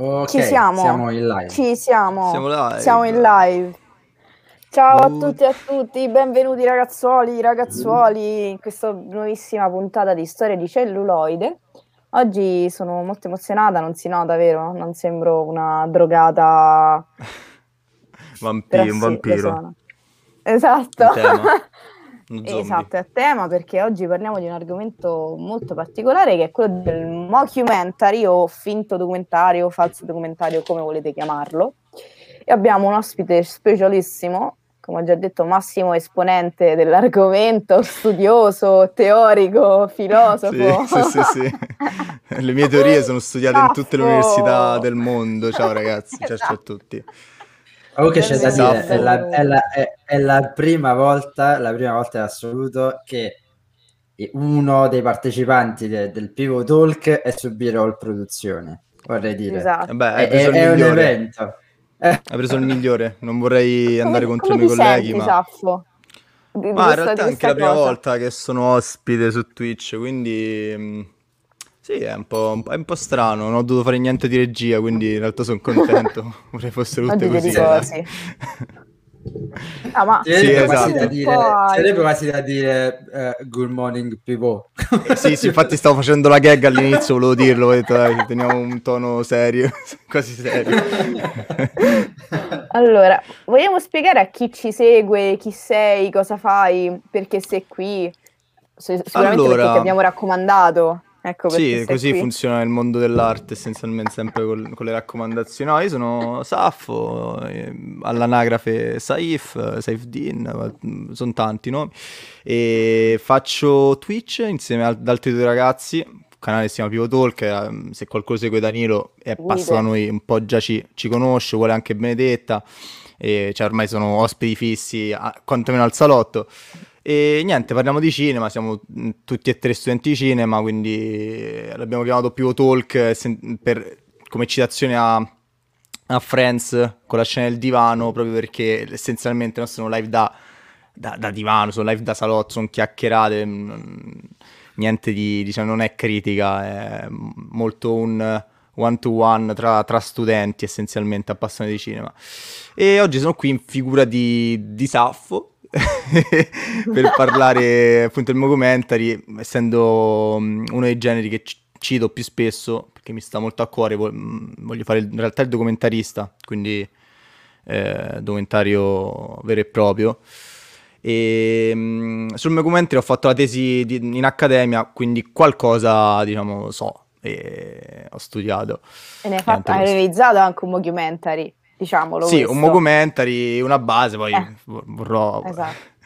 Ok, Ci siamo. siamo in live. Ci siamo. Siamo live. Siamo in live. Ciao a Uh. tutti e a tutti, benvenuti ragazzuoli, ragazzuoli, in questa nuovissima puntata di Storia di celluloide. Oggi sono molto emozionata, non si nota, vero? Non sembro una drogata. Vampi- però un sì, lo vampiro. sono. Esatto. Tema. Zombie. Esatto, è a tema perché oggi parliamo di un argomento molto particolare che è quello del mockumentary o finto documentario o falso documentario, come volete chiamarlo. E abbiamo un ospite specialissimo, come ho già detto, massimo esponente dell'argomento, studioso, teorico, filosofo. Sì, sì, sì, sì. Le mie teorie sono studiate in tutte le Saffo. università del mondo. Ciao ragazzi, ciao, ciao a Esatto. tutti. Comunque c'è da dire, è la, è la- è- è la prima volta, la prima volta in assoluto che uno dei partecipanti de- del Pivo Talk è su B-Roll Produzione, vorrei dire. Esatto. Hai È, preso è- il è un migliore. evento. Eh, Hai preso il migliore. Non vorrei andare Come- contro i come miei ti colleghi, senti, ma... Saffo? Di- Ma in realtà è anche la prima cosa? volta che sono ospite su Twitch, quindi mm, sì, è un po', un po'- è un po' strano. Non ho dovuto fare niente di regia, quindi in realtà sono contento. Vorrei fossero tutte Oggi così. ti riposi. Ah, ma sarebbe Sì, quasi esatto. da dire, Un po' hai- sarebbe quasi da dire eh, good morning Pivo. Eh, sì, sì, infatti stavo facendo la gag all'inizio, volevo dirlo, ho detto dai, teniamo un tono serio, quasi serio. Allora, vogliamo spiegare a chi ci segue, chi sei, cosa fai, perché sei qui? Si- Sicuramente Allora- perché ti abbiamo raccomandato. Ecco Sì, così qui. funziona il mondo dell'arte, essenzialmente sempre col- con le raccomandazioni. No, io sono Saffo, eh, all'anagrafe Saif, eh, Saifdin, sono tanti nomi, e faccio Twitch insieme ad altri due ragazzi, canale si chiama Pivo Talk, eh, se qualcuno segue Danilo e Guide. passa da noi un po' già ci, ci conosce, vuole anche Benedetta, e cioè ormai sono ospiti fissi, a- quantomeno al salotto. E niente, parliamo di cinema, siamo mh, tutti e tre studenti di cinema, quindi eh, l'abbiamo chiamato Pivo Talk eh, per- come citazione a, a Friends con la scena del divano, proprio perché essenzialmente non sono live da, da- da divano, sono live da salotto, sono chiacchierate, mh, niente di, diciamo, non è critica, è molto un one to one tra, tra studenti essenzialmente appassionati di cinema. E oggi sono qui in figura di, di Saffo per parlare appunto del documentary, essendo uno dei generi che ci- cito più spesso, perché mi sta molto a cuore, vo- voglio fare in realtà il documentarista, quindi eh, documentario vero e proprio. E mm, sul mio documentary ho fatto la tesi di- in accademia, quindi qualcosa, diciamo, so e ho studiato. E ne hai, fatto, hai realizzato anche un documentary, diciamolo. Sì, questo. un documentary, una base, poi Eh. vor- vorrò... Esatto.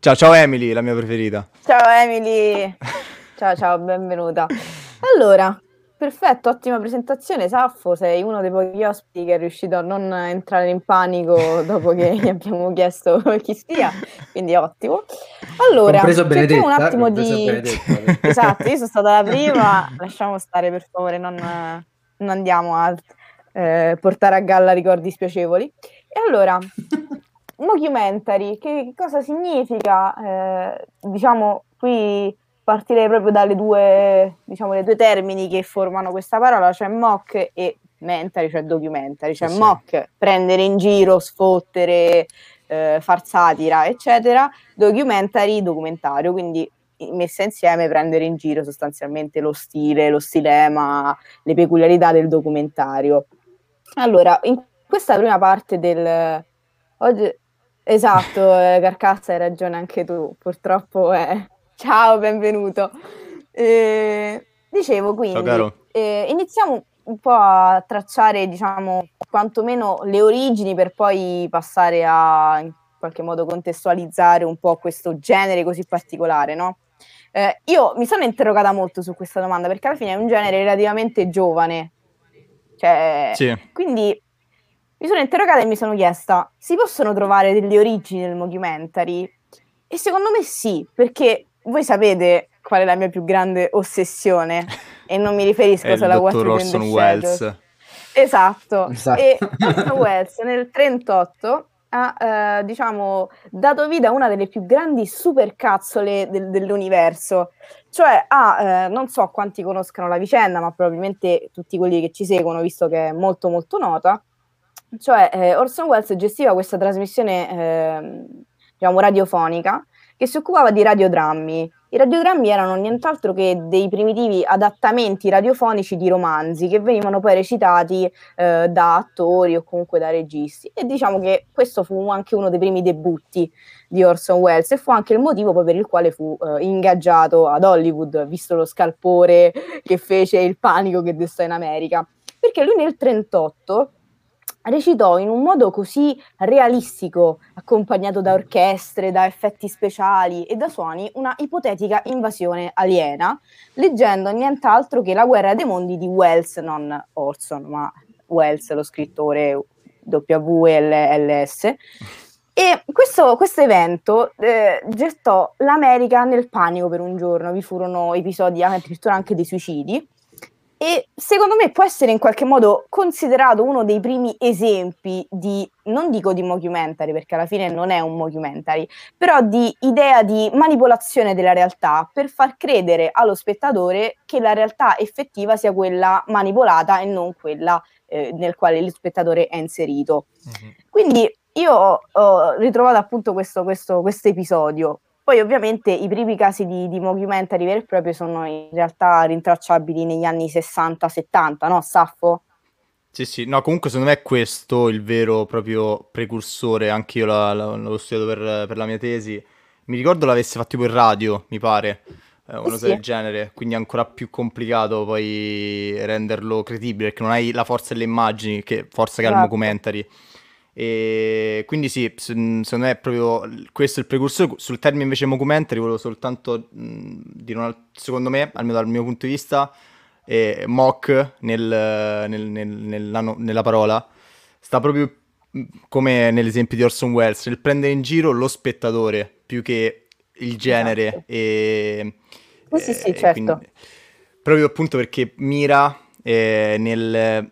Ciao, ciao Emily, la mia preferita. Ciao Emily, ciao ciao, benvenuta. Allora, perfetto, ottima presentazione, Saffo, sei uno dei pochi ospiti che è riuscito a non entrare in panico dopo che gli abbiamo chiesto chi sia, quindi ottimo. Allora, cerchiamo un attimo di... Esatto, io sono stata la prima, lasciamo stare per favore, non, non andiamo a eh, portare a galla ricordi spiacevoli. E allora, mockumentary, che, cosa significa? Eh, diciamo, qui partirei proprio dalle due, diciamo, le due termini che formano questa parola, cioè mock e mentary, cioè documentary, cioè sì. mock, prendere in giro, sfottere, eh, far satira, eccetera, documentary, documentario, quindi messa insieme prendere in giro sostanzialmente lo stile, lo stilema, le peculiarità del documentario. Allora, in questa prima parte del... Oggi... Esatto, eh, Carcassa, hai ragione anche tu, purtroppo è... Ciao, benvenuto. Eh, dicevo quindi, eh, iniziamo un po' a tracciare, diciamo, quantomeno le origini per poi passare a in qualche modo contestualizzare un po' questo genere così particolare, no? Eh, io mi sono interrogata molto su questa domanda perché alla fine è un genere relativamente giovane. Cioè, Sì, quindi mi sono interrogata e mi sono chiesta, si possono trovare delle origini nel mockumentary? E secondo me sì, perché voi sapete qual è la mia più grande ossessione e non mi riferisco solo a the Orson. Welles. Esatto. Esatto. E Orson Welles nel 38 ha, eh, diciamo, dato vita a una delle più grandi supercazzole del- dell'universo, cioè ah, eh, non so quanti conoscano la vicenda, ma probabilmente tutti quelli che ci seguono, visto che è molto molto nota, cioè eh, Orson Welles gestiva questa trasmissione eh, diciamo radiofonica che si occupava di radiodrammi. I radiodrammi erano nient'altro che dei primitivi adattamenti radiofonici di romanzi che venivano poi recitati eh, da attori o comunque da registi. E diciamo che questo fu anche uno dei primi debutti di Orson Welles e fu anche il motivo per il quale fu eh, ingaggiato ad Hollywood, visto lo scalpore che fece il panico che destò in America. Perché lui nel 1938 recitò in un modo così realistico, accompagnato da orchestre, da effetti speciali e da suoni, una ipotetica invasione aliena, leggendo nient'altro che La guerra dei mondi di Wells, non Orson, ma Wells, lo scrittore WLS. E questo, evento eh, gettò l'America nel panico per un giorno, vi furono episodi addirittura anche di suicidi e secondo me può essere in qualche modo considerato uno dei primi esempi di, non dico di mockumentary perché alla fine non è un mockumentary, però di idea di manipolazione della realtà per far credere allo spettatore che la realtà effettiva sia quella manipolata e non quella eh, nel quale lo spettatore è inserito. Mm-hmm. Quindi io ho, ritrovato appunto questo, questo, questo episodio poi ovviamente i primi casi di, di mockumentary veri e propri sono in realtà rintracciabili negli anni 60-70, no Saffo? Sì, sì, no, comunque secondo me è questo il vero proprio precursore, anche io la, la, l'ho studiato per, per, la mia tesi. Mi ricordo l'avesse fatto tipo in radio, mi pare, eh, una cosa sì. del genere, quindi è ancora più complicato poi renderlo credibile, perché non hai la forza delle immagini, che forza che ha il esatto. E quindi sì, secondo me è proprio questo il precursore. Sul termine invece documentary volevo soltanto mh, dire una, secondo me, almeno dal mio punto di vista, eh, mock nel, nel, nel, nella, parola sta proprio come nell'esempio di Orson Welles, nel prendere in giro lo spettatore più che il genere. Esatto. E, sì, sì, certo. Quindi, proprio appunto perché mira eh, nel,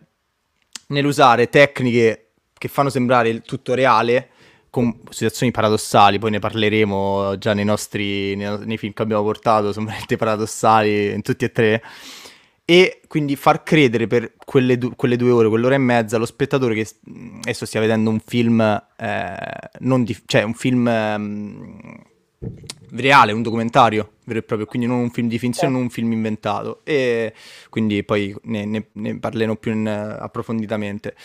nell'usare tecniche che fanno sembrare tutto reale con situazioni paradossali, poi ne parleremo già nei nostri nei, nei film che abbiamo portato, sono veramente paradossali in tutti e tre. E quindi far credere per quelle, du- quelle due ore, quell'ora e mezza, allo spettatore che adesso stia vedendo un film, eh, di- cioè un film eh, reale, un documentario vero e proprio, quindi non un film di finzione, non un film inventato. E quindi poi ne, ne, ne parleremo più in, approfonditamente.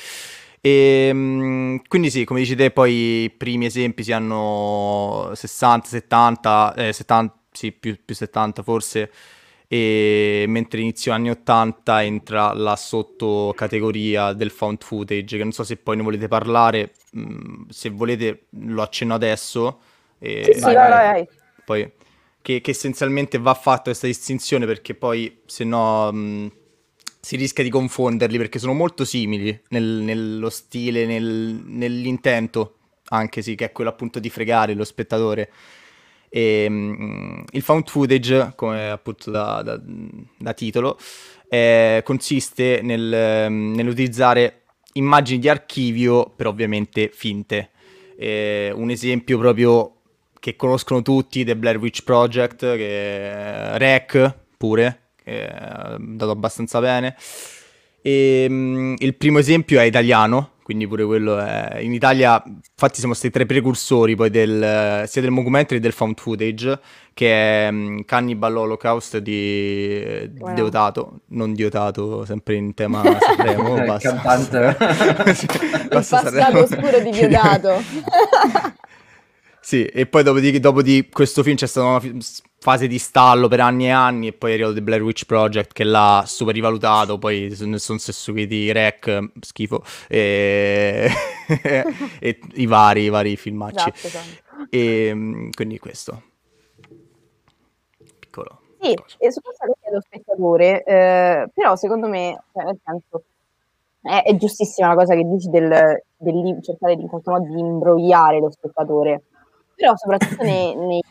E, ehm, quindi sì, come dici te, poi i primi esempi si hanno 60, 70, eh, 70 sì, più, più 70 forse, e mentre inizio anni 80 entra la sottocategoria del found footage, che non so se poi ne volete parlare, mh, mm, se volete lo accenno adesso. E, sì, vai, vai, vai. Poi, che, che, essenzialmente va fatta questa distinzione perché poi se no... Mh, mm, si rischia di confonderli perché sono molto simili nel, nello stile, nel, nell'intento, anche sì, che è quello appunto di fregare lo spettatore. E, um, il found footage, come appunto da, da, da titolo, eh, consiste nel, um, nell'utilizzare immagini di archivio, però ovviamente finte. Eh, un esempio proprio che conoscono tutti, The Blair Witch Project, che, Rec pure, che è andato abbastanza bene. E, um, il primo esempio è italiano, quindi pure quello è... In Italia, infatti siamo stati tre precursori poi del, sia del documentary che del found footage, che è um, Cannibal Holocaust di wow. Deodato, non Diodato, sempre in tema Sanremo, Il cantante. sì, Il passato oscuro di Diodato. Sì, e poi dopo di, dopo di, questo film c'è stata una fase di stallo per anni e anni e poi è arrivato The Blair Witch Project che l'ha super rivalutato, poi ne sono seguiti Rec, schifo, e, e i vari, i vari filmacci. Esatto, esatto. E quindi questo. Piccolo. Sì, cosa. e su questa cosa dello spettatore, eh, però secondo me, cioè nel senso, è, è, giustissima la cosa che dici del, del cercare di in qualche modo di imbrogliare lo spettatore però soprattutto nei, nei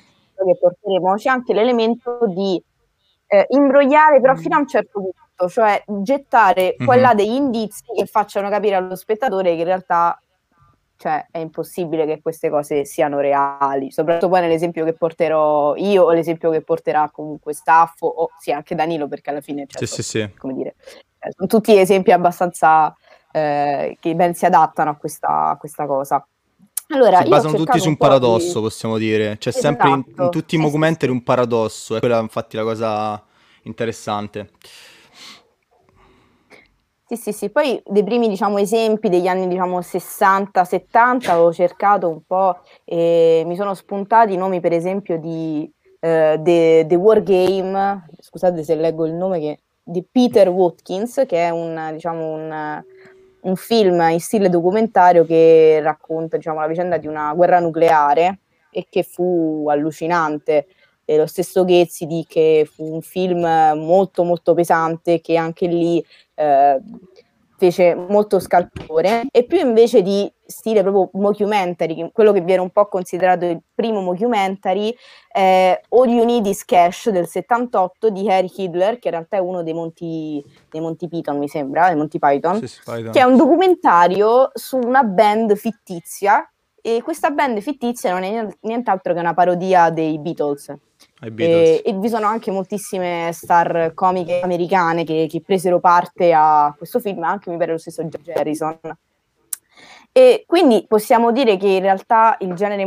che porteremo c'è anche l'elemento di eh, imbrogliare però fino a un certo punto, cioè gettare mm-hmm. quella degli indizi che facciano capire allo spettatore che in realtà cioè è impossibile che queste cose siano reali, soprattutto poi nell'esempio che porterò io o l'esempio che porterà comunque Staffo o sì anche Danilo perché alla fine certo, sì, sì, sì. come dire, eh, sono tutti esempi abbastanza eh, che ben si adattano a questa, a questa cosa. Allora, si basano tutti su un, paradosso, di... possiamo dire. C'è esatto. sempre in, in, esatto. tutti i documentari un paradosso, è quella infatti la cosa interessante. Sì, sì, sì, poi dei primi diciamo, esempi degli anni diciamo, 60-70 ho cercato un po' e mi sono spuntati i nomi per esempio di uh, The, The War Game, scusate se leggo il nome che, di Peter Watkins, che è un, diciamo, un, un film in stile documentario che racconta diciamo, la vicenda di una guerra nucleare e che fu allucinante. E lo stesso Ghezzi di che fu un film molto molto pesante che anche lì eh, fece molto scalpore e più invece di stile proprio mockumentary, quello che viene un po' considerato il primo mockumentary è All You Need Is Cash del 78 di Harry Hitler, che in realtà è uno dei Monti, dei Monty Python, mi sembra, dei Monty Python, sì, sì, Python, che è un documentario su una band fittizia e questa band fittizia non è nient'altro che una parodia dei Beatles. E, e, vi sono anche moltissime star comiche americane che, che, presero parte a questo film, anche mi pare lo stesso George Harrison. E quindi possiamo dire che in realtà il genere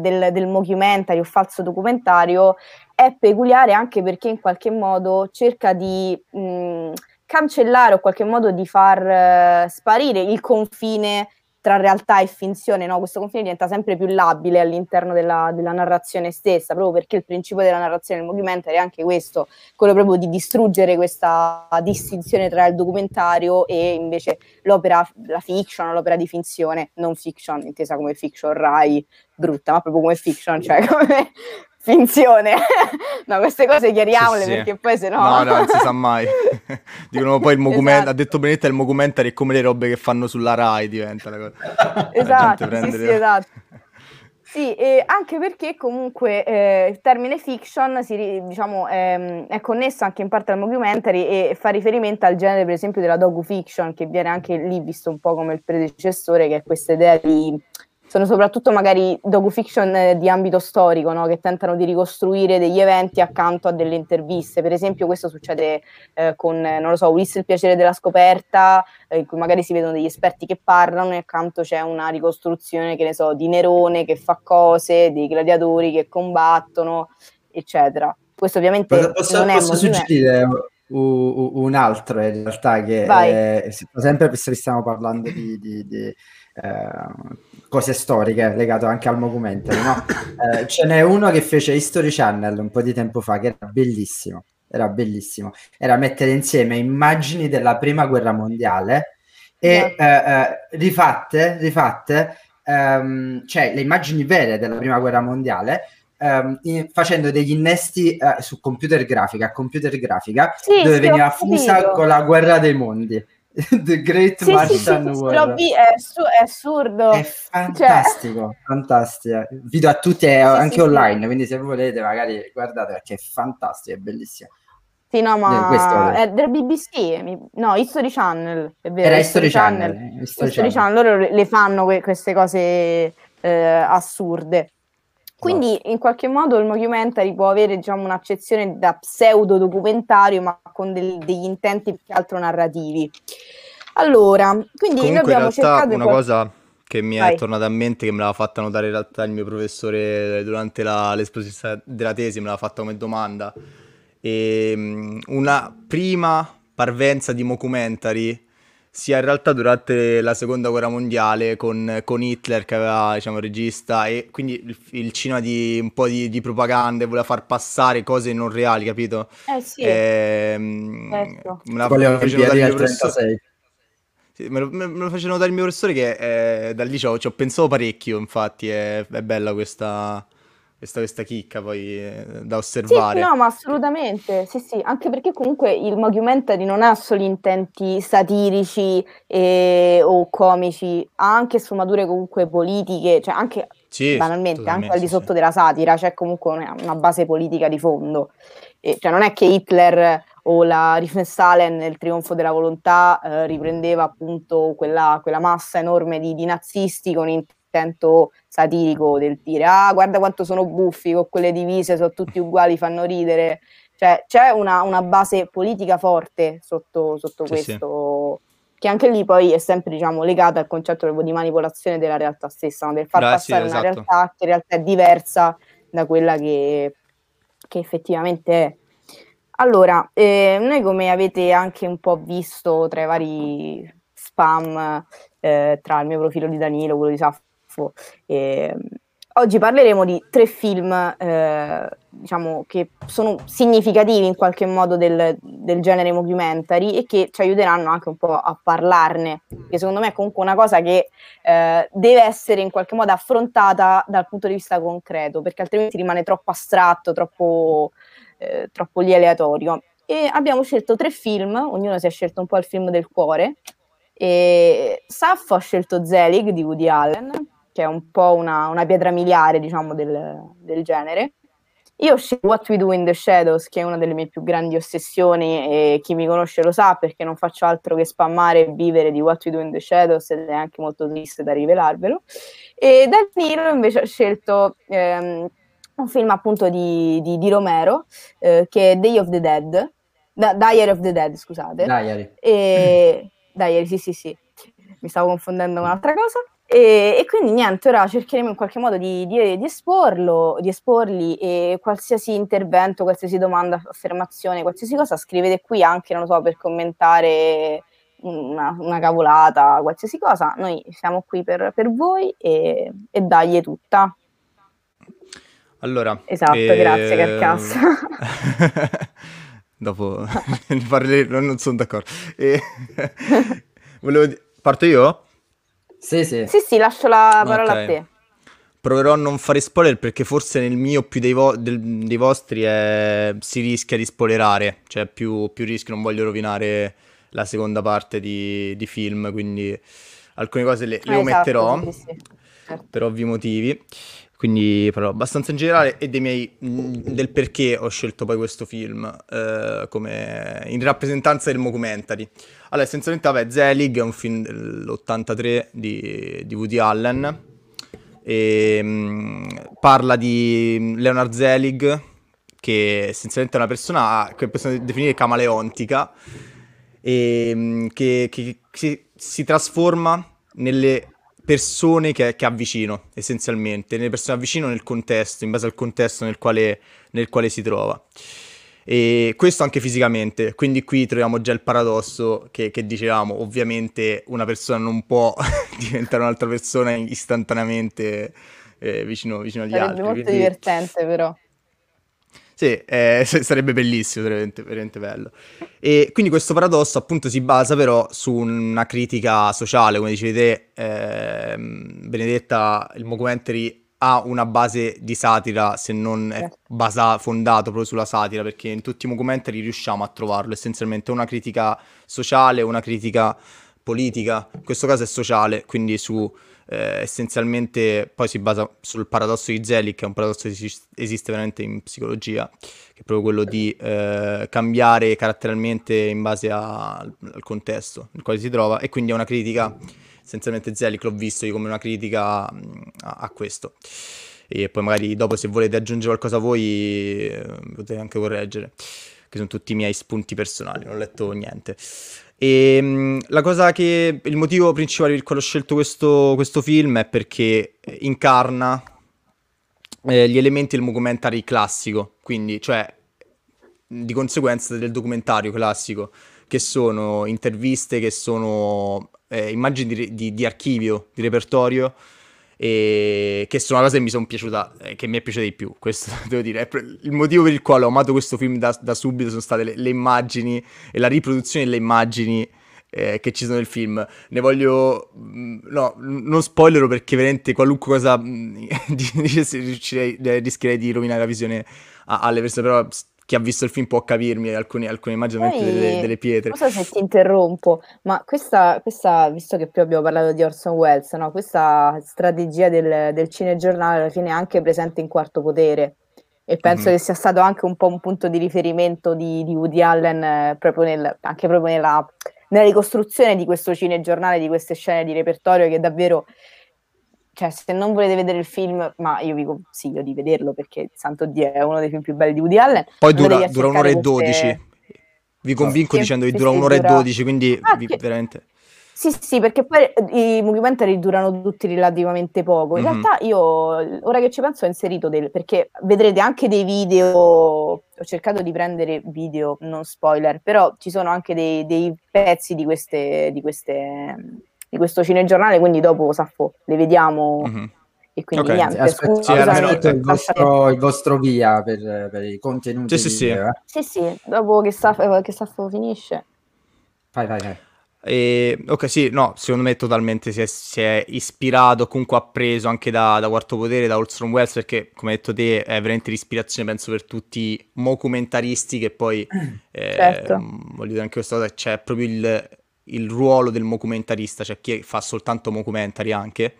del, del mockumentary o falso documentario è peculiare anche perché in qualche modo cerca di mh, cancellare o qualche modo di far uh, sparire il confine tra realtà e finzione, no? questo confine diventa sempre più labile all'interno della, della, narrazione stessa, proprio perché il principio della narrazione del movimento è anche questo, quello proprio di distruggere questa distinzione tra il documentario e invece l'opera, la fiction, l'opera di finzione, non fiction, intesa come fiction Rai brutta, ma proprio come fiction, cioè come finzione. no, queste cose chiariamole sì, sì. perché poi se no... No, no, non si sa mai. Dicono poi il mocument- esatto. ha detto Benetta il mocumentary è come le robe che fanno sulla Rai diventa la cosa. Esatto, sì, sì, esatto. Sì, e anche perché comunque eh, il termine fiction si, diciamo, è, è, connesso anche in parte al documentary e fa riferimento al genere, per esempio, della docu-fiction, che viene anche lì visto un po' come il predecessore, che è questa idea di sono soprattutto magari docu-fiction eh, di ambito storico, no? che tentano di ricostruire degli eventi accanto a delle interviste. Per esempio, questo succede eh, con, non lo so, Ulisse il piacere della scoperta, eh, in cui magari si vedono degli esperti che parlano e accanto c'è una ricostruzione, che ne so, di Nerone che fa cose, dei gladiatori che combattono, eccetera. Questo ovviamente posso, posso, non è posso suggerire un, un altro in realtà che è, sempre se stiamo parlando di, di, di eh, cose storiche legate anche al documentary, no? eh, ce n'è uno che fece History Channel un po' di tempo fa che era bellissimo, era bellissimo, era mettere insieme immagini della prima guerra mondiale e eh, eh, rifatte, rifatte ehm, cioè le immagini vere della prima guerra mondiale in, facendo degli innesti uh, su computer grafica, computer grafica, sì, dove veniva fusa con la guerra dei mondi. The Great sì, Martian sì, sì, War. Sì, è, su- è, assurdo. È fantastico, cioè... fantastico. Video a tutti, è anche online, quindi se volete magari guardate perché è fantastico, è bellissimo. Sì, no, ma è del BBC, no, History Channel, è vero. Era History, History Channel. Channel. History, History Channel. Channel. loro le fanno que- queste cose eh, assurde. Quindi in qualche modo il documentary può avere diciamo, un'accezione da pseudo documentario, ma con del, degli intenti più che altro narrativi. Allora, quindi Comunque, noi abbiamo cercato una cosa che mi Vai. è tornata a mente, che me l'aveva fatta notare in realtà il mio professore durante la, l'esposizione della tesi, me l'ha fatta come domanda. E, ehm, una prima parvenza di documentary sia in realtà durante la seconda guerra mondiale con, con Hitler che aveva diciamo, regista e quindi il, il cinema di un po' di, di, propaganda e voleva far passare cose non reali, capito? Eh sì. Ehm, certo. Me la fece notare il mio professore. Sì, me, lo, me, lo fece notare il mio professore che eh, da lì ci ho, ci ho pensato parecchio, infatti è, è bella questa questa, questa chicca poi eh, da osservare. Sì, no, ma assolutamente, sì, sì, anche perché comunque il mockumentary non ha solo intenti satirici e, o comici, ha anche sfumature comunque politiche, cioè anche sì, banalmente, anche al di sotto sì. della satira, c'è comunque una, una base politica di fondo. E, cioè non è che Hitler o la Riefenstahl nel Trionfo della Volontà eh, riprendeva appunto quella, quella massa enorme di, di nazisti con intento satirico del dire ah guarda quanto sono buffi con quelle divise, sono tutti uguali, fanno ridere. Cioè c'è una, una base politica forte sotto, sotto sì, questo, sì. che anche lì poi è sempre diciamo, legata al concetto di manipolazione della realtà stessa, del far Beh, passare esatto. una realtà che in realtà è diversa da quella che, che effettivamente è. Allora, eh, noi come avete anche un po' visto tra i vari spam eh, tra il mio profilo di Danilo, quello di Saffo, eh, oggi parleremo di tre film eh, diciamo, che sono significativi in qualche modo del, del, genere mockumentary e che ci aiuteranno anche un po' a parlarne, che secondo me è comunque una cosa che eh, deve essere in qualche modo affrontata dal punto di vista concreto, perché altrimenti rimane troppo astratto, troppo eh, troppo lì aleatorio. E abbiamo scelto tre film, ognuno si è scelto un po' il film del cuore. E Saffo ha scelto Zelig di Woody Allen, che è un po' una, una pietra miliare, diciamo, del, del genere. Io ho scelto What We Do in the Shadows, che è una delle mie più grandi ossessioni e chi mi conosce lo sa perché non faccio altro che spammare e vivere di What We Do in the Shadows ed è anche molto triste da rivelarvelo. E Danilo invece ha scelto ehm, un film appunto di, di, di Romero eh, che è Day of the Dead, da, Diary of the Dead, scusate. Diary. E, Diary, sì, sì, sì, mi stavo confondendo con un'altra cosa. E, e, quindi niente, ora cercheremo in qualche modo di, di, di, esporlo, di esporli e qualsiasi intervento, qualsiasi domanda, affermazione, qualsiasi cosa scrivete qui anche, non lo so, per commentare una, una cavolata, qualsiasi cosa. Noi siamo qui per, per voi e, e dagli tutta. Allora, esatto, eh... grazie Carcassa. Dopo parlerò, non sono d'accordo. E... Volevo di... Parto io? Sì, sì. Sì, sì, lascio la parola okay. a te. Proverò a non fare spoiler perché forse nel mio più dei, vo- del, dei vostri è... si rischia di spoilerare, cioè più, più rischio, non voglio rovinare la seconda parte di, di film, quindi alcune cose le, le eh, ometterò esatto, sì, sì. Certo. per ovvi motivi quindi parlerò abbastanza in generale e miei, mm, del perché ho scelto poi questo film eh, come in rappresentanza del documentary. Allora, essenzialmente, vabbè, Zelig è un film dell'83 di, di Woody Allen e mh, mm, parla di Leonard Zelig che essenzialmente è una persona che possiamo definire camaleontica e mh, mm, che, che, che si, si trasforma nelle persone che, che avvicino, essenzialmente, nelle persone avvicino nel contesto, in base al contesto nel quale, nel quale si trova. E questo anche fisicamente, quindi qui troviamo già il paradosso che, che dicevamo, ovviamente una persona non può diventare un'altra persona istantaneamente eh, vicino, vicino agli Sarebbe altri. Sarebbe molto quindi... divertente però. Sì, eh, sarebbe bellissimo, veramente, veramente bello. E quindi questo paradosso appunto si basa però su una critica sociale, come dicevi te, eh, Benedetta, il documentary ha una base di satira se non è basa- fondato proprio sulla satira, perché in tutti i documentary riusciamo a trovarlo, essenzialmente una critica sociale, una critica politica, in questo caso è sociale, quindi su eh, essenzialmente poi si basa sul paradosso di Zelig, che è un paradosso che esiste veramente in psicologia, che è proprio quello di eh, cambiare caratterialmente in base a, al contesto nel quale si trova, e quindi è una critica, essenzialmente Zelig l'ho visto come una critica a, a questo. E poi magari dopo se volete aggiungere qualcosa voi eh, potete anche correggere, che sono tutti i miei spunti personali, non ho letto niente. E ehm, la cosa che. Il motivo principale per quale ho scelto questo, questo film è perché incarna eh, gli elementi del documentary classico, quindi, cioè, di conseguenza del documentario classico, che sono interviste, che sono eh, immagini di, di, di archivio, di repertorio e che sono una cosa che mi sono piaciuta, eh, che mi è piaciuta di più, questo devo dire. Il motivo per il quale ho amato questo film da, da subito sono state le, le, immagini e la riproduzione delle immagini eh, che ci sono nel film. Ne voglio... Mm, no, non spoilerò perché veramente qualunque cosa mm, dicessi rischierei di rovinare la visione a, alle persone, però chi ha visto il film può capirmi alcune, alcune immagini Poi, delle, delle, pietre. Non so se ti interrompo, ma questa, questa, visto che più abbiamo parlato di Orson Welles, no? questa strategia del, del cinegiornale alla fine è anche presente in Quarto Potere, e penso mm-hmm. che sia stato anche un po' un punto di riferimento di, di Woody Allen eh, proprio nel, anche proprio nella, nella, ricostruzione di questo cinegiornale, di queste scene di repertorio che davvero cioè se non volete vedere il film, ma io vi consiglio di vederlo perché Santo Dio è uno dei film più belli di Woody Allen. Poi dura, dura un'ora e dodici. Vi convinco sì, dicendo che sì, dura sì, un'ora dura... e dodici, quindi ah, vi, veramente... Sì, sì, perché poi i documentari durano tutti relativamente poco. In mm-hmm. realtà io, ora che ci penso, ho inserito del... perché vedrete anche dei video, ho cercato di prendere video, non spoiler, però ci sono anche dei, dei pezzi di, queste, di, queste, di questo cinegiornale, quindi dopo Saffo le vediamo... Mm-hmm. E quindi okay. niente, Aspetta, scusami, il, vostro, il vostro via per, per i contenuti. Sì, sì, video, sì. Eh? sì, sì, dopo che Saffo, che Saffo finisce. Vai, vai, vai. E, ok, sì, no, secondo me totalmente si è, si è ispirato, comunque ha preso anche da, da Quarto Potere, da Orson Welles, perché come hai detto te è veramente l'ispirazione, penso, per tutti i mocumentaristi che poi, eh, certo. voglio dire anche questa cosa, c'è proprio il, il ruolo del mocumentarista, cioè chi fa soltanto mocumentari anche.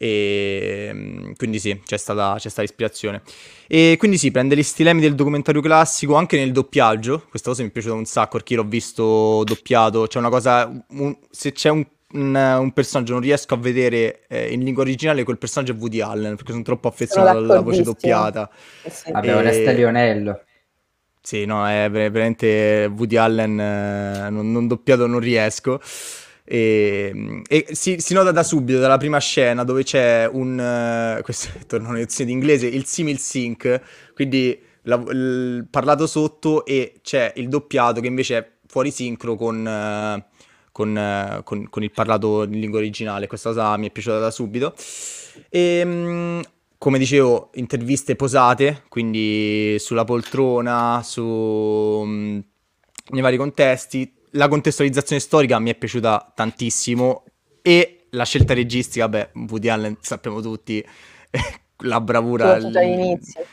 E ehm, quindi sì, c'è stata, c'è stata ispirazione. E quindi sì, prende gli stilemi del documentario classico anche nel doppiaggio. Questa cosa mi è piaciuta un sacco perché l'ho visto doppiato. C'è una cosa, un, se c'è un, un, un, personaggio non riesco a vedere eh, in lingua originale quel personaggio è Woody Allen perché sono troppo affezionato alla voce doppiata. Eh sì. Vabbè, Oreste Lionello. Sì, no, è veramente Woody Allen, eh, non, non doppiato non riesco. E, e si, si, nota da subito, dalla prima scena, dove c'è un... Uh, questo torna una lezione di il simil sync, quindi la, il parlato sotto e c'è il doppiato che invece è fuori sincro con, uh, con, con, con il parlato in lingua originale. Questa cosa mi è piaciuta da subito. E, um, come dicevo, interviste posate, quindi sulla poltrona, su... Um, nei vari contesti, la contestualizzazione storica mi è piaciuta tantissimo e la scelta registica, beh, Woody Allen sappiamo tutti, la bravura... All'inizio.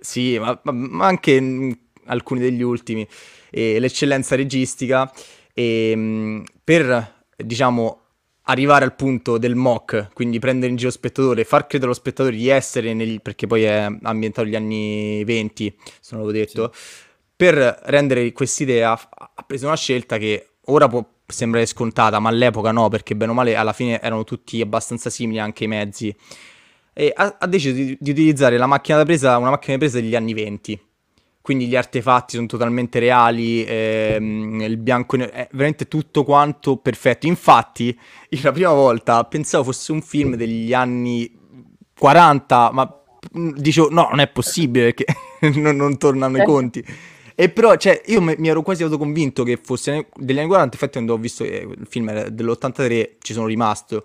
Sì, ma, ma, anche alcuni degli ultimi, e l'eccellenza registica. E per, diciamo, arrivare al punto del mock, quindi prendere in giro lo spettatore, far credere allo spettatore di essere negli... perché poi è ambientato negli anni 20, se non l'avevo detto, sì per rendere quest'idea ha preso una scelta che ora può sembrare scontata, ma all'epoca no, perché bene o male alla fine erano tutti abbastanza simili anche i mezzi. E ha, ha deciso di, di, utilizzare la macchina da presa, una macchina da presa degli anni 20. Quindi gli artefatti sono totalmente reali, ehm, il bianco è veramente tutto quanto perfetto. Infatti, io la prima volta pensavo fosse un film degli anni 40, ma dicevo no, non è possibile perché non, non tornano i conti. E però, cioè, io mi, mi ero quasi autoconvinto che fosse degli anni 40, infatti quando ho visto eh, il film era dell'83 ci sono rimasto,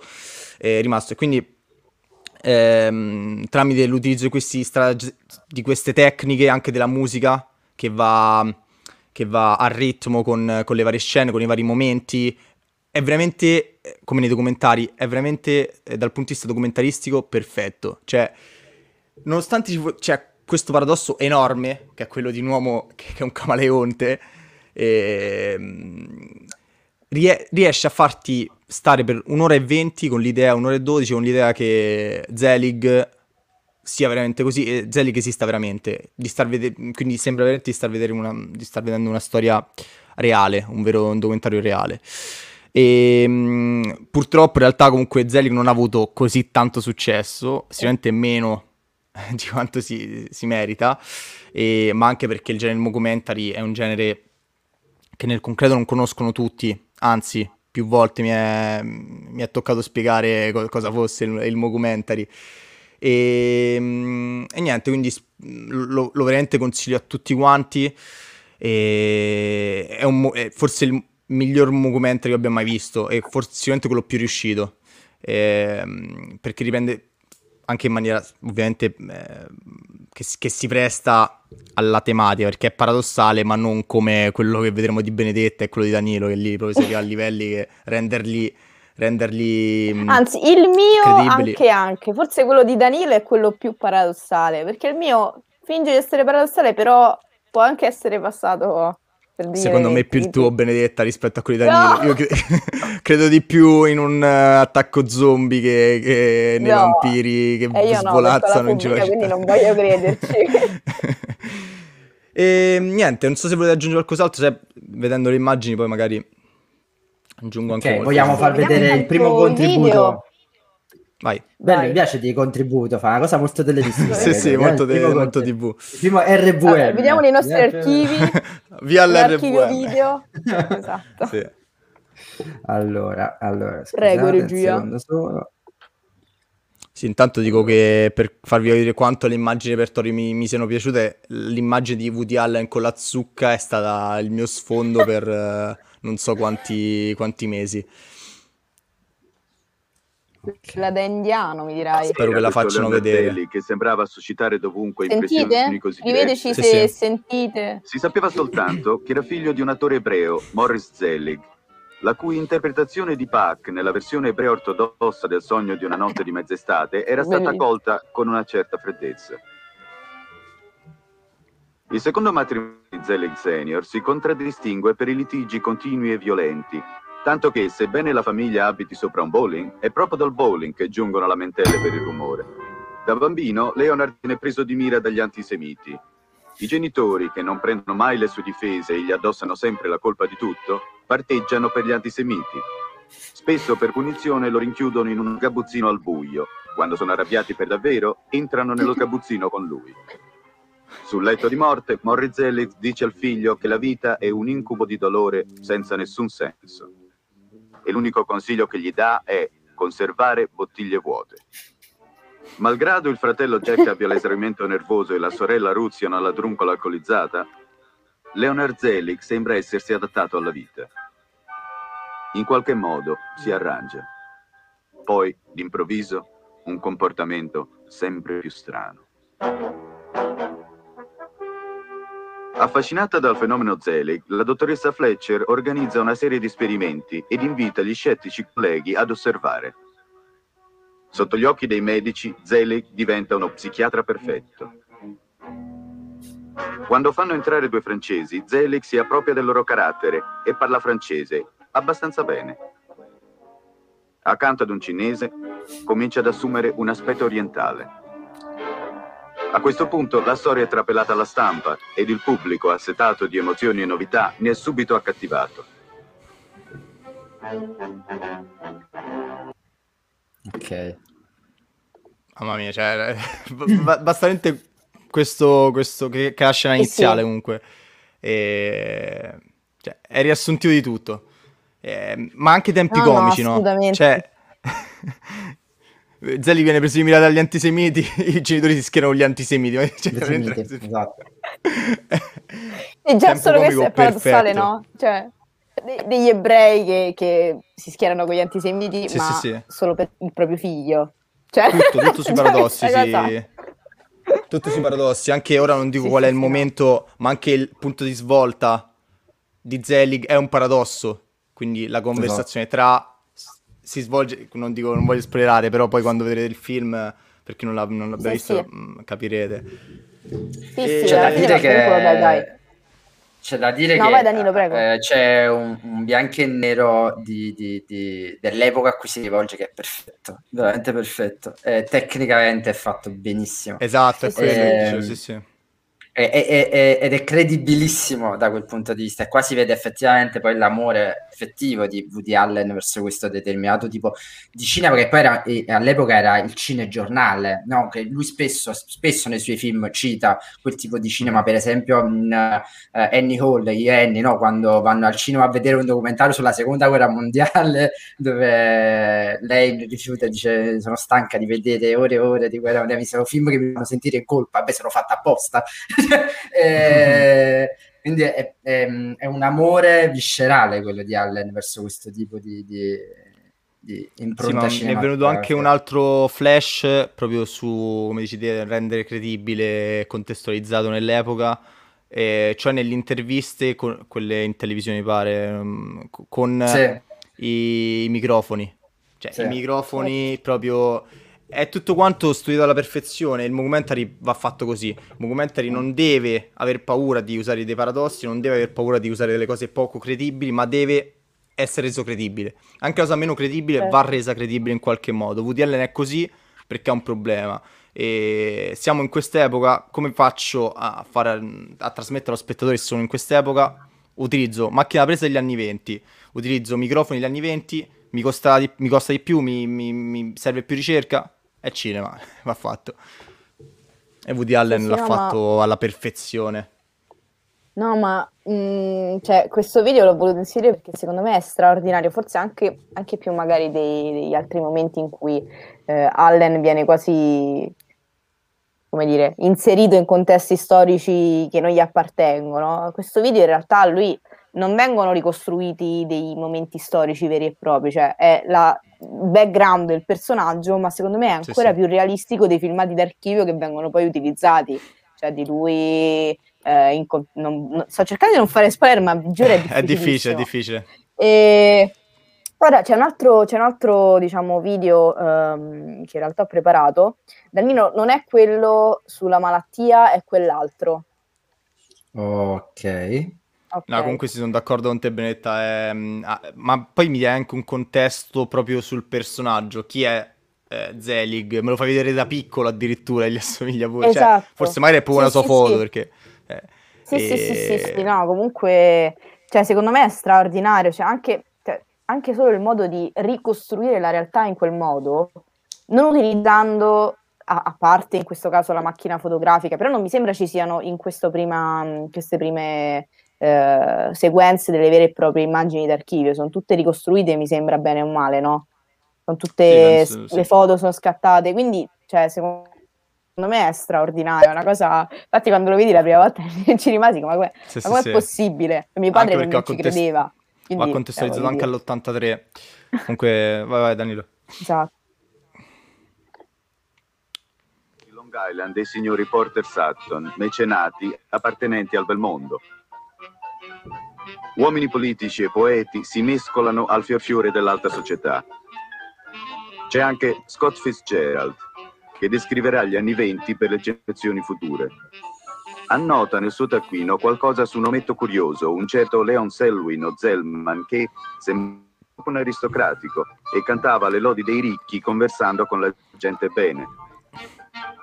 eh, rimasto. e quindi ehm, tramite l'utilizzo di, strate- di queste tecniche, anche della musica, che va, che va a ritmo con, con le varie scene, con i vari momenti, è veramente, come nei documentari, è veramente, eh, dal punto di vista documentaristico, perfetto. Cioè, nonostante ci fu- cioè, questo paradosso enorme, che è quello di un uomo che, è un camaleonte, ehm, rie- riesce a farti stare per un'ora e venti con l'idea, un'ora e dodici, con l'idea che Zelig sia veramente così, e Zelig esista veramente, di star vede- quindi sembra veramente di star, una, di star vedendo una storia reale, un vero un documentario reale. E mh, purtroppo in realtà comunque Zelig non ha avuto così tanto successo, sicuramente meno di quanto si, si merita, e, ma anche perché il genere documentary è un genere che nel concreto non conoscono tutti, anzi più volte mi è, mi è toccato spiegare co- cosa fosse il, il documentary. E, e, niente, quindi lo, lo, veramente consiglio a tutti quanti. E, è, un, è forse il miglior documentary che abbia mai visto e forse sicuramente quello più riuscito. E, perché riprende anche in maniera ovviamente eh, che, che, si presta alla tematica perché è paradossale ma non come quello che vedremo di Benedetta e quello di Danilo che lì proprio si arriva a livelli che renderli renderli mm, anzi il mio anche anche. Forse quello di Danilo è quello più paradossale perché il mio finge di essere paradossale però può anche essere passato Secondo me più il tuo Benedetta rispetto a quelli di Danilo. No! Io cre- credo di più in un uh, attacco zombie che, che nei no. vampiri che eh svolazzano in giro. Quindi non voglio crederci. e niente, non so se volete aggiungere qualcos'altro, se vedendo le immagini poi magari aggiungo anche okay, vogliamo far vedere il primo contributo. Video. Vai. Bello, mi piace di contributo, fa una cosa molto televisiva. sì, sì, molto, te- molto TV. Primo RVM. Allora, vediamo nei nostri archivi. Via l'RVM. video. esatto. Sì. Allora, allora, scusate, Prego, regia. Sì, intanto dico che per farvi vedere quanto le immagini repertorio mi, mi siano piaciute, l'immagine di Woody Allen con la zucca è stata il mio sfondo per uh, non so quanti, quanti mesi. La da indiano, mi dirai. Spero che la facciano vedere. Che sembrava suscitare dovunque sentite? così Rivedeci se sì. sentite. Si sapeva soltanto che era figlio di un attore ebreo, Morris Zelig, la cui interpretazione di Bach nella versione ebrea ortodossa del sogno di una notte di mezz'estate era stata colta con una certa freddezza. Il secondo matrimonio di Zelig Senior si contraddistingue per i litigi continui e violenti, Tanto che, sebbene la famiglia abiti sopra un bowling, è proprio dal bowling che giungono lamentele per il rumore. Da bambino, Leonard viene preso di mira dagli antisemiti. I genitori, che non prendono mai le sue difese e gli addossano sempre la colpa di tutto, parteggiano per gli antisemiti. Spesso, per punizione, lo rinchiudono in un gabuzzino al buio. Quando sono arrabbiati per davvero, entrano nello gabuzzino con lui. Sul letto di morte, Morri Zelig dice al figlio che la vita è un incubo di dolore senza nessun senso e l'unico consiglio che gli dà è conservare bottiglie vuote. Malgrado il fratello Jack abbia l'esaurimento nervoso e la sorella Ruth alla druncola alcolizzata, Leonard Zelig sembra essersi adattato alla vita. In qualche modo si arrangia. Poi, d'improvviso, un comportamento sempre più strano. Affascinata dal fenomeno Zelig, la dottoressa Fletcher organizza una serie di esperimenti ed invita gli scettici colleghi ad osservare. Sotto gli occhi dei medici, Zelig diventa uno psichiatra perfetto. Quando fanno entrare due francesi, Zelig si appropria del loro carattere e parla francese abbastanza bene. Accanto ad un cinese, comincia ad assumere un aspetto orientale. A questo punto la storia è trapelata alla stampa ed il pubblico, assetato di emozioni e novità, ne è subito accattivato. Ok. Mamma mia, cioè, basta questo, questo che, che la scena iniziale sì. comunque. E, cioè, è riassuntivo di tutto. E, ma anche i tempi no, comici, no? no? Cioè, Zelli viene preso di mira dagli antisemiti, i genitori si schierano gli antisemiti. Cioè, antisemiti esatto. e già solo questo è paradossale, no? Cioè, de- degli ebrei che, che, si schierano con gli antisemiti, sì, ma sì, sì. solo per il proprio figlio. Cioè, tutto, tutto sui paradossi, sì. Tutto sui paradossi. Anche ora non dico qual è il momento, ma anche il punto di svolta di Zelig è un paradosso. Quindi la conversazione esatto. tra si svolge, non, dico, non voglio spoilerare, però poi quando vedrete il film, per chi non, l'ha, non l'abbia sì, visto, sì. Mm, capirete. Sì, sì, c'è da dire che... Dai, dai. C'è da dire no, che vai, Danilo, eh, c'è un, un, bianco e nero di, di, di, dell'epoca a cui si rivolge che è perfetto, veramente perfetto. Eh, tecnicamente è fatto benissimo. Esatto, è quello. Eh, sì, sì è, è, è, ed è credibilissimo da quel punto di vista. E qua si vede effettivamente poi l'amore effettivo di Woody Allen verso questo determinato tipo di cinema che poi era, all'epoca era il cinegiornale no? che lui spesso, spesso nei suoi film cita quel tipo di cinema. Per esempio in uh, Annie Hall gli Annie no? quando vanno al cinema a vedere un documentario sulla seconda guerra mondiale dove lei rifiuta e dice sono stanca di vedere ore e ore di guerra mondiale mi sono film che mi fanno sentire in colpa. Beh sono fatta apposta eh, quindi è, è, è, un amore viscerale quello di Allen verso questo tipo di, di, di impronta sì, Mi è venuto anche un altro flash proprio su, come dici te, rendere credibile e contestualizzato nell'epoca. Eh, cioè nelle interviste, con, quelle in televisione mi pare, mm, con sì. i, i, microfoni. Cioè sì. i microfoni proprio è tutto quanto studiato alla perfezione. Il mockumentary va fatto così. Il mockumentary non deve aver paura di usare dei paradossi, non deve aver paura di usare delle cose poco credibili, ma deve essere reso credibile. Anche la cosa meno credibile eh. va resa credibile in qualche modo. Woody Allen è così perché ha un problema. E siamo in quest'epoca, come faccio a, fare, a trasmettere allo spettatore che sono in quest'epoca? Utilizzo macchina presa degli anni 20, utilizzo microfoni degli anni 20, mi costa di, mi costa di più, mi, mi, mi serve più ricerca, è cinema, va fatto. E Woody Allen sì, l'ha no, fatto ma... alla perfezione. No, ma mh, mm, cioè, questo video l'ho voluto inserire perché secondo me è straordinario, forse anche, anche più magari dei, degli altri momenti in cui eh, Allen viene quasi, come dire, inserito in contesti storici che non gli appartengono. Questo video in realtà lui non vengono ricostruiti dei momenti storici veri e propri, cioè è la background del personaggio, ma secondo me è ancora sì, più realistico dei filmati d'archivio che vengono poi utilizzati, cioè di lui... Eh, in, non, non, sto cercando di non fare spoiler, ma giuro è difficile. è difficile, è difficile. E... Ora c'è un altro, c'è un altro diciamo, video um, che in realtà ho preparato. Danilo non è quello sulla malattia, è quell'altro. Ok. Okay. No, comunque si sono d'accordo con te, Benetta. È, mm, ah, ma poi mi dai anche un contesto proprio sul personaggio. Chi è eh, Zelig? Me lo fai vedere da piccolo addirittura, gli assomiglia pure. Cioè, esatto. Cioè, forse magari è proprio sì, una sua sì, foto, sì. perché... Eh, sì, e... sì, sì, sì, sì, no, comunque... Cioè, secondo me è straordinario. Cioè, anche, cioè, anche solo il modo di ricostruire la realtà in quel modo, non utilizzando a, a, parte in questo caso la macchina fotografica, però non mi sembra ci siano in prima, queste prime eh, sequenze delle vere e proprie immagini d'archivio, sono tutte ricostruite, mi sembra bene o male, no? Sono tutte, sì, penso, le sì. foto sono scattate, quindi, cioè, secondo me è straordinario, è una cosa, infatti quando lo vedi la prima volta ci rimasi come, ma sì, ma com'è possibile? Mio padre non ci contest- credeva. Quindi, ha contestualizzato anche all'83. Comunque, vai vai Danilo. Esatto. Long Island dei signori Porter Sutton, mecenati appartenenti al bel mondo, Uomini politici e poeti si mescolano al fiorfiore dell'alta società. C'è anche Scott Fitzgerald, che descriverà gli anni venti per le generazioni future. Annota nel suo taccuino qualcosa su un ometto curioso, un certo Leon Selwyn o Zellman che sembra un aristocratico e cantava le lodi dei ricchi conversando con la gente bene.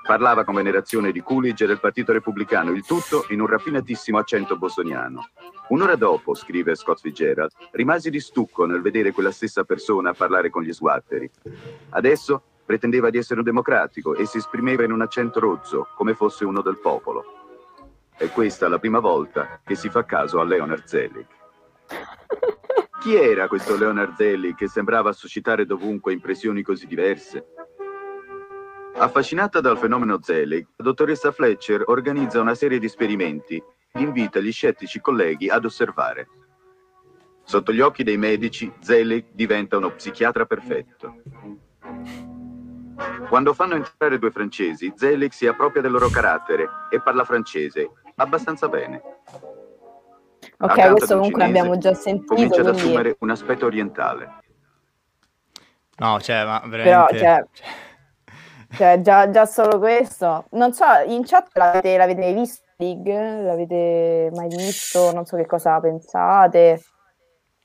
Parlava con venerazione di Coolidge e del Partito Repubblicano, il tutto in un raffinatissimo accento bostoniano. Un'ora dopo, scrive Scott Fitzgerald, rimasi di stucco nel vedere quella stessa persona parlare con gli sguatteri. Adesso pretendeva di essere un democratico e si esprimeva in un accento rozzo, come fosse uno del popolo. È questa la prima volta che si fa caso a Leonard Zelig. Chi era questo Leonard Zelig che sembrava suscitare dovunque impressioni così diverse? Affascinata dal fenomeno Zelig, la dottoressa Fletcher organizza una serie di esperimenti invita gli scettici colleghi ad osservare. Sotto gli occhi dei medici, Zelig diventa uno psichiatra perfetto. Quando fanno entrare due francesi, Zelig si appropria del loro carattere e parla francese abbastanza bene. Ok, Accanto questo comunque cinese, abbiamo già sentito. Comincia quindi... ad assumere un aspetto orientale. No, cioè, ma veramente... Però, cioè... Cioè, già, già, solo questo. Non so, in chat l'avete, l'avete visto, League? L'avete mai visto? Non so che cosa pensate.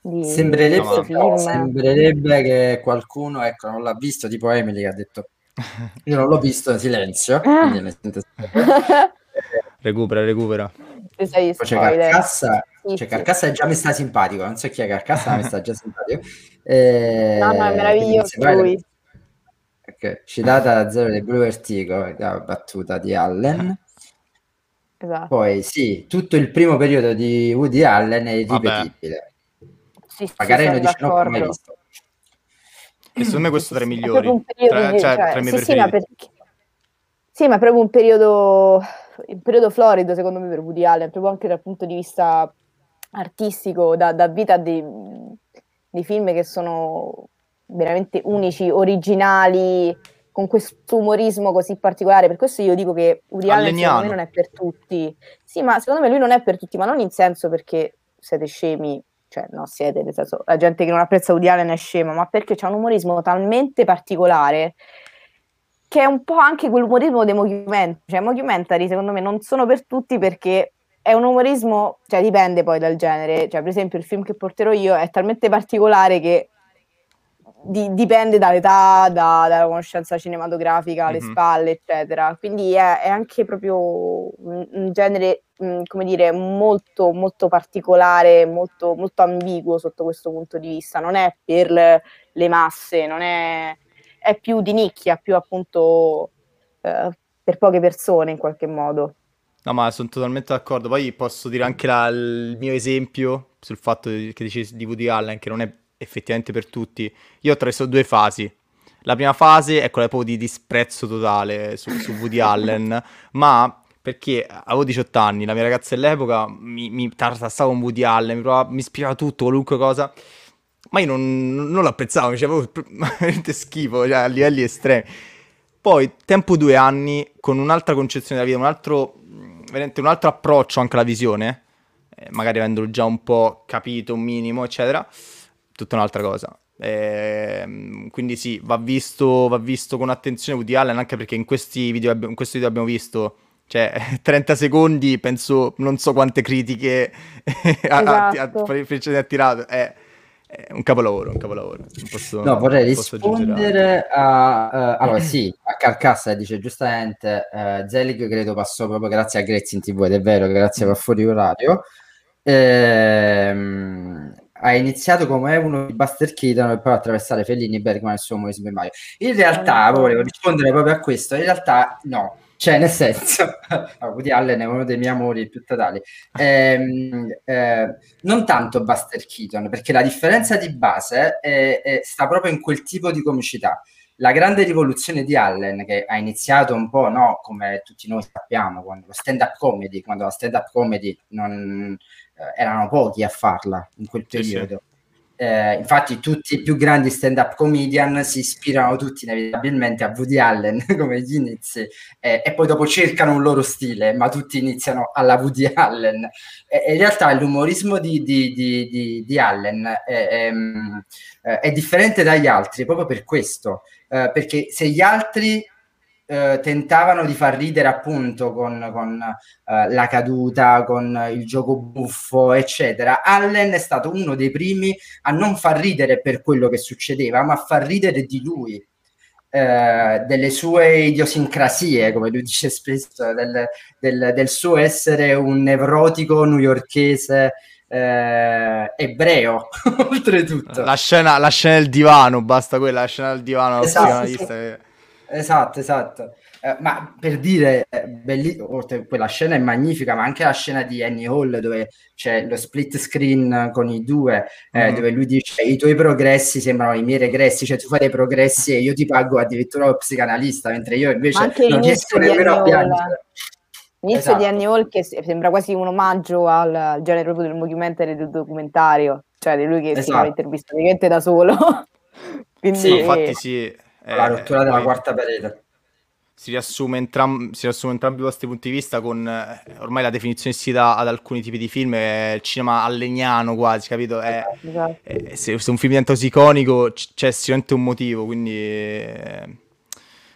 Di sembrerebbe, no, sembrerebbe che qualcuno, ecco, non l'ha visto, tipo Emily che ha detto io non l'ho visto in silenzio. recupera, recupera. C'è Carcassa, sì, cioè, Carcassa sì. già mi sta simpatico, non so chi è Carcassa, ma mi sta già simpatico. Eh, no, no, è meraviglioso lui. Okay. Citata da Zero del Blue Vertigo, la battuta di Allen. Esatto. Poi sì, tutto il primo periodo di Woody Allen è irripetibile. Sì, Magari non dice no, mai visto. E secondo me questo tra i migliori. Tra, di, cioè, cioè, tra i miei sì, sì, ma perché... sì, ma proprio un periodo, un periodo florido secondo me per Woody Allen, proprio anche dal punto di vista artistico, da, da vita di, di film che sono veramente unici, originali, con questo umorismo così particolare. Per questo io dico che Allen secondo me non è per tutti. Sì, ma secondo me lui non è per tutti, ma non in senso perché siete scemi, cioè no, siete, nel senso, la gente che non apprezza Woody Allen è scema, ma perché c'è un umorismo talmente particolare che è un po' anche quell'umorismo dei mockumentary, cioè mockumentary secondo me non sono per tutti perché è un umorismo, cioè dipende poi dal genere, cioè per esempio il film che porterò io è talmente particolare che di, dipende dall'età, da, dalla conoscenza cinematografica alle mm-hmm. spalle, eccetera. Quindi è, è anche proprio un, genere, mh, mm, come dire, molto, molto particolare, molto, molto ambiguo sotto questo punto di vista. Non è per le, le masse, non è, è, più di nicchia, più appunto eh, per poche persone in qualche modo. No, ma sono totalmente d'accordo. Poi posso dire anche la, il mio esempio sul fatto che dici di Woody Allen, che non è effettivamente per tutti. Io ho attraversato due fasi. La prima fase è quella proprio di disprezzo totale su, su Woody Allen, ma perché avevo 18 anni, la mia ragazza all'epoca mi, mi tartassava con Woody Allen, mi, provava, mi spiegava tutto, qualunque cosa, ma io non, non lo apprezzavo, mi facevo veramente schifo, cioè a livelli estremi. Poi, tempo due anni, con un'altra concezione della vita, un altro, veramente un altro approccio anche alla visione, eh, magari avendolo già un po' capito, un minimo, eccetera, tutta un'altra cosa. Eh, quindi sì, va visto, va visto, con attenzione Woody Allen anche perché in, questi video, in questo video abbiamo visto cioè 30 secondi penso non so quante critiche esatto. ha, tirato. È, è, un capolavoro un capolavoro. Posso, no vorrei rispondere a uh, allora sì a Carcassa dice giustamente uh, Zelig credo passò proprio grazie a Grezzi in tv ed è vero grazie a fuori orario. Ehm ha iniziato come uno di Buster Keaton e poi attraversare Fellini, Bergman e il suo umorismo in realtà, volevo rispondere proprio a questo, in realtà no, cioè nel senso, Woody Allen è uno dei miei amori più totali, eh, eh, non tanto Buster Keaton, perché la differenza di base è, è, sta proprio in quel tipo di comicità. La grande rivoluzione di Allen, che ha iniziato un po', no, come tutti noi sappiamo, quando lo stand-up comedy, quando la stand-up comedy non, erano pochi a farla in quel periodo. Sì, sì. Eh, infatti tutti i più grandi stand-up comedian si ispirano tutti inevitabilmente a Woody Allen come gli inizi eh, e poi dopo cercano un loro stile, ma tutti iniziano alla Woody Allen. E, in realtà l'umorismo di, di, di, di Allen è, è, ehm, eh, è, differente dagli altri proprio per questo, eh, perché se gli altri eh, tentavano di far ridere appunto con, con eh, la caduta, con il gioco buffo, eccetera. Allen è stato uno dei primi a non far ridere per quello che succedeva, ma a far ridere di lui. Eh, delle sue idiosincrasie, come lui dice spesso, del, del, del suo essere un nevrotico newyorchese eh, ebreo, oltretutto. La scena, la scena del divano, basta quella, la scena del divano. Esatto, sì. Esatto, esatto. Eh, ma per dire, eh, belli- quella scena è magnifica, ma anche la scena di Annie Hall dove c'è lo split screen con i due, eh, mm. dove lui dice i tuoi progressi sembrano i miei regressi, cioè tu fai dei progressi e io ti pago addirittura lo psicanalista, mentre io invece non riesco nemmeno a piangere. L'inizio esatto. di Annie Hall che sembra quasi un omaggio al, al genere proprio del documentary del documentario, cioè di lui che esatto. si fa intervista praticamente da solo. Quindi, sì, infatti sì la rottura eh, della quarta parete. Si riassume, entram- si riassume entrambi i vostri punti di vista con eh, ormai la definizione si dà ad alcuni tipi di film, è il cinema allegnano quasi, capito? È, esatto. è, se, se, un film diventa così iconico c- c'è sicuramente un motivo, quindi... Eh,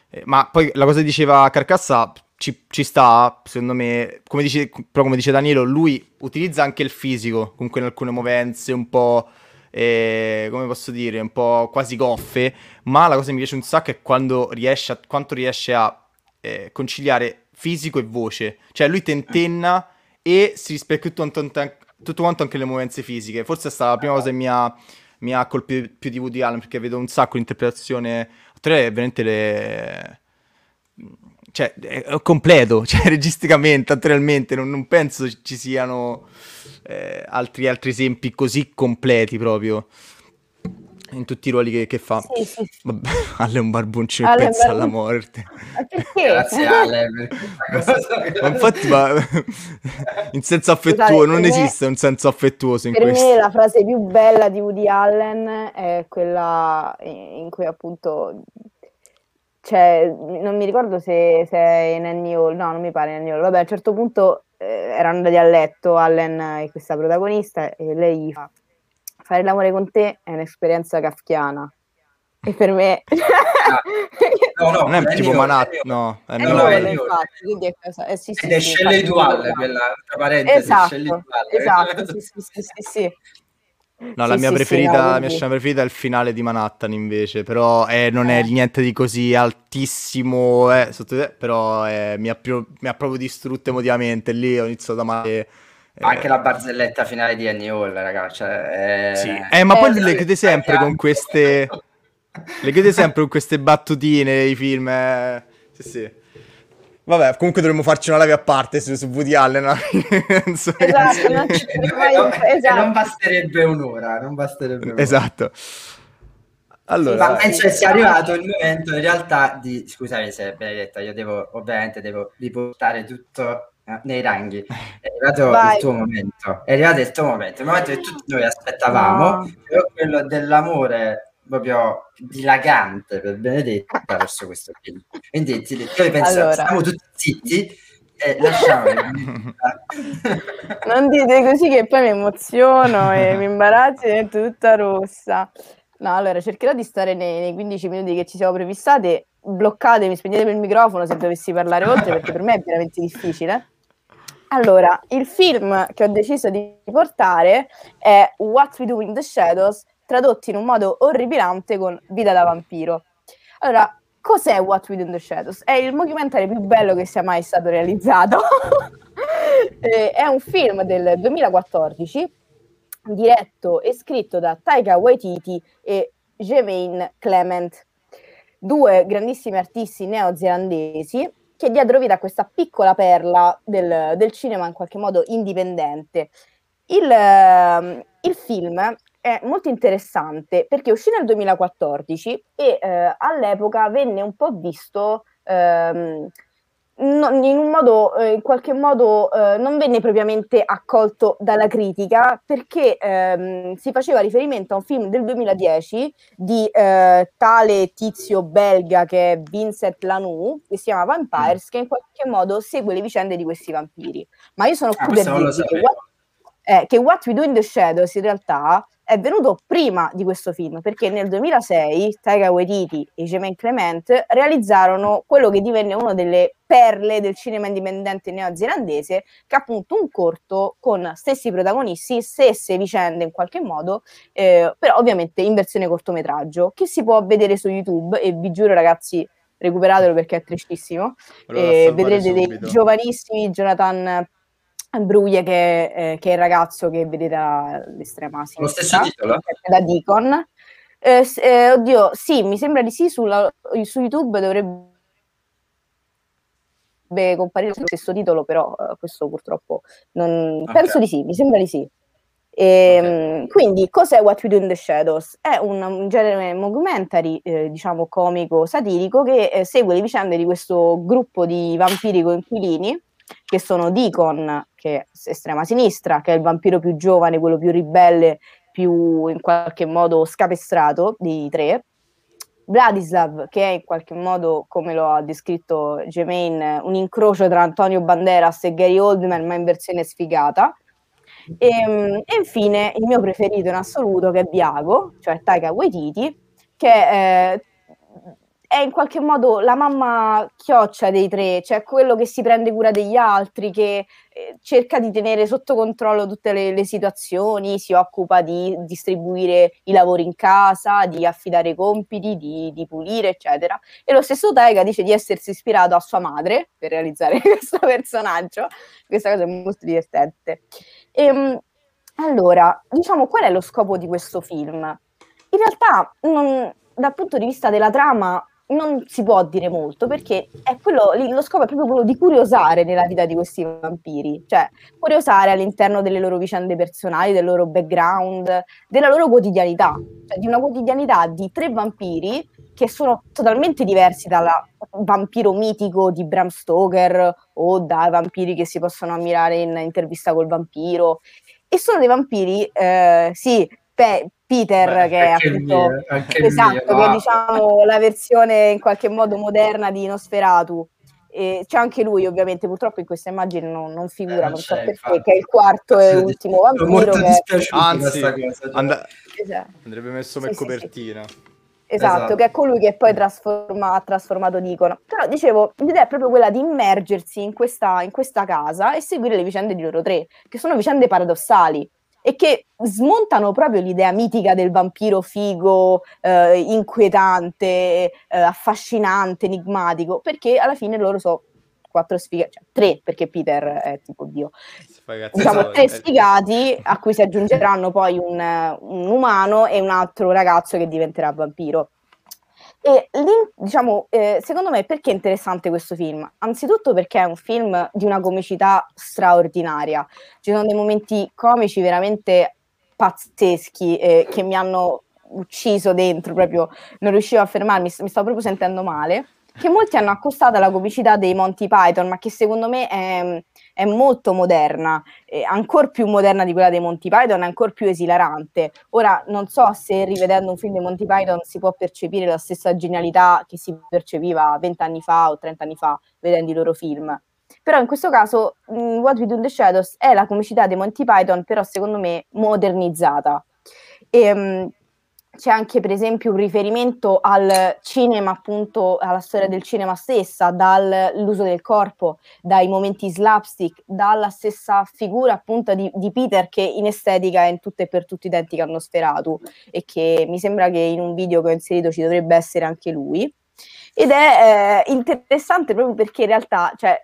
eh, ma poi la cosa che diceva Carcassa ci, ci, sta, secondo me, come dice, però come dice Danilo, lui utilizza anche il fisico, comunque in alcune movenze un po' eh, come posso dire, un po' quasi goffe, ma la cosa che mi piace un sacco è quando riesce a, quanto riesce a eh, conciliare fisico e voce. Cioè lui tentenna e si rispecchia tutto, tutto, quanto anche le movenze fisiche. Forse è stata la prima cosa che mi ha, mi ha colpito più di Woody Allen, perché vedo un sacco di interpretazione... Tre veramente le cioè, è completo, cioè, registicamente, attorialmente, non, non penso ci siano eh, altri, altri esempi così completi proprio in tutti i ruoli che, che fa. Sì, sì. Vabbè, Ale è un barboncino Ale pensa alla morte. perché? Grazie Ale. ma, infatti, ma, in senso affettuoso, Scusate, non esiste un senso affettuoso in per questo. Per me la frase più bella di Woody Allen è quella in cui appunto cioè, non mi ricordo se, se è in Annie Hall, no, non mi pare in Annie Hall. Vabbè, a un certo punto eh, erano andati a letto Allen e questa protagonista e lei fa fare l'amore con te è un'esperienza kafkiana. E per me... no, no, non è tipo Manhattan, no. È no, no, è infatti, quindi è cosa... Eh, sì, sì, Ed è sì, Shelley Dual, quella, tra parentesi, esatto, Esatto, sì, sì, sì, sì, sì. No, sì, la mia sì, preferita, sì, mia scena preferita è il finale di Manhattan invece, però eh, non è eh. niente di così altissimo, eh, sotto, però eh, mi, ha più, mi, ha proprio distrutto emotivamente, lì ho iniziato a amare... Eh. Anche la barzelletta finale di Annie Hall, ragazzi. Cioè, sì. eh, ma poi le chiude sempre con queste... le chiude sempre con queste battutine nei film, sì sì. Vabbè, comunque dovremmo farci una live a parte su, su Woody Allen. No? so esatto, non, no, esatto. non basterebbe un'ora, non basterebbe un'ora. Esatto. Allora, sì, ma penso che sia arrivato il momento in realtà di scusami se Benedetta, io devo ovviamente devo riportare tutto eh, nei ranghi. È arrivato Vai. il tuo momento, è arrivato il tuo momento, il momento che tutti noi aspettavamo, no. quello dell'amore proprio dilagante per Benedetta verso questo film. Quindi io penso, allora. stiamo tutti zitti e lasciamo Non dite così che poi mi emoziono e mi imbarazzo e è tutta rossa. No, allora cercherò di stare nei, nei 15 minuti che ci siamo prefissate. Bloccatemi, spegnetemi il microfono se dovessi parlare oltre perché per me è veramente difficile. Allora, il film che ho deciso di portare è What We Do in the Shadows tradotti in un modo orripilante con Vita da vampiro. Allora, cos'è What We Do in the Shadows? È il documentario più bello che sia mai stato realizzato. è un film del 2014 diretto e scritto da Taika Waititi e Jermaine Clement, due grandissimi artisti neozelandesi che diedero vita a questa piccola perla del, del cinema in qualche modo indipendente. Il, uh, il film è molto interessante perché uscì nel 2014 e eh, all'epoca venne un po' visto ehm, in un modo, eh, in qualche modo, eh, non venne propriamente accolto dalla critica perché ehm, si faceva riferimento a un film del 2010 di eh, tale tizio belga che è Vincent Lanoux, che si chiama Vampires, che in qualche modo segue le vicende di questi vampiri. Ma io sono ah, qui per dirvi che What, eh, che What We Do in the Shadows in realtà è venuto prima di questo film, perché nel 2006 Taika Waititi e Jermaine Clement realizzarono quello che divenne una delle perle del cinema indipendente neozelandese, che è appunto un corto con stessi protagonisti, stesse vicende in qualche modo, eh, però ovviamente in versione cortometraggio, che si può vedere su YouTube e vi giuro ragazzi recuperatelo perché è tristissimo. Eh, vedrete subito. dei giovanissimi Jonathan Bruglie che, eh, che, è il ragazzo che vedete all'estrema sinistra. Lo stesso titolo? Da Deacon. Eh, eh, oddio, sì, mi sembra di sì, sulla, su YouTube dovrebbe comparire lo stesso titolo, però uh, questo purtroppo non... Okay. penso di sì, mi sembra di sì. E, ehm, okay. Quindi, cos'è What We Do in the Shadows? È un, un genere documentary, eh, diciamo comico, satirico, che eh, segue le vicende di questo gruppo di vampiri coinquilini che sono Deacon, che è estrema sinistra, che è il vampiro più giovane, quello più ribelle, più in qualche modo scapestrato dei tre, Vladislav, che è in qualche modo, come lo ha descritto Jermaine, un incrocio tra Antonio Banderas e Gary Oldman, ma in versione sfigata. E, ehm, e infine il mio preferito in assoluto, che è Viago, cioè Taika Waititi, che eh, è in qualche modo la mamma chioccia dei tre, cioè quello che si prende cura degli altri, che eh, cerca di tenere sotto controllo tutte le, le, situazioni, si occupa di distribuire i lavori in casa, di affidare i compiti, di, di pulire, eccetera. E lo stesso Taiga dice di essersi ispirato a sua madre per realizzare questo personaggio. Questa cosa è molto divertente. E, ehm, allora, diciamo, qual è lo scopo di questo film? In realtà, non, dal punto di vista della trama, non si può dire molto perché quello, lo scopo è proprio quello di curiosare nella vita di questi vampiri, cioè curiosare all'interno delle loro vicende personali, del loro background, della loro quotidianità, cioè di una quotidianità di tre vampiri che sono totalmente diversi dal vampiro mitico di Bram Stoker o dai vampiri che si possono ammirare in intervista col vampiro. E sono dei vampiri, eh, sì, pe- Peter, Beh, che è appunto mio, esatto, mio, che è diciamo la versione in qualche modo moderna di Nosferatu. E c'è anche lui, ovviamente, purtroppo in questa immagine non, non figura, eh, non so perché, che è il quarto e ultimo vampiro. Che... Anzi, and- esatto. andrebbe messo come sì, copertina. Sì, Esatto, esatto, che è colui che poi trasforma, ha trasformato Dicono. Però dicevo, l'idea è proprio quella di immergersi in questa, in questa casa e seguire le vicende di loro tre, che sono vicende paradossali e che smontano proprio l'idea mitica del vampiro figo, eh, inquietante, eh, affascinante, enigmatico, perché alla fine loro sono quattro sfigati, cioè tre perché Peter è tipo Dio. Diciamo tre sfigati a cui si aggiungeranno poi un, un umano e un altro ragazzo che diventerà vampiro. E diciamo, eh, secondo me perché è interessante questo film? Anzitutto perché è un film di una comicità straordinaria. Ci sono dei momenti comici veramente pazzeschi eh, che mi hanno ucciso dentro, proprio non riuscivo a fermarmi, mi stavo proprio sentendo male che molti hanno accostato alla comicità dei Monty Python, ma che secondo me è, è molto moderna, ancora più moderna di quella dei Monty Python, ancora più esilarante. Ora, non so se rivedendo un film dei Monty Python si può percepire la stessa genialità che si percepiva vent'anni fa o trent'anni fa vedendo i loro film. Però in questo caso mm, What We Do in the Shadows è la comicità dei Monty Python, però secondo me modernizzata. E, um, c'è anche per esempio un riferimento al cinema, appunto alla storia del cinema stessa, dall'uso del corpo, dai momenti slapstick, dalla stessa figura appunto di, di Peter che in estetica è in tutto e per tutti identica a Nosferatu e che mi sembra che in un video che ho inserito ci dovrebbe essere anche lui. Ed è eh, interessante proprio perché in realtà, cioè,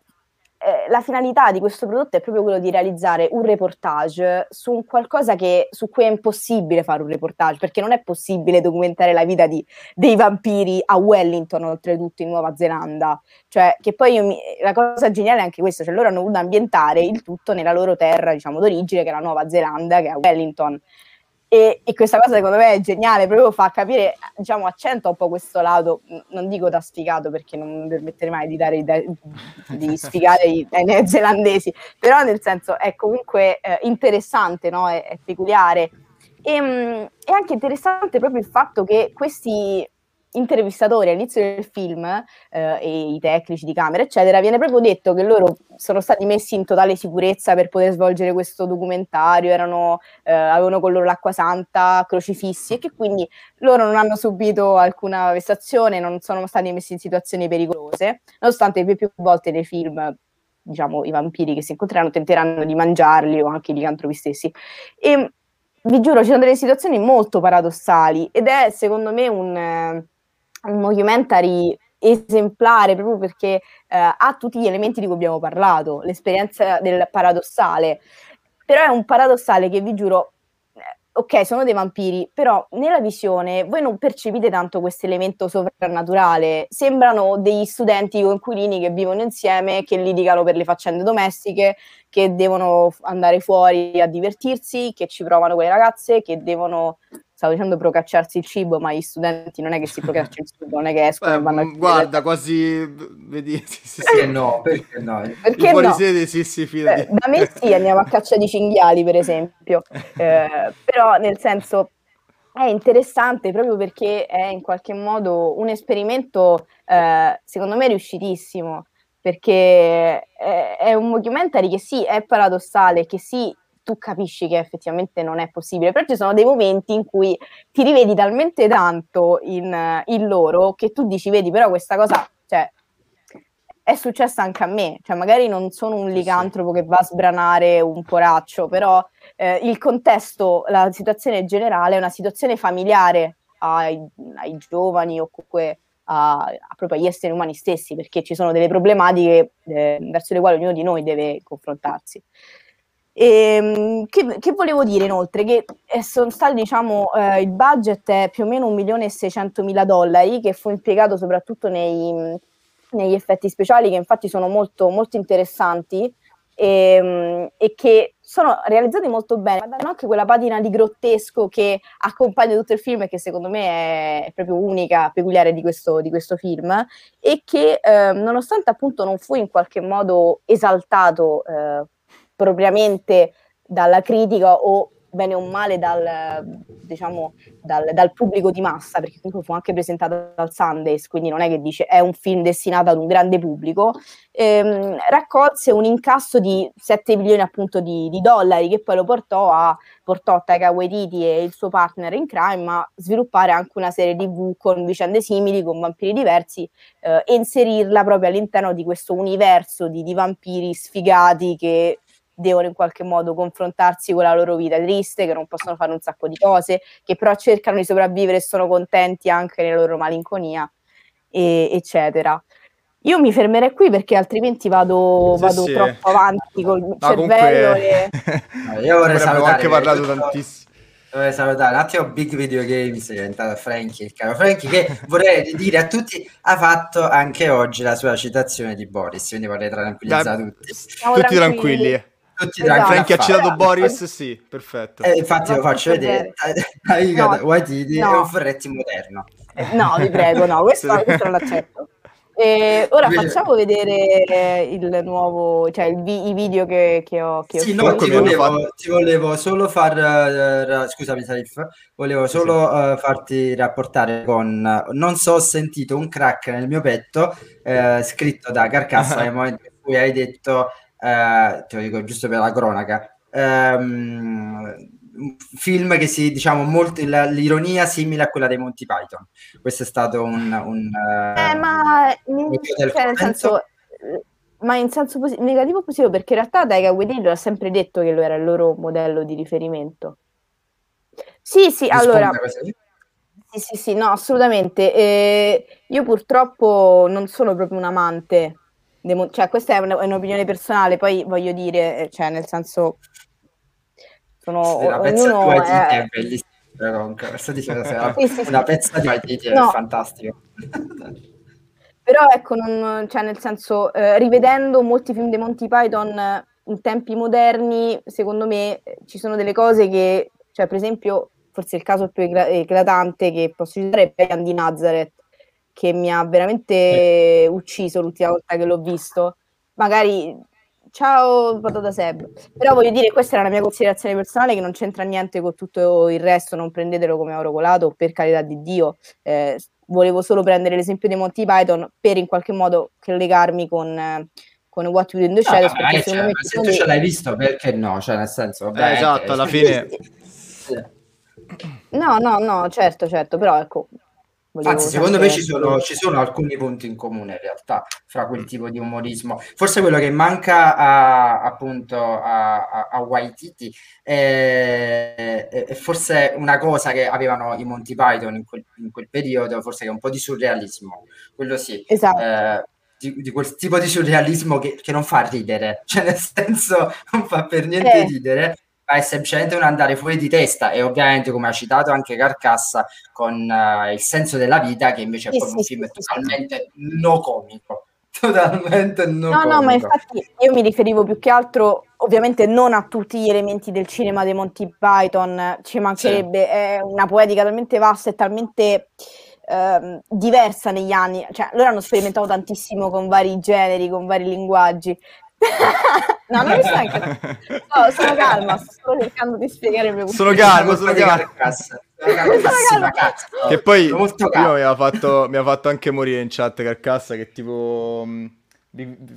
eh, la finalità di questo prodotto è proprio quello di realizzare un reportage su un qualcosa che, su cui è impossibile fare un reportage, perché non è possibile documentare la vita di, dei vampiri a Wellington, oltretutto in Nuova Zelanda. Cioè, che poi mi, la cosa geniale è anche questa, cioè loro hanno voluto ambientare il tutto nella loro terra, diciamo, d'origine, che è la Nuova Zelanda, che è Wellington. E, e, questa cosa secondo me è geniale, proprio fa capire, diciamo, accenta un po' questo lato, non dico da sfigato perché non mi permetterei mai di, dare, di sfigare i, ai neozelandesi, però nel senso è comunque eh, interessante, no? è, è peculiare. E, mh, mm, è anche interessante proprio il fatto che questi intervistatori all'inizio del film eh, e i tecnici di camera, eccetera, viene proprio detto che loro sono stati messi in totale sicurezza per poter svolgere questo documentario, erano, eh, avevano con loro l'acqua santa, crocifissi e che quindi loro non hanno subito alcuna vessazione, non sono stati messi in situazioni pericolose, nonostante più, più volte nei film diciamo i vampiri che si incontreranno tenteranno di mangiarli o anche i licantropi stessi. E vi giuro, ci sono delle situazioni molto paradossali ed è secondo me un... Un documentary esemplare proprio perché eh, ha tutti gli elementi di cui abbiamo parlato, l'esperienza del paradossale, però è un paradossale che vi giuro, eh, ok, sono dei vampiri, però nella visione voi non percepite tanto questo elemento sovrannaturale, sembrano degli studenti coinquilini che vivono insieme, che litigano per le faccende domestiche, che devono andare fuori a divertirsi, che ci provano quelle ragazze, che devono stavo dicendo procacciarsi il cibo, ma gli studenti non è che si procacciano il cibo, non è che escono Beh, vanno a Guarda, quasi vedi, sì, sì, sì. Perché no? Perché no? Perché fuori no? sede sì, sì, fidati. Eh, da me sì, andiamo a caccia di cinghiali, per esempio. Eh, però nel senso è interessante proprio perché è in qualche modo un esperimento eh, secondo me riuscitissimo perché è, è, un documentary che sì è paradossale, che sì tu capisci che effettivamente non è possibile, però ci sono dei momenti in cui ti rivedi talmente tanto in, in loro che tu dici, vedi, però questa cosa, cioè, è successa anche a me, cioè magari non sono un licantropo che va a sbranare un poraccio, però eh, il contesto, la situazione generale è una situazione familiare ai, ai giovani o comunque a, a, proprio agli esseri umani stessi, perché ci sono delle problematiche eh, verso le quali ognuno di noi deve confrontarsi. E, ehm, che, che, volevo dire inoltre? Che eh, sono stati, diciamo, eh, il budget è più o meno 1 milione e 600 mila dollari, che fu impiegato soprattutto nei, negli effetti speciali, che infatti sono molto, molto interessanti e, ehm, e, che sono realizzati molto bene, ma danno anche quella patina di grottesco che accompagna tutto il film e che secondo me è, proprio unica, peculiare di questo, di questo film e che eh, nonostante appunto non fu in qualche modo esaltato eh, propriamente dalla critica o bene o male dal, diciamo, dal, dal, pubblico di massa, perché comunque fu anche presentato dal Sundays, quindi non è che dice è un film destinato ad un grande pubblico, ehm, raccolse un incasso di 7 milioni appunto di, di, dollari che poi lo portò a portò Taika Waititi e il suo partner in crime a sviluppare anche una serie tv con vicende simili, con vampiri diversi eh, e inserirla proprio all'interno di questo universo di, di vampiri sfigati che devono in qualche modo confrontarsi con la loro vita triste, che non possono fare un sacco di cose, che però cercano di sopravvivere e sono contenti anche nella loro malinconia, e, eccetera. Io mi fermerei qui perché altrimenti vado, sì, vado sì. troppo avanti col no, cervello. Comunque... E... io vorrei salutare, anche parlato tantissimo. Vorrei salutare un attimo Big Video Games è diventato Frankie, il caro Frankie, che vorrei dire a tutti ha fatto anche oggi la sua citazione di Boris, quindi vorrei tranquillizzare da, tutti. Siamo tutti tranquilli. tranquilli tutti esatto. Frankie ha citato Boris, sì, perfetto. Eh, infatti lo faccio vedere. Aiga no, Waititi no. è un Ferretti moderno. Eh, no, vi prego, no, questo, questo non l'accetto. E ora facciamo vedere il nuovo, cioè il vi- i video che, che ho. Che sì, ho no, ti volevo, ti volevo, solo far. Uh, scusami, Salif, volevo solo sì. uh, farti rapportare con. non so, ho sentito un crack nel mio petto uh, scritto da Carcassa nel momento in cui hai detto eh, te lo dico giusto per la cronaca, ehm, un film che si, diciamo, molto, la, l'ironia simile a quella dei Monty Python. Questo è stato un... un eh, ma, in, cioè, nel senso, ma in senso posi- negativo o positivo, perché in realtà Taika Waititi ha sempre detto che lo era il loro modello di riferimento. Sì, sì, allora... Sì, sì, sì, no, assolutamente. Eh, io purtroppo non sono proprio un amante Demo- cioè, questa è, un- è un'opinione personale, poi voglio dire, eh, cioè, nel senso, sono, sì, di Waititi è... è bellissima comunque, sì, sì, una pezza di Waititi no. è fantastico. Però ecco, non, cioè, nel senso, eh, rivedendo molti film di Monty Python in tempi moderni, secondo me eh, ci sono delle cose che, cioè, per esempio, forse il caso più eclatante che posso citare è Andy Nazareth, che mi ha veramente ucciso l'ultima volta che l'ho visto. Magari ciao, vado da Seb. Però voglio dire, questa era la mia considerazione personale che non c'entra niente con tutto il resto, non prendetelo come oro colato, per carità di Dio. Eh, volevo solo prendere l'esempio di Monty Python per in qualche modo collegarmi con, eh, con What We Do in the Shadows. No, perché cioè, me se tu ce l'hai visto, perché no? Cioè, nel senso, vabbè, eh, esatto, alla fine... No, no, no, certo, certo, però ecco, Anzi, secondo me ci sono, ci sono, alcuni punti in comune in realtà fra quel tipo di umorismo. Forse quello che manca a, appunto a, a, a Waititi è, è, forse una cosa che avevano i Monty Python in quel, in quel periodo, forse che è un po' di surrealismo. Quello sì. Esatto. Eh, di, di, quel tipo di surrealismo che, che, non fa ridere, cioè nel senso non fa per niente eh. ridere, è semplicemente un andare fuori di testa e ovviamente come ha citato anche Carcassa con uh, il senso della vita che invece è sì, proprio sì, un film sì, totalmente no comico. Totalmente no no comico. no ma infatti io mi riferivo più che altro ovviamente non a tutti gli elementi del cinema dei Monty Python ci mancherebbe è una poetica talmente vasta e talmente Uh, diversa negli anni, cioè loro hanno sperimentato tantissimo con vari generi, con vari linguaggi, no, non mi sto anche. No, sono calma, sto solo cercando di spiegare il mio punto. Sono calmo, sono calmo. Che poi prima mi ha, fatto, mi ha fatto anche morire in chat Carcassa che tipo um,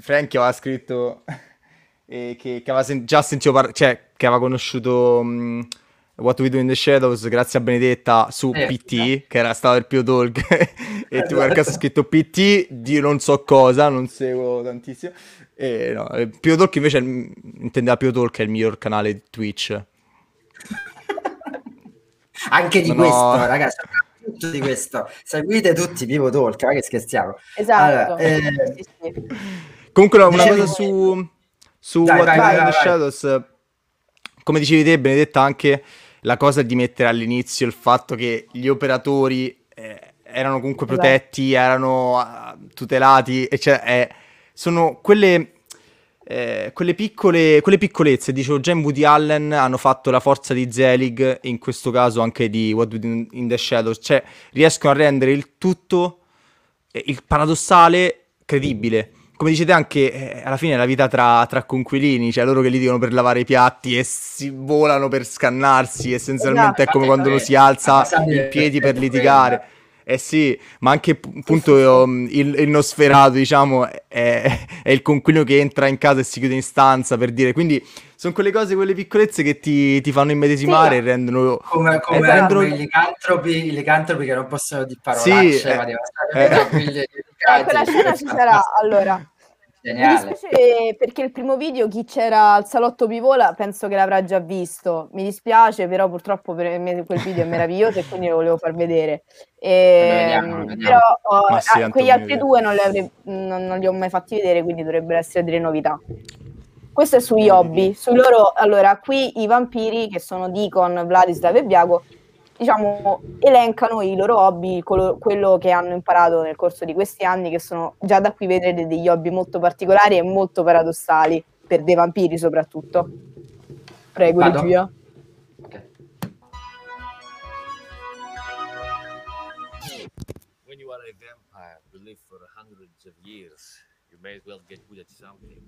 Frankie aveva scritto eh, che, che, aveva sen- già sentito parlare, cioè che aveva conosciuto um, What We Do in the Shadows grazie a Benedetta su eh, PT, eh. che era stato il più talk e tu Carcassa ha scritto PT di non so cosa, non seguo tantissimo e no, Pio Talk invece intendeva Pio Talk è il miglior canale di Twitch. Anche di no. questo, ragazzi, tutto di questo. Seguite tutti Pio Talk, ma che scherziamo. Esatto. Allora, eh... sì, sì. Comunque no, una Dicevo... cosa su, su dai, What vai, vai, Shadows, come dicevi te Benedetta, anche la cosa di mettere all'inizio il fatto che gli operatori eh, erano comunque esatto. protetti, erano uh, tutelati, eccetera, è sono quelle, eh, quelle, piccole, quelle piccolezze, dicevo già in Woody Allen hanno fatto la forza di Zelig, in questo caso anche di What We Do in the Shadows, cioè riescono a rendere il tutto, eh, il paradossale, credibile. come dicete anche, eh, alla fine è la vita tra, tra conquilini, cioè loro che litigano per lavare i piatti e si volano per scannarsi, essenzialmente esatto. è come quando uno si alza in piedi per litigare. Eh sì, ma anche appunto il, il Nosferato, diciamo, è, è, il conquilino che entra in casa e si chiude in stanza per dire. Quindi sono quelle cose, quelle piccolezze che ti, ti fanno immedesimare sì, e rendono... Come, come eh, rendono... I, licantropi, i licantropi che non possono dire parolacce, sì, ma devono stare eh, tranquilli. Eh, quella scena ci sarà, allora... Geniale. Mi dispiace perché il primo video chi c'era al salotto Pivola penso che l'avrà già visto. Mi dispiace, però purtroppo per me quel video è meraviglioso e quindi lo volevo far vedere. E, vediamo, vediamo. Però oh, sì, ah, quegli altri due non li, avrei, non, non li ho mai fatti vedere, quindi dovrebbero essere delle novità. Questo è sugli hobby, sui loro... Allora, qui i vampiri che sono Deacon, Vladislav e Biago diciamo, elencano i loro hobby, quello, quello, che hanno imparato nel corso di questi anni, che sono già da qui vedete degli hobby molto particolari e molto paradossali, per dei vampiri soprattutto. Prego, Vado. Regia. When you are a vampire who live for hundreds of years, you may as well get good at something.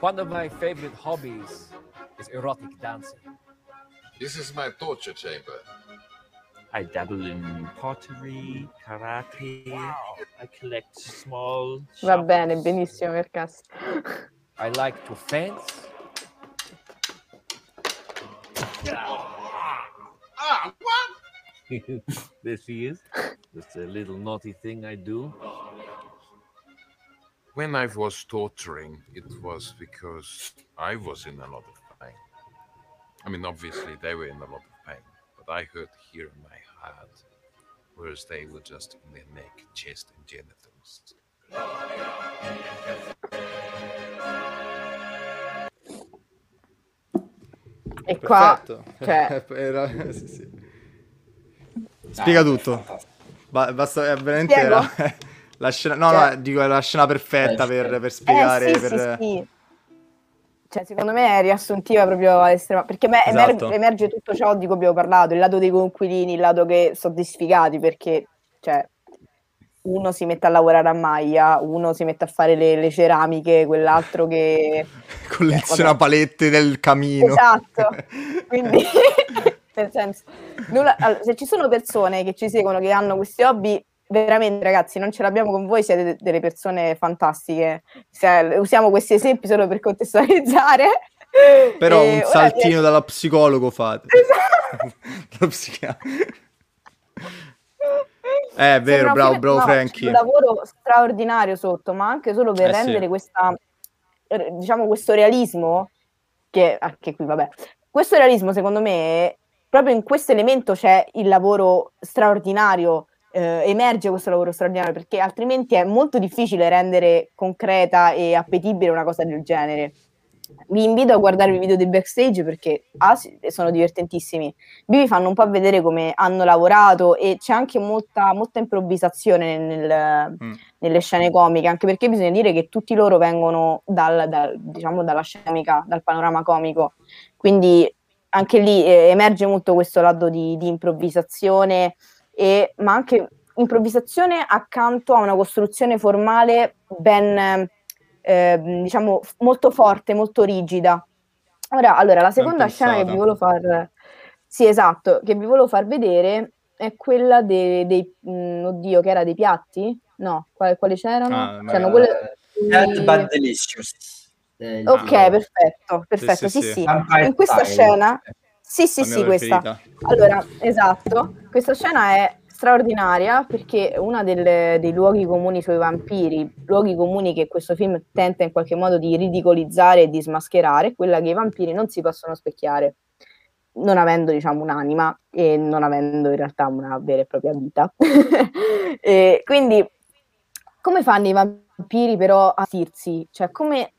One of my favorite hobbies is erotic dancing. This is my torture chamber. I dabble in pottery, karate. Wow. I collect small. Va bene, benissimo, Mercas. I like to fence. Ah, what? there she is. Just a little naughty thing I do. When I was torturing, it was because I was in a lot of I mean, obviously they were in a lot of pain, but I hurt here in my heart, whereas they were just in their neck, chest, and genitals. E qua, cioè... Era... sì, sì. Spiega tutto. Ba- basta, è veramente la, la scena, no, cioè... no, dico, è la scena perfetta per, per spiegare. Eh, sì, per... Cioè, secondo me è riassuntiva proprio all'estrema, perché me esatto. emerge, emerge, tutto ciò di cui abbiamo parlato, il lato dei conquilini, il lato che sono disfigati, perché cioè, uno si mette a lavorare a maglia, uno si mette a fare le, le ceramiche, quell'altro che... Colleziona eh, palette del camino. Esatto, quindi nel senso, nulla, allora, se ci sono persone che ci seguono, che hanno questi hobby, veramente ragazzi non ce l'abbiamo con voi siete delle persone fantastiche. Se, usiamo questi esempi solo per contestualizzare. Però e un saltino ora... dalla psicologo fate. Esatto. eh, è vero bravo bravo no, Frankie. un lavoro straordinario sotto ma anche solo per eh, rendere sì. questa diciamo questo realismo che anche qui vabbè. Questo realismo secondo me proprio in questo elemento c'è il lavoro straordinario eh, emerge questo lavoro straordinario perché altrimenti è molto difficile rendere concreta e appetibile una cosa del genere. Vi invito a guardare i video del backstage perché A, sono divertentissimi, B, vi fanno un po' vedere come hanno lavorato e c'è anche molta, molta improvvisazione nel, mm. nelle scene comiche, anche perché bisogna dire che tutti loro vengono dal, dal, diciamo, dalla scemica, dal panorama comico, quindi anche lì eh, emerge molto questo lato di, di improvvisazione e, ma anche improvvisazione accanto a una costruzione formale ben, eh, diciamo, molto forte, molto rigida. Ora, allora, la seconda scena che vi volevo far... Sì, esatto, che vi volevo far vedere è quella dei, dei mh, oddio, che era dei piatti? No, quali, quali c'erano? Ah, c'erano quelle... Di... Bad Delicious. Eh, ok, perfetto, perfetto, sì, sì. sì. sì. In questa scena sì, sì, sì, questa. Allora, esatto. Questa scena è straordinaria perché uno dei luoghi comuni sui vampiri, luoghi comuni che questo film tenta in qualche modo di ridicolizzare e di smascherare, è quella che i vampiri non si possono specchiare, non avendo diciamo un'anima e non avendo in realtà una vera e propria vita. e quindi come fanno i vampiri però a vestirsi? Cioè come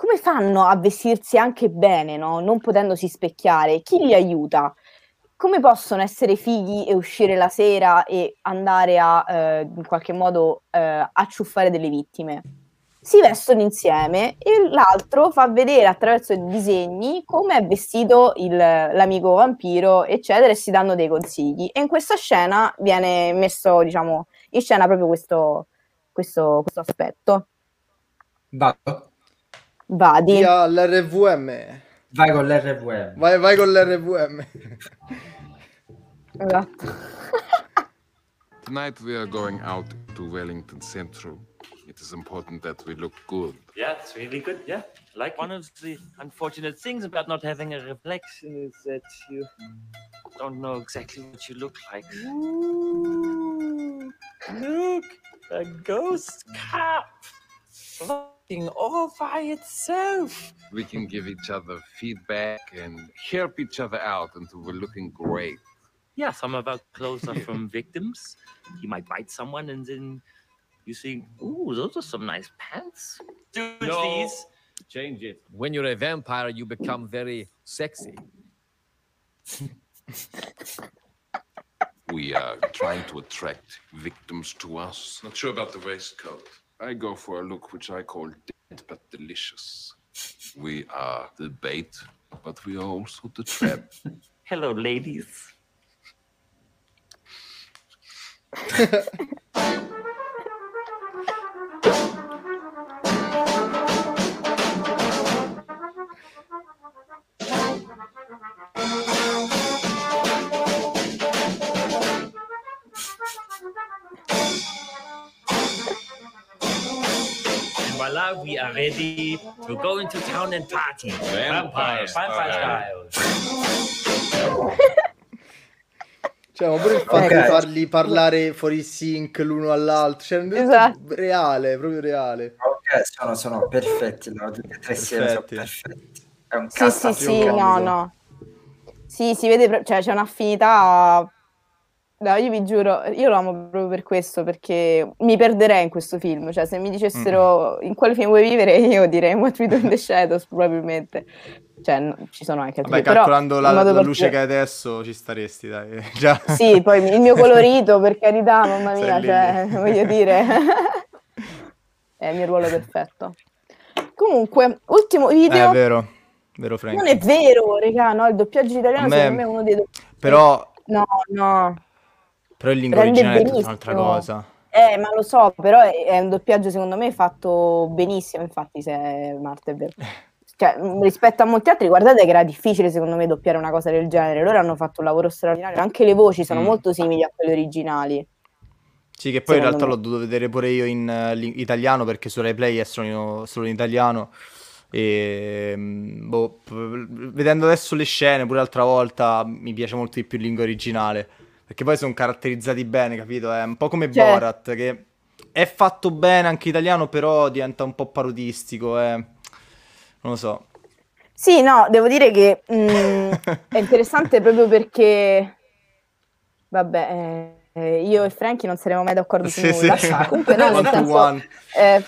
come fanno a vestirsi anche bene, no? non potendosi specchiare? Chi li aiuta? Come possono essere fighi e uscire la sera e andare a, eh, in qualche modo, eh, acciuffare delle vittime? si vestono insieme e l'altro fa vedere attraverso i disegni come è vestito il, l'amico vampiro, eccetera, e si danno dei consigli. E in questa scena viene messo, diciamo, in scena proprio questo, questo, questo aspetto. Vado. Vadi. Via l'RVM. Vai con l'RVM. Vai, vai con l'RVM. Esatto. Tonight we are going out to Wellington Central. It is important that we look good. Yeah, it's really good. Yeah, like one of the unfortunate things about not having a reflection is that you don't know exactly what you look like. Ooh, look, a ghost cap floating all by itself. We can give each other feedback and help each other out until we're looking great. Yeah, some of our clothes are from victims. You might bite someone and then you see, ooh, those are some nice pants. Do No. these. Change it. When you're a vampire, you become very sexy. We are trying to attract victims to us. Not sure about the waistcoat. I go for a look which I call dead but delicious. We are the bait, but we are also the trap. Hello, ladies. Voila, we are ready to go into town and party. Vampire Vampire style. Cioè, ma pure il fatto di farli parlare fuori sync l'uno all'altro, cioè, è Esatto. reale, proprio reale. Ok, sono, sono perfetti, no? tutti e tre insieme sono Perfetti. È un Sì, sì, sì, no, no. Sì, si vede, cioè c'è un'affinità. No, io vi giuro, io lo amo proprio per questo, perché mi perderei in questo film. Cioè, se mi dicessero in quale film vuoi vivere, io direi What We Do in the Shadows, probabilmente. Cioè, no, ci sono anche altri, Vabbè, però calcolando la, la luce che particolare- hai adesso ci staresti, dai. Già. Sì, poi il mio colorito, per carità, mamma mia, cioè, voglio dire, è il mio ruolo perfetto. Comunque, ultimo video. Eh, è vero, vero Frank. Non è vero, regà, no, il doppiaggio italiano me- secondo me è uno dei doppiaggi. Però, No, no. Però in lingua Rende originale è tutta un'altra benissimo. cosa. Eh, ma lo so, però è, è un doppiaggio secondo me fatto benissimo, infatti, se Marta è vero. Cioè, mh, rispetto a molti altri, guardate che era difficile secondo me doppiare una cosa del genere. Loro hanno fatto un lavoro straordinario, anche le voci sono Mm. molto simili a quelle originali. Sì, che poi in realtà me. l'ho dovuto vedere pure io in eh, li- italiano perché su Rai Play è solo, solo in italiano. E mm, boh, vedendo adesso le scene, pure l'altra volta, mi piace molto di più in lingua originale. Perché poi sono caratterizzati bene, capito? È un po' come Certo. Borat, che è fatto bene anche italiano, però diventa un po' parodistico. eh. Non lo so. Sì, no, devo dire che mh, è interessante proprio perché, vabbè, eh, io e Frankie non saremo mai d'accordo su Sì, nulla. sì. Comunque, no, nel senso, eh,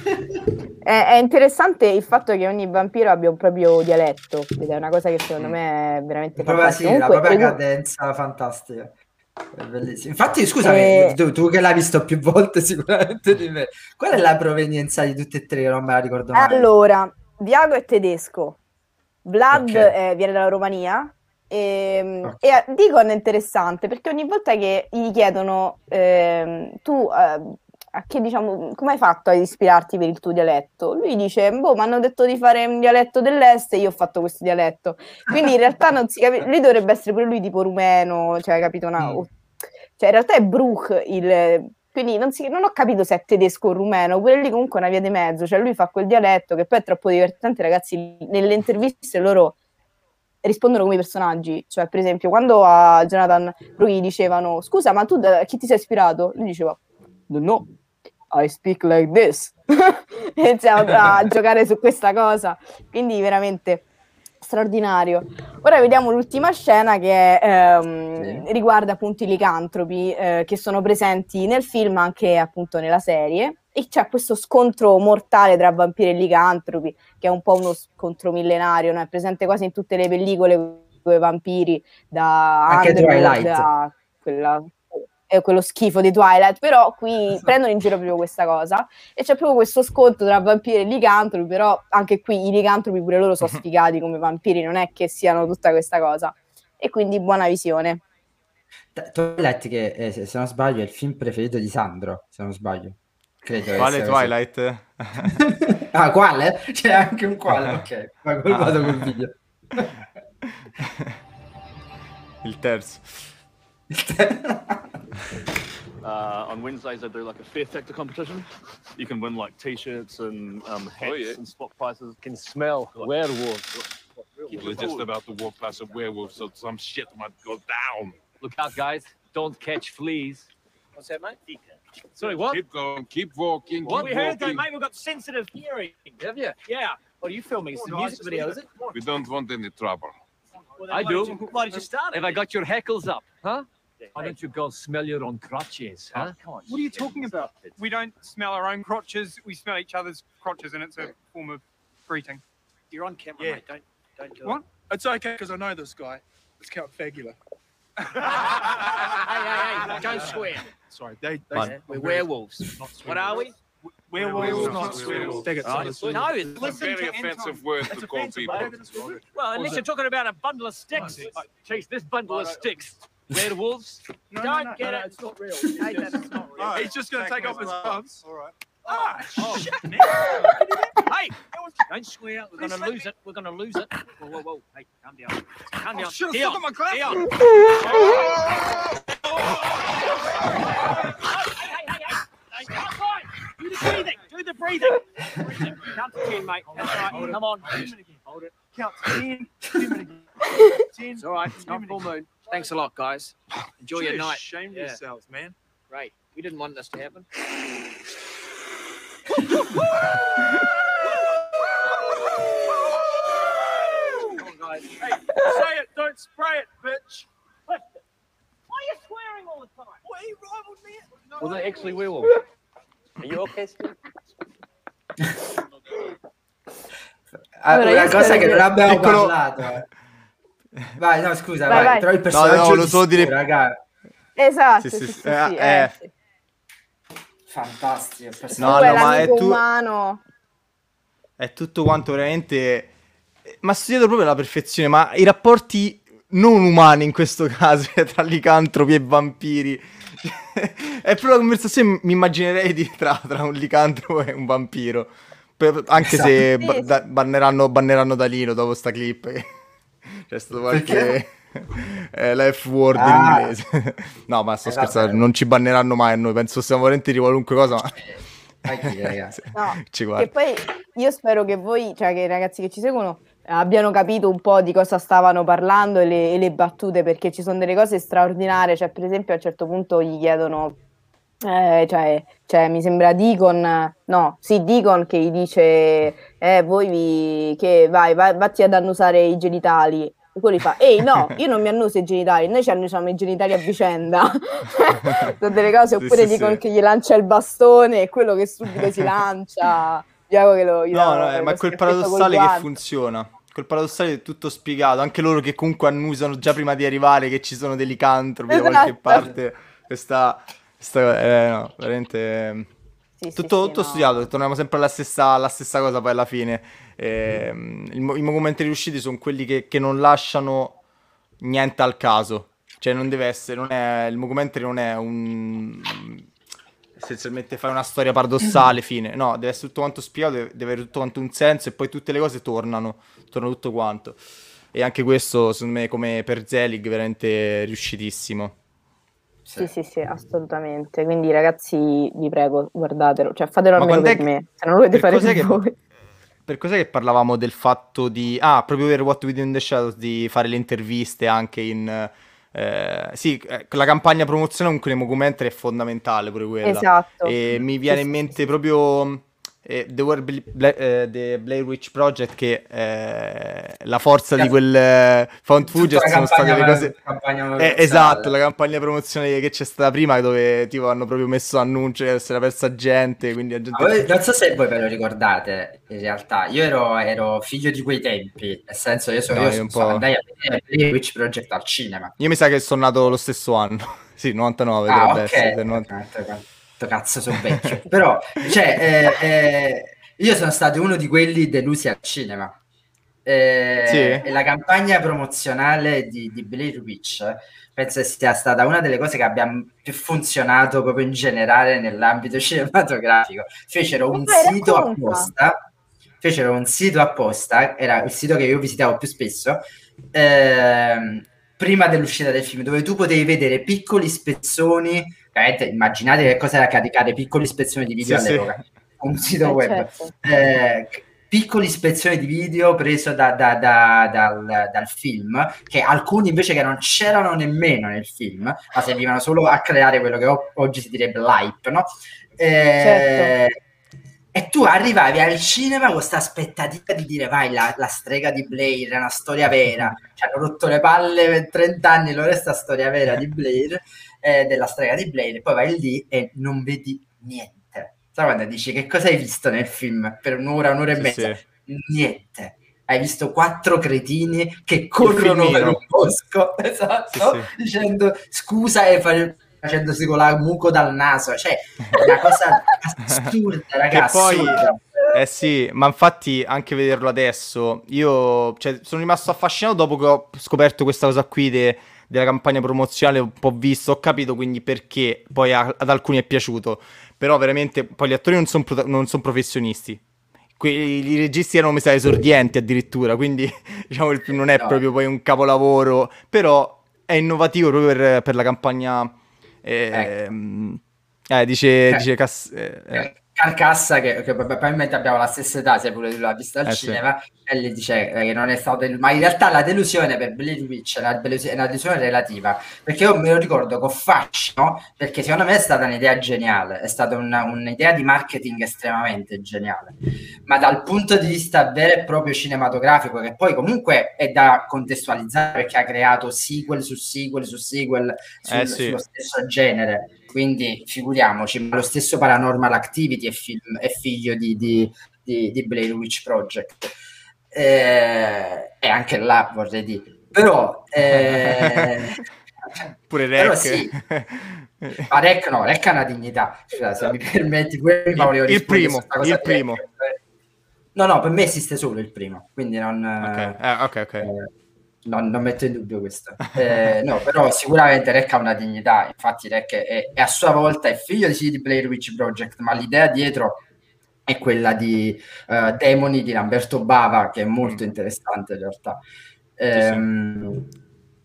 è, è interessante il fatto che ogni vampiro abbia un proprio dialetto, ed è una cosa che secondo me è veramente Proprio, sì, fantastica. la Comunque, propria Edu- cadenza fantastica. Infatti, scusami, Eh. tu, tu che l'hai visto più volte sicuramente di me, qual è la provenienza di tutte e tre? Non me la ricordo mai. Allora, Viago è tedesco, Vlad Ok. eh, viene dalla Romania e, Ok. e Deacon è interessante perché ogni volta che gli chiedono ehm, tu eh, a che diciamo come hai fatto ad ispirarti per il tuo dialetto? Lui dice boh, mi hanno detto di fare un dialetto dell'est e io ho fatto questo dialetto. Quindi in realtà non si capisce, lui dovrebbe essere pure lui tipo rumeno, cioè capito? Una- Mm. cioè in realtà è Bruch il quindi non, si- non ho capito se è tedesco o rumeno, pure lì comunque è una via di mezzo, cioè lui fa quel dialetto che poi è troppo divertente, ragazzi, nelle interviste loro rispondono come i personaggi, cioè per esempio quando a Jonathan Brughi dicevano scusa ma tu da a chi ti sei ispirato? Lui diceva no, I speak like this iniziamo a giocare su questa cosa, quindi veramente straordinario. Ora vediamo l'ultima scena che ehm, riguarda appunto i licantropi eh, che sono presenti nel film anche appunto nella serie e c'è questo scontro mortale tra vampiri e licantropi che è un po' uno scontro millenario, no? è presente quasi in tutte le pellicole con i vampiri da Anche Underworld Twilight. a quella eh, quello schifo di Twilight, però qui prendono in giro proprio questa cosa e c'è proprio questo scontro tra vampiri e licantropi, però anche qui i licantropi pure loro sono sfigati come vampiri, non è che siano tutta questa cosa. E quindi buona visione. Twilight che eh, se non sbaglio è il film preferito di Sandro, se non sbaglio. Credo quale Twilight? ah, quale? C'è anche un quale, ok. Ma ah. vado col video. il terzo. Uh, on Wednesdays, I do like a fair factor competition. You can win like T-shirts and um, hats oh, yeah. and spot prizes. Can smell like, werewolves. We're just about to walk past a werewolf, so some shit might go down. Look out, guys! Don't catch fleas. What's that, mate? Sorry, what? Keep going, keep walking. What? Keep we heard that, mate. We've got sensitive hearing. Have you? Yeah. What are you filming? It's a music video, is it? We don't want any trouble. Well, I do. Why did you start? Have I got your heckles up, huh? Why don't you go smell your own crotches, huh? Oh, what are you talking about? We don't smell our own crotches. We smell each other's crotches, and it's a form of greeting. You're on camera, yeah. mate. Don't, don't do what? it. It's okay because I know this guy. It's Count Fagula. hey, hey, hey! Don't swear. Sorry, they, they we're werewolves. What are we? Werewolves, not werewolves. Right. No, it's a very offensive word to call people. Well, unless you're talking about a bundle of sticks. Chase this bundle of sticks. Werewolves? No, Don't no, no, get no, it. It's not real. it's not real. He's just going to take off his gloves. All right. Ah, oh, shit, man. hey, don't swear. We're going to lose it. We're going to lose it. Whoa, whoa, whoa. Hey, calm down. Calm down. Oh, shit, I my glasses. Down. hey, hey, hey, hey. Do the breathing. Do the breathing. breathing. Count to ten, mate. That's right. Come on. Hold it. Count to ten. Ten. It's all right. It's not full moon. Thanks a lot, guys. Enjoy your night. Shame yeah. yourselves, man. Great. We didn't want this to happen. Come on, guys. Hey, say it, don't spray it, bitch. Why are you swearing all the time? What are you rivaled me? No, Was it actually werewolf? Are you okay, Steve? Allora, una cosa che non abbiamo Piccolo... parlato. Eh. Vai, no, scusa, vai, vai. Però il personaggio no, no, lo so dire... raga. Esatto, sì, sì, sì, sì, eh, eh, eh. Fantastico. No, no, ma è, tu... umano. è tutto quanto veramente... Ma studiato proprio alla perfezione, ma i rapporti non umani in questo caso, tra licantropi e vampiri. è proprio una conversazione, mi immaginerei di, tra, tra un licantropo e un vampiro. Per, anche esatto. se ba- banneranno, banneranno Dalino dopo sta clip. C'è stato qualche... È la F-word ah. in inglese. no, ma sto esatto. scherzando, non ci banneranno mai a noi. Penso siamo volentieri qualunque cosa. Ma... no, ci E poi io spero che voi, cioè che i ragazzi che ci seguono, abbiano capito un po' di cosa stavano parlando e le, e le battute, perché ci sono delle cose straordinarie. Cioè, per esempio, a un certo punto gli chiedono eh, cioè, cioè, mi sembra Deacon, no, sì, Deacon che gli dice, eh, voi vi, che vai, vai, vatti ad annusare i genitali. E quello gli fa, ehi no, io non mi annuso i genitali, noi ci annusiamo i genitali a vicenda. Sono delle cose, oppure sì, Deacon sì. che gli lancia il bastone e quello che subito si lancia. Che lo, no, no, eh, ma è quel paradossale che funziona quel paradossale è tutto spiegato. Anche loro che comunque annusano già prima di arrivare che ci sono dei licantropi esatto. da qualche parte. Questa Sta, eh, no, veramente... Sì, tutto, sì, tutto no. studiato, torniamo sempre alla stessa, alla stessa, cosa poi alla fine. Eh, I, I movimenti riusciti sono quelli che, che, non lasciano niente al caso. Cioè non deve essere, non è, il documentary non è un... essenzialmente fai una storia paradossale, fine. No, deve essere tutto quanto spiegato, deve, deve avere tutto quanto un senso e poi tutte le cose tornano, torna tutto quanto. E anche questo, secondo me, come per Zelig, veramente riuscitissimo. Sì, sì, sì, assolutamente. Quindi ragazzi, vi prego, guardatelo, cioè fatelo almeno per che... me, se non lo volete fare per che... voi. Per cos'è che parlavamo del fatto di... Ah, proprio per What We Do in the Shadows, di fare le interviste anche in... Eh, sì, eh, la campagna promozione con nei documentary è fondamentale pure quella. Esatto. E mi viene sì, in mente proprio eh, The, World Bla- eh, The Blair Witch Project che eh, la forza di quel eh, found footage sono state le cose eh, esatto la campagna promozionale che c'è stata prima dove tipo hanno proprio messo annuncio che si era persa gente quindi gente... Voi, non so se voi ve lo ricordate in realtà. Io ero, ero figlio di quei tempi nel senso io sono, no, io io sono andai a vedere Blair Witch Project al cinema. Io mi sa che sono nato lo stesso anno. Sì, 99 ah, dovrebbe okay. essere. 90... Cazzo, sono vecchio. Però, cioè, eh, eh, io sono stato uno di quelli delusi al cinema. Eh, sì. E la campagna promozionale di, di Blair Witch penso sia stata una delle cose che abbia più funzionato proprio in generale nell'ambito cinematografico. Fecero un sito apposta, fecero un sito apposta, era il sito che io visitavo più spesso, ehm, prima dell'uscita del film, dove tu potevi vedere piccoli spezzoni, immaginate che cosa era caricare piccoli spezzoni di video sì, all'epoca, sì. un sito eh, web. Certo. Eh, piccoli ispezioni di video preso da, da, da, dal, dal, film, che alcuni invece che non c'erano nemmeno nel film, ma servivano solo a creare quello che oggi si direbbe l'hype, no? Eh, certo. E tu arrivavi al cinema con questa aspettativa di dire vai, la, la, strega di Blair è una storia vera, ci hanno rotto le palle per 30 anni, loro è sta storia vera di Blair, eh, della strega di Blair, poi vai lì e non vedi niente Sai quando dici che cosa hai visto nel film per un'ora, un'ora e mezza? Sì. Niente. Hai visto quattro cretini che corrono per un bosco, esatto, sì, sì. dicendo scusa e fa- facendosi con la muco dal naso. Cioè, è una cosa assurda, ragazzi. Poi... Eh sì, ma infatti anche vederlo adesso, io cioè, sono rimasto affascinato dopo che ho scoperto questa cosa qui de, della campagna promozionale, un po' visto, ho capito quindi perché poi a, ad alcuni è piaciuto però veramente poi gli attori non sono son professionisti. Que- I registi erano messi esordienti addirittura, quindi diciamo il film non è no. proprio poi un capolavoro, però è innovativo proprio per, per la campagna... Eh, ecco. eh, dice, eh. dice Cass- eh, eh. Carcassa, che, che, probabilmente abbiamo la stessa età, se pure l'ha vista al eh, cinema, sì. e gli dice che non è stato. Del... Ma in realtà la delusione per Blair Witch è una, è una, delusione relativa, perché io me lo ricordo con fascino, perché secondo me è stata un'idea geniale, è stata una, un'idea di marketing estremamente geniale, ma dal punto di vista vero e proprio cinematografico, che poi comunque è da contestualizzare perché ha creato sequel su sequel su sequel sul, eh, sì. sullo stesso genere quindi figuriamoci, ma lo stesso Paranormal Activity è, film, è figlio di, di, di, di Blair Witch Project. Eh, e anche là vorrei dire. Però... Eh, Pure Rec. Però sì. Ma Rec no, Rec ha una dignità. Cioè, se mi permetti, prima il, il primo, il primo. No, no, per me esiste solo il primo, quindi non... Ok, eh, ok, ok. Eh, non, non, metto in dubbio questo. Eh, no, però sicuramente Rec ha una dignità, infatti Rec è, è, a sua volta è figlio di CD Player Witch Project, ma l'idea dietro è quella di uh, Demoni di Lamberto Bava, che è molto interessante in realtà. Eh, sì, sì. Ehm,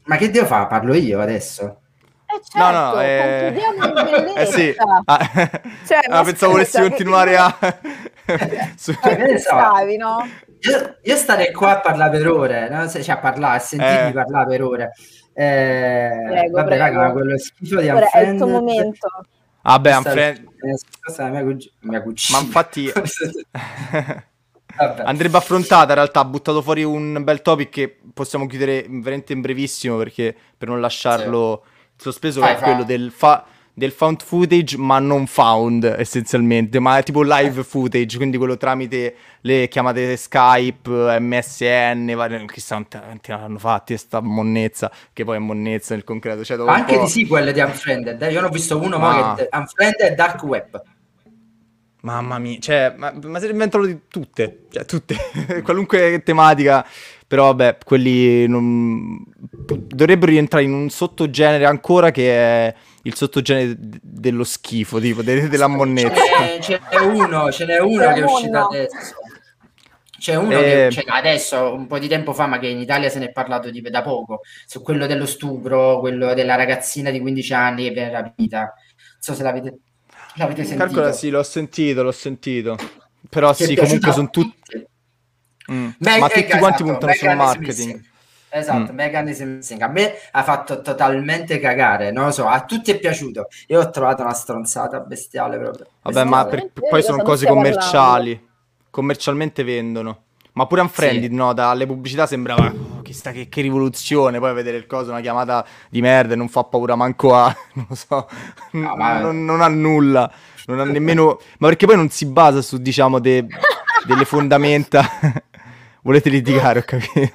ma che devo fare? Parlo io adesso? Eh certo, no, no, eh... eh sì. Ah, cioè, ah, pensavo volessi continuare a... Su... Pensavi, no? Io, io, starei qua a parlare per ore, no? cioè a parlare, a sentirmi eh. parlare per ore. Eh, prego, vabbè, prego. raga, ma quello schifo di Unfriend... È il tuo momento. Vabbè, Unfriend... Mia, cug- mia Ma infatti... andrebbe affrontata in realtà, ha buttato fuori un bel topic che possiamo chiudere veramente in brevissimo perché per non lasciarlo sì. sospeso, fai, è quello del... Fa- del found footage ma non found essenzialmente, ma è tipo live footage, quindi quello tramite le chiamate Skype, MSN, vari, chissà quanti hanno fatti sta monnezza, che poi è monnezza nel concreto. Cioè, anche di sì quelle di Unfriended, eh? io ne ho visto uno ma... che è Unfriended Dark Web. Mamma mia, cioè, ma, ma se ne inventano di tutte, cioè tutte, qualunque tematica, però vabbè, quelli non... dovrebbero rientrare in un sottogenere ancora che è il sottogenere dello schifo, tipo de- della monnezza. Ce n'è, uno, ce n'è uno che è uscito adesso. C'è uno eh... che cioè, adesso, un po' di tempo fa, ma che in Italia se ne è parlato di, da poco, su quello dello stupro, quello della ragazzina di 15 anni che viene rapita. Non so se l'avete, l'avete sentito. Calcola, sì, l'ho sentito, l'ho sentito. Però che sì, comunque sono tutti... Mm. Meg- ma tutti esatto, quanti puntano sul marketing. Esatto, mm. Mechanism Missing. A me ha fatto totalmente cagare, non lo so, a tutti è piaciuto. Io ho trovato una stronzata bestiale proprio. Vabbè, bestiale. ma per, poi sono cose commerciali. Parlando. Commercialmente vendono. Ma pure Unfriended, sì. no? Dalle pubblicità sembrava oh, chissà che, che, rivoluzione. Poi vedere il coso, una chiamata di merda e non fa paura manco a. Non lo so. No, ma... non, non, ha nulla. Non ha nemmeno. ma perché poi non si basa su, diciamo, de, delle fondamenta. Volete litigare, ho capito.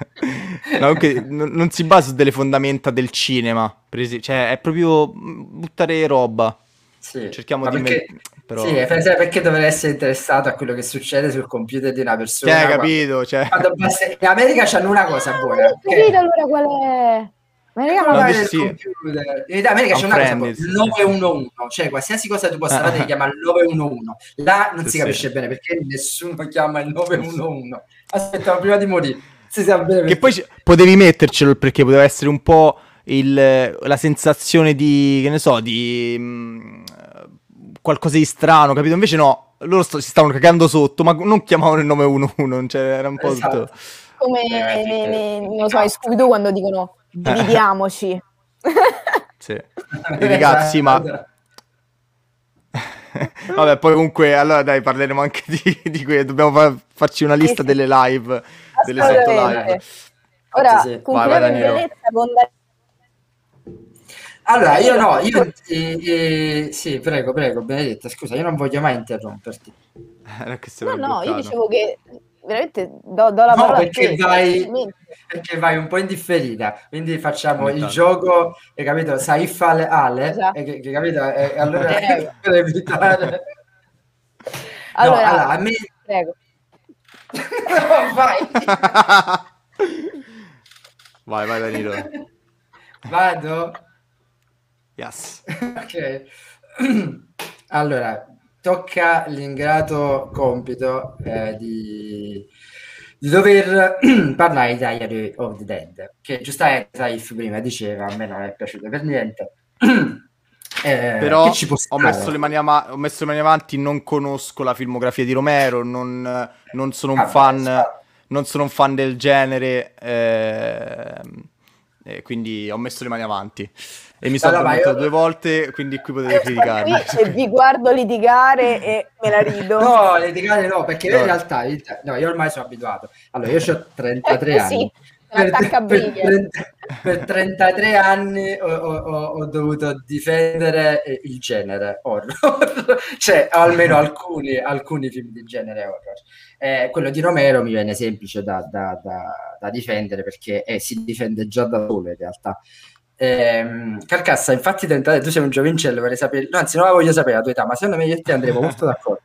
No, comunque, non, non si basa su delle fondamenta del cinema, presi- cioè è proprio buttare roba. Sì, Cerchiamo ma di... perché, me- però... sì, per- perché dovrei essere interessato a quello che succede sul computer di una persona? Cioè, quando- capito? Cioè... quando basta- In America c'hanno una cosa buona. Ho che- capito allora qual è. Ma raga, Non ma nel sì. computer. In America c'è una cosa il 911, cioè qualsiasi cosa tu possa fare Ah. ti chiama il 911. Là non Sì, si sì. capisce bene perché nessuno chiama il 911. Aspettavo prima di morire. Si sa bene Che poi potevi mettercelo perché poteva essere un po' il- la sensazione di, che ne so, di mm, qualcosa di strano, capito? Invece no, loro sto- si stavano cagando sotto, ma non chiamavano il 911, cioè era un po' Esatto. tutto... come Eh, ne- ne- non lo so, in Scooby-Doo quando dicono dividiamoci. Sì. E ragazzi, ma... Vabbè, poi comunque, allora dai, parleremo anche di, di que- Dobbiamo fa- farci una lista sì. delle live, delle sotto live. Ora, Sì, sì. Vai, vai, bellezza con Allora, io no, io eh, eh, sì, prego, prego, Benedetta, scusa, io non voglio mai interromperti. Eh, No, no, io dicevo che veramente do, do la No, parola a perché te. vai, perché vai un po' in differita, quindi facciamo il gioco, hai capito? Saif Ale, Ale Esatto. e che, capito? E allora Prego. per evitare... Allora, no, allora, a me... prego. No, vai! Vai, vai Danilo. Vado? Yes. Ok. Allora, tocca l'ingrato compito eh, di, di dover parlare di Diary of the Dead, che giustamente Saif prima diceva, a me non è piaciuto per niente. Eh, Però ho messo, le mani ama- ho messo le mani avanti, non conosco la filmografia di Romero, non, non sono un Ah, fan, non sono un fan del genere, ehm, e quindi ho messo le mani avanti. E mi sono Allora, io- due volte, quindi qui potete criticarmi. Qui e vi guardo litigare e me la rido. No, litigare no, perché io in No. realtà, no, io ormai sono abituato. Allora, io ho 33 Sì, anni. Per, 30 per 33 anni ho, ho- ho- dovuto difendere eh, il genere horror, cioè almeno alcuni, alcuni film di genere horror. Eh, quello di Romero mi viene semplice da, da- da- da difendere perché eh, si difende già da solo in realtà. Ehm, Carcassa, infatti, 33, tu sei un giovincello, vorrei sapere, no, anzi, non la voglio sapere la tua età, ma secondo me io e te andremo molto d'accordo.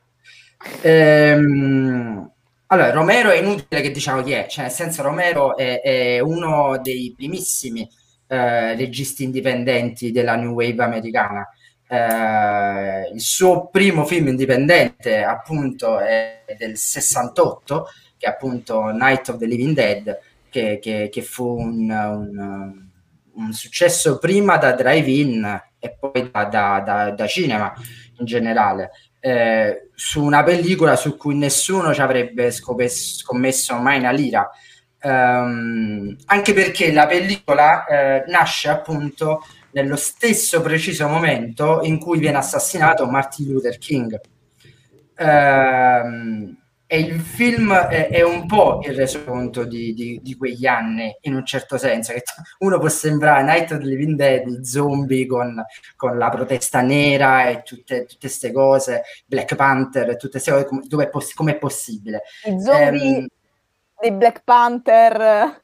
Ehm, allora, Romero è inutile che diciamo chi è, cioè nel senso Romero è, è uno dei primissimi eh, registi indipendenti della New Wave americana. Eh, il suo primo film indipendente appunto è del 68, che è appunto Night of the Living Dead, che, che- che fu un, un- un successo prima da drive-in e poi da, da- da- da cinema in generale eh, su una pellicola su cui nessuno ci avrebbe scop- scommesso mai una lira. Ehm, anche perché la pellicola eh, nasce appunto nello stesso preciso momento in cui viene assassinato Martin Luther King. Ehm, e il film è, è un po' il resoconto di, di- di quegli anni, in un certo senso, che uno può sembrare Night of the Living Dead, i zombie con, con la protesta nera e tutte queste cose, Black Panther, e tutte queste cose, come, è poss- com'è possibile? I zombie Ehm, dei Black Panther.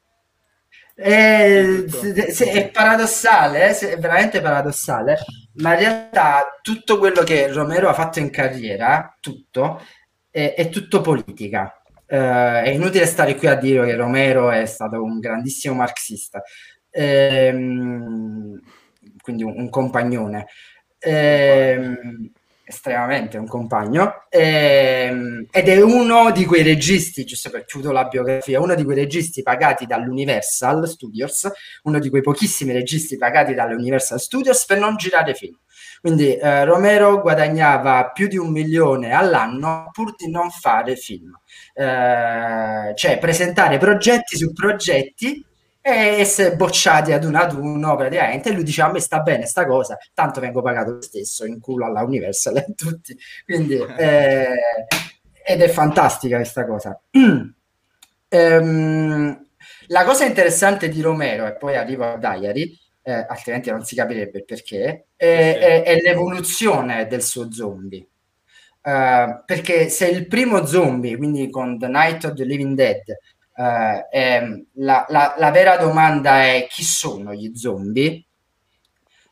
Eh, se- se- è paradossale, eh, è veramente paradossale, ma in realtà tutto quello che Romero ha fatto in carriera, tutto, è, è tutto politica. Eh, è inutile stare qui a dire che Romero è stato un grandissimo marxista, Ehm, quindi un, un compagnone. Ehm, estremamente un compagno ehm, ed è uno di quei registi, giusto per chiudere la biografia, uno di quei registi pagati dall'Universal Studios, uno di quei pochissimi registi pagati dall'Universal Studios per non girare film. Quindi eh, Romero guadagnava più di un milione all'anno pur di non fare film, Eh, cioè presentare progetti su progetti e essere bocciati ad uno ad uno praticamente. E lui diceva a me sta bene sta cosa tanto vengo pagato lo stesso in culo alla Universal e tutti. Quindi eh, ed è fantastica questa cosa. Ehm, la cosa interessante di Romero e poi arrivo a Diary eh, altrimenti non si capirebbe il perché è, è- è l'evoluzione del suo zombie Uh, perché se il primo zombie, quindi con The Night of the Living Dead, Uh, ehm, la, la, la, vera domanda è chi sono gli zombie?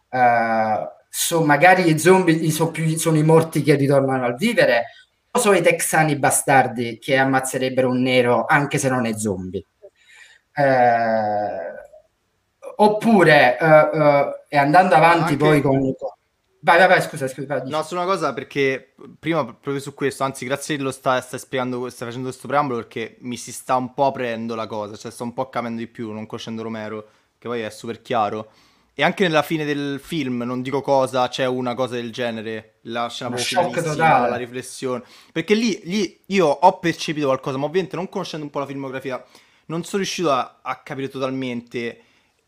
Uh, so, magari gli zombie sono, più, sono i morti che ritornano al vivere o sono i texani bastardi che ammazzerebbero un nero anche se non è zombie? Uh, oppure, e andando avanti anche... poi con... Vai, vai, vai, scusa, scusa. No, su una cosa perché prima proprio su questo, anzi, grazie che lo stai, stai spiegando, stai facendo questo preambolo perché mi si sta un po' aprendo la cosa, cioè sto un po' capendo di più, non conoscendo Romero, che poi è super chiaro. E anche nella fine del film, non dico cosa, c'è una cosa del genere, la scena proprio la riflessione. Perché lì, lì, io ho percepito qualcosa, ma ovviamente non conoscendo un po' la filmografia, non sono riuscito a, a capire totalmente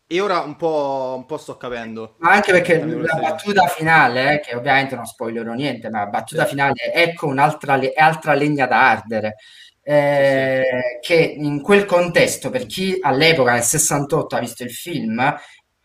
e ora un po', un po', sto capendo. Ma anche perché la battuta finale, eh, che ovviamente non spoilerò niente, ma la battuta sì. finale, ecco un'altra le- altra legna da ardere. Eh, sì. Che in quel contesto, per chi all'epoca nel 68 ha visto il film,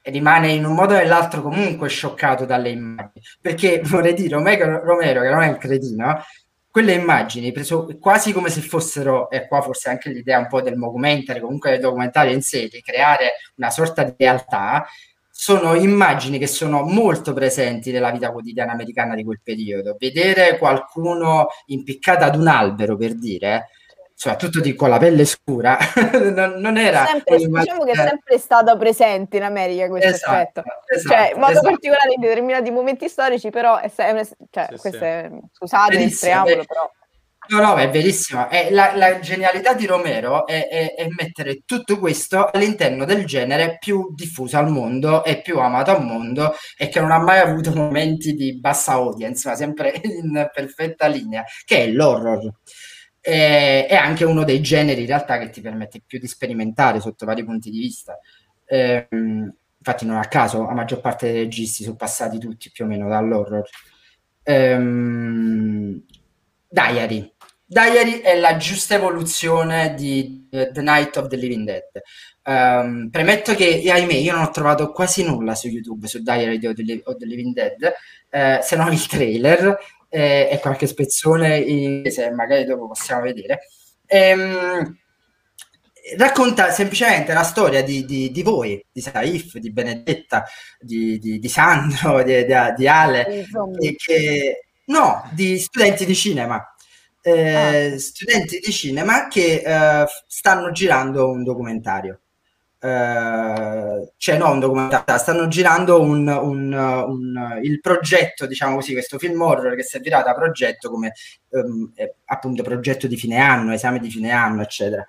rimane in un modo o nell'altro comunque scioccato dalle immagini. Perché vorrei dire, Romero, Romero che non è un cretino, quelle immagini, preso quasi come se fossero, e qua forse anche l'idea un po' del documentary, comunque del documentario in sé, di creare una sorta di realtà, sono immagini che sono molto presenti nella vita quotidiana americana di quel periodo. Vedere qualcuno impiccato ad un albero, per dire, soprattutto di, con la pelle scura, non, non, era... Sempre, diciamo che è sempre stata presente in America questo esatto, aspetto, esatto, cioè in modo esatto. particolare in determinati momenti storici, però è, è, cioè, sì, questo sì. È, scusate il preambolo, però... No, no, è verissimo. È la, la, genialità di Romero è, è, è, mettere tutto questo all'interno del genere più diffuso al mondo e più amato al mondo e che non ha mai avuto momenti di bassa audience, ma sempre in perfetta linea, che è l'horror e, è anche uno dei generi in realtà che ti permette più di sperimentare sotto vari punti di vista. Eh, infatti non a caso la maggior parte dei registi sono passati tutti più o meno dall'horror. Ehm, Diary. Diary è la giusta evoluzione di uh, The Night of the Living Dead. Um, premetto che, ahimè, io non ho trovato quasi nulla su YouTube su Diary of the, of the Living Dead, eh, se non il trailer, eh, e qualche spezzone inglese, magari dopo possiamo vedere. Ehm, racconta semplicemente la storia di, di, di, voi, di Saif, di Benedetta, di, di Sandro, di, Ale, che, no, di studenti di cinema. Eh, ah. Studenti di cinema che eh, stanno girando un documentario. Uh, cioè no un documentario, stanno girando un, un, un, il progetto, diciamo così, questo film horror che servirà da progetto come um, eh, appunto progetto di fine anno, esame di fine anno, eccetera.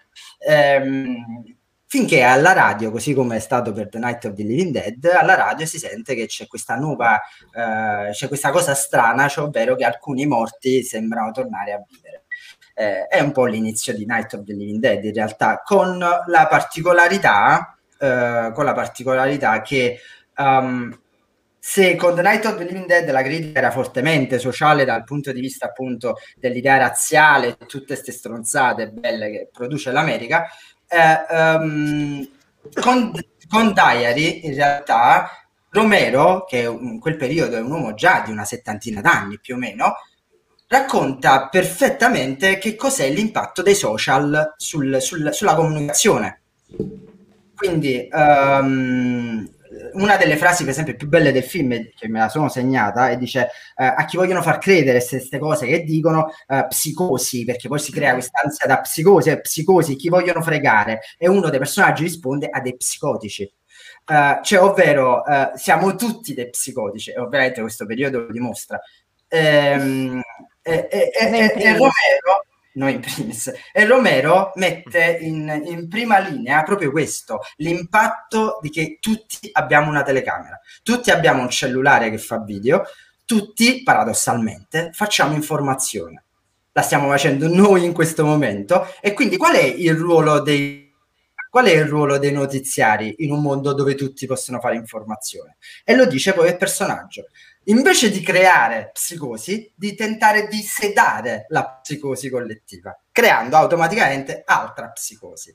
Um, finché alla radio, così come è stato per The Night of the Living Dead, alla radio si sente che c'è questa nuova, uh, c'è questa cosa strana, cioè ovvero che alcuni morti sembrano tornare a vivere eh, è un po' l'inizio di Night of the Living Dead in realtà, con la particolarità, eh, con la particolarità che um, se con The Night of the Living Dead la critica era fortemente sociale dal punto di vista appunto dell'idea razziale, tutte queste stronzate belle che produce l'America, eh, um, con, con Diary in realtà Romero, che in quel periodo è un uomo già di una settantina d'anni più o meno, racconta perfettamente che cos'è l'impatto dei social sul, sul, sulla comunicazione. Quindi um, una delle frasi, per esempio, più belle del film, che me la sono segnata, e dice uh, a chi vogliono far credere queste cose che dicono uh, psicosi, perché poi si crea questa ansia da psicosi, e psicosi, chi vogliono fregare, e uno dei personaggi risponde a dei psicotici. Uh, cioè, ovvero, siamo tutti dei psicotici, e ovviamente questo periodo lo dimostra. Ehm, e, e, e, e, Romero, noi in primis, e Romero mette in, in, prima linea proprio questo, l'impatto di che tutti abbiamo una telecamera, tutti abbiamo un cellulare che fa video, tutti paradossalmente facciamo informazione. La stiamo facendo noi in questo momento e quindi qual è il ruolo dei qual è il ruolo dei notiziari in un mondo dove tutti possono fare informazione? E lo dice poi il personaggio invece di creare psicosi, di tentare di sedare la psicosi collettiva, creando automaticamente altra psicosi.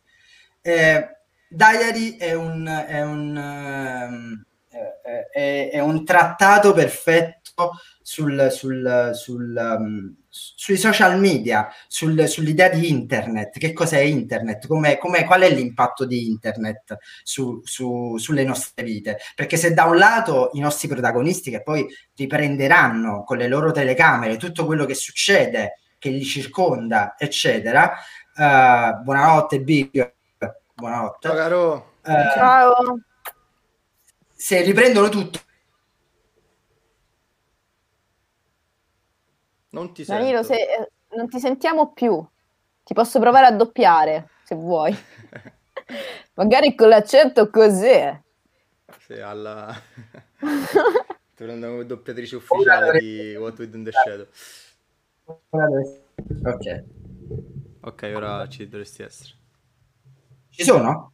Eh, Diary è un, è, un, ehm, è, è un, trattato perfetto sul, sul, sul, um, sui social media, sull'idea di internet, che cos'è internet, com'è, com'è, qual è l'impatto di internet su, su, sulle nostre vite. Perché se da un lato i nostri protagonisti che poi riprenderanno con le loro telecamere tutto quello che succede, che li circonda, eccetera, uh, buonanotte Big, buonanotte. Ciao caro. Uh, Ciao. Se riprendono tutto Non ti Danilo, se, eh, non ti sentiamo più. Ti posso provare a doppiare, se vuoi. Magari con l'accento così. Sì, alla... Ti prendo come doppiatrice ufficiale di What We Do in the Shadow. Ok. Ok, ora ci dovresti essere. Ci sono?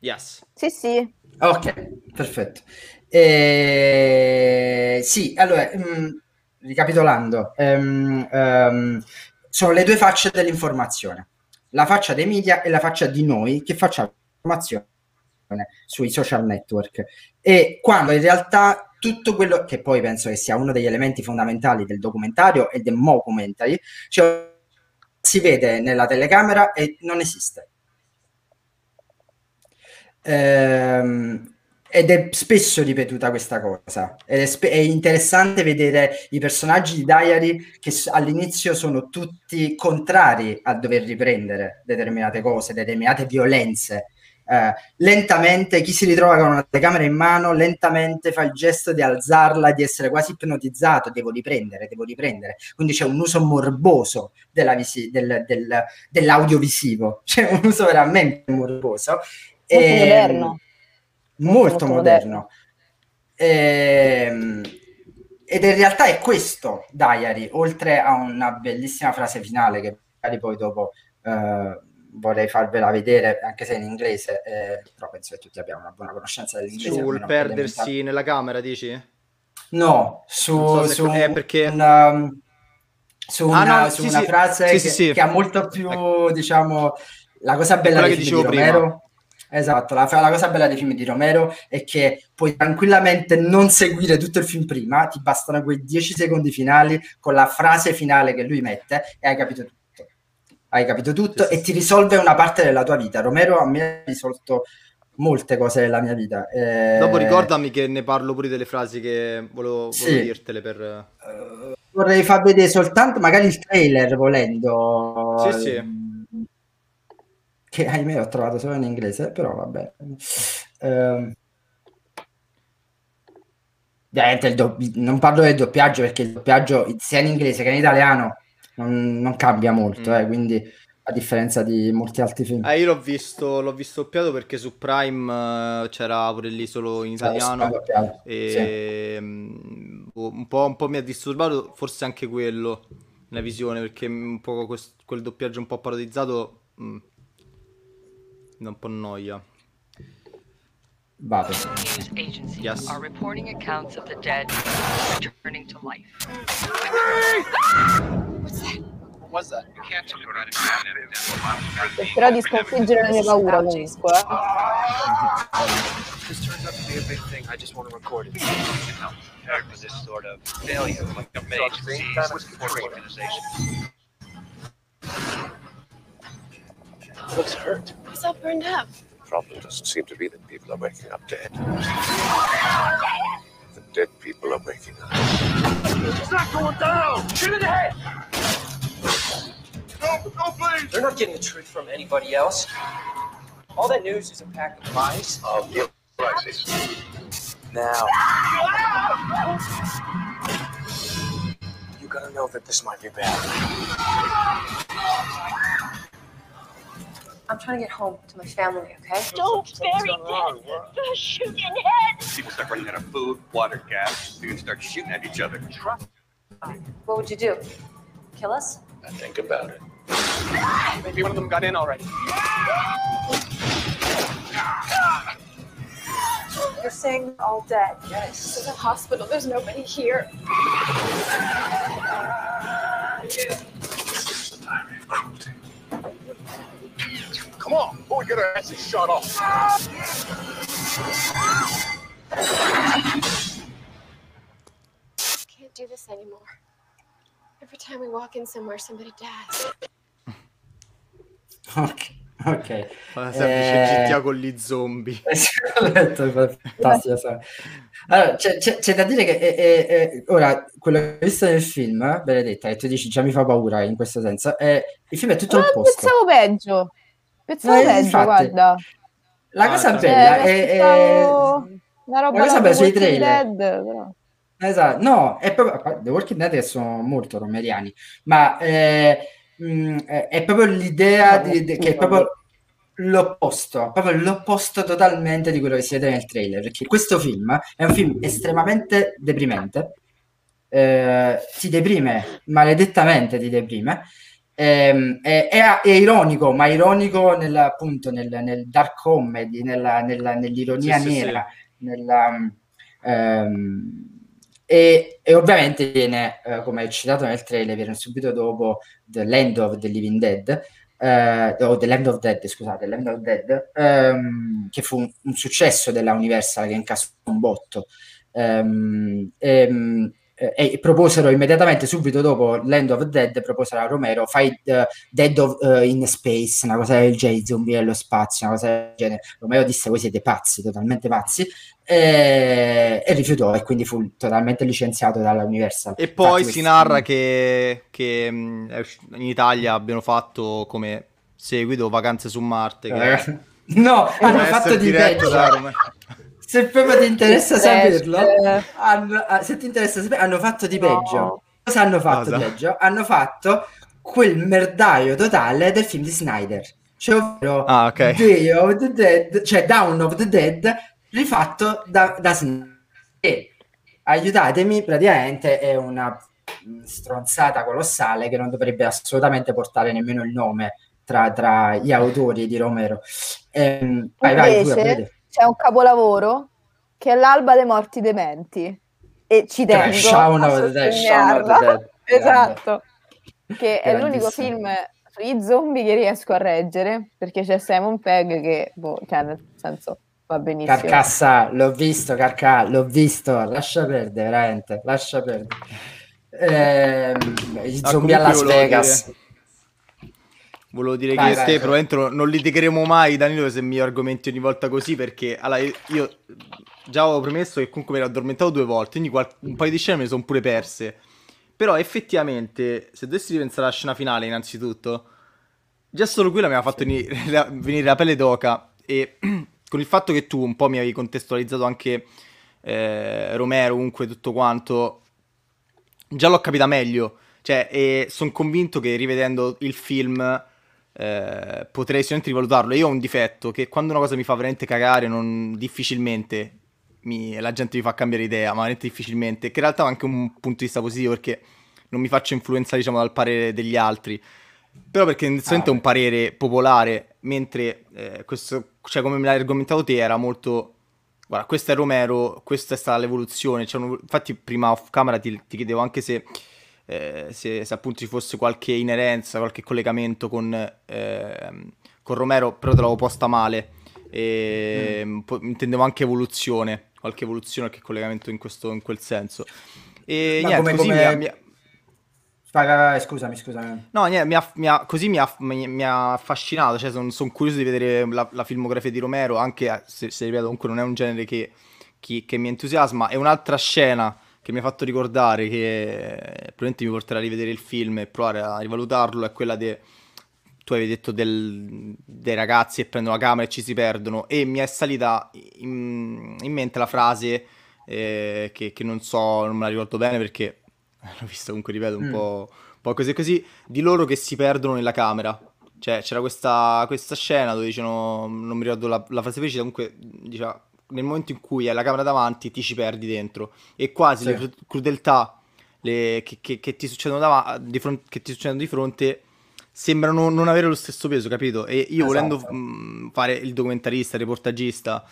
Yes. Sì, sì. Ok, perfetto. Eh, sì, allora... Mh, mm, ricapitolando, um, um, sono le due facce dell'informazione, la faccia dei media e la faccia di noi che facciamo informazione sui social network. E quando in realtà tutto quello che poi penso che sia uno degli elementi fondamentali del documentario e del mockumentary, cioè si vede nella telecamera e non esiste. Ehm, ed è spesso ripetuta questa cosa. Ed è, spe- è, interessante vedere i personaggi di Diary che all'inizio sono tutti contrari a dover riprendere determinate cose, determinate violenze. Uh, lentamente chi si ritrova con una telecamera in mano lentamente fa il gesto di alzarla di essere quasi ipnotizzato. Devo riprendere, devo riprendere. Quindi c'è un uso morboso visi- del, del, dell'audiovisivo. C'è un uso veramente morboso. Molto e, moderno molto, molto moderno. Ehm, ed in realtà è questo Diary, oltre a una bellissima frase finale che magari poi dopo eh, vorrei farvela vedere, anche se in inglese, eh, però penso che tutti abbiamo una buona conoscenza dell'inglese. Sul perdersi nella camera, dici? No, su, so su è perché... una, um, su ah, una, no, su sì, una sì. frase sì, che, che, ha molto più, ecco. diciamo, la cosa bella che dicevo di prima. Esatto, la, la, cosa bella dei film di Romero è che puoi tranquillamente non seguire tutto il film prima, ti bastano quei 10 secondi finali con la frase finale che lui mette e hai capito tutto. Hai capito tutto sì, e sì. ti risolve una parte della tua vita. Romero a me ha risolto molte cose della mia vita. Eh... Dopo ricordami che ne parlo pure delle frasi che volevo, volevo sì. dirtele per... Uh, vorrei far vedere soltanto magari il trailer volendo. Sì, sì che ahimè ho trovato solo in inglese, però vabbè. Eh, ovviamente do- non parlo del doppiaggio perché il doppiaggio sia in inglese che in italiano non, non cambia molto, mm. eh, quindi a differenza di molti altri film. Eh, io l'ho visto, l'ho visto doppiato perché su Prime uh, c'era pure lì solo in italiano e sì. um, un, po', un, po', mi ha disturbato forse anche quello, la visione, perché un po' quest- quel doppiaggio un po' parodizzato... Mh, mm, da un po' noia. Vado. News agencies Yes. are reporting accounts of the dead returning to life. What's that? What was that? You can't talk about it. Però di sconfiggere la mia paura comunque. eh. This turns out to be a big thing. I just want to record it. For this sort of failure, like government agencies, support organizations. Looks hurt. He's all burned up. The problem doesn't seem to be that people are waking up dead. The dead people are waking up. It's not going down! Shoot in the head! No, no, please! They're not getting the truth from anybody else. All that news is a pack of lies. Of guilt crisis. Now. You gotta know that this might be bad. I'm trying to get home to my family, okay? Don't bury dead. They're shooting heads. People start running out of food, water, gas. They're gonna start shooting at each other. Trust. What would you do? Kill us? I think about it. Maybe one of them got in already. You're saying they're all dead? Yes. This is a hospital. There's nobody here. Come on, we get our asses shot off. Can't do this anymore. Every time we walk in somewhere, somebody dies. Ok. Ok. Fa semplice GTA con gli zombie. Allora, c'è, c'è- c'è da dire che eh, eh, eh, ora quello che ho visto nel film, eh, Benedetta, che tu dici già mi fa paura in questo senso, è, il film è tutto Ma l'opposto. pensavo peggio. Pensavo No, peggio, infatti. guarda. La Ah, cosa bella è, è- una roba la cosa bella sui trailer. Dead, però. Esatto, no, è proprio The Walking Dead che sono molto romeriani, ma eh, mh, è è proprio l'idea di- di- che è proprio l'opposto, proprio l'opposto totalmente di quello che si vede nel trailer, perché questo film è un film estremamente deprimente, eh, ti deprime, maledettamente ti deprime, ehm, è, è- è ironico, ma ironico nel, appunto nel, nel dark comedy, nella, nella- nell'ironia Sì, sì, nera, nella, ehm, e, e ovviamente viene, eh, come è citato nel trailer, viene subito dopo The Land of the Living Dead, eh, o The Land of Dead, scusate, The Land of Dead, ehm, che fu un, un successo della Universal che incassò un botto. Ehm, ehm, eh, e proposero immediatamente subito dopo Land of Dead proposero a Romero fai eh, Dead of, eh, in Space una cosa del genere zombie nello spazio una cosa del genere Romero disse voi siete pazzi totalmente pazzi e, e rifiutò e quindi fu totalmente licenziato dalla Universal E poi Infatti si narra che, che, usci- in Italia abbiano fatto come seguito Vacanze su Marte. Che Eh, no, hanno fatto essere di diretto peggio. Se proprio ti interessa trash. saperlo, hanno, ah, se ti interessa sapere, hanno fatto di No. peggio. Cosa hanno fatto Cosa? di peggio? Hanno fatto quel merdaio totale del film di Snyder. Cioè, ovvero Ah, ok. Day of the Dead, cioè Down of the Dead, rifatto da, da Snyder. E, aiutatemi, praticamente è una mh, stronzata colossale che non dovrebbe assolutamente portare nemmeno il nome tra, tra gli autori di Romero. Ehm, vai, vai, pure, Invece pure. C'è un capolavoro che è l'alba dei morti dementi. E ci Cioè, tengo Shaun a of the esatto. Che è l'unico film sugli zombie che riesco a reggere perché c'è Simon Pegg che boh, cioè nel senso va benissimo. Carcassa, l'ho visto, Carcà, l'ho visto, lascia perdere, veramente, lascia perdere. Ehm, I Ah, zombie a Las Vegas. Volevo dire Vai, che vai, te vai. probabilmente non- litigheremo mai, Danilo, se mi argomenti ogni volta così, perché allora, io, già avevo premesso che comunque mi ero addormentato due volte, quindi qual- un paio di scene me le sono pure perse. Però effettivamente, se dovessi ripensare alla scena finale, innanzitutto, già solo quella mi aveva fatto venire la, venire la pelle d'oca e con il fatto che tu un po' mi avevi contestualizzato anche eh, Romero, comunque tutto quanto, già l'ho capita meglio. Cioè, e sono convinto che rivedendo il film eh, potrei sicuramente rivalutarlo. Io ho un difetto che quando una cosa mi fa veramente cagare, non, difficilmente mi- la gente mi fa cambiare idea, ma veramente difficilmente. Che in realtà è anche un punto di vista positivo perché non mi faccio influenzare, diciamo, dal parere degli altri. Però perché inizialmente è un parere popolare, mentre eh, questo, cioè come me l'hai argomentato te, era molto... Guarda, questo è Romero, questa è stata l'evoluzione. Un- Infatti prima off camera ti, ti chiedevo anche se, eh, se, se appunto ci fosse qualche inerenza, qualche collegamento con, ehm, con Romero, però te l'avevo posta male. E Mm. po- intendevo anche evoluzione, qualche evoluzione, qualche collegamento in, questo, in quel senso. E Ma niente, come- così come- mi ha- mi ha- Vai, vai, vai, scusami, scusami. No, niente, mi ha- mi ha- così mi ha, mi- affascinato, cioè sono curioso di vedere la, la filmografia di Romero, anche se, se ripeto, comunque non è un genere che, chi- che mi entusiasma. E un'altra scena che mi ha fatto ricordare che probabilmente mi porterà a rivedere il film e provare a rivalutarlo è quella de... Tu avevi detto del- dei ragazzi che prendono la camera e ci si perdono e mi è salita in, in mente la frase eh, che, che non so, non me la ricordo bene perché l'ho vista comunque, ripeto, un Mm. po', un po' così così, di loro che si perdono nella camera. Cioè, c'era questa, questa scena dove dicono, non mi ricordo la, la frase precisa, comunque diceva, nel momento in cui hai la camera davanti ti ci perdi dentro. E quasi Sì. le cru- crudeltà le- che, che- che ti succedono davanti, di fron- che ti succedono di fronte sembrano non avere lo stesso peso, capito? E io volendo Esatto. mh, fare il documentarista, il reportagista,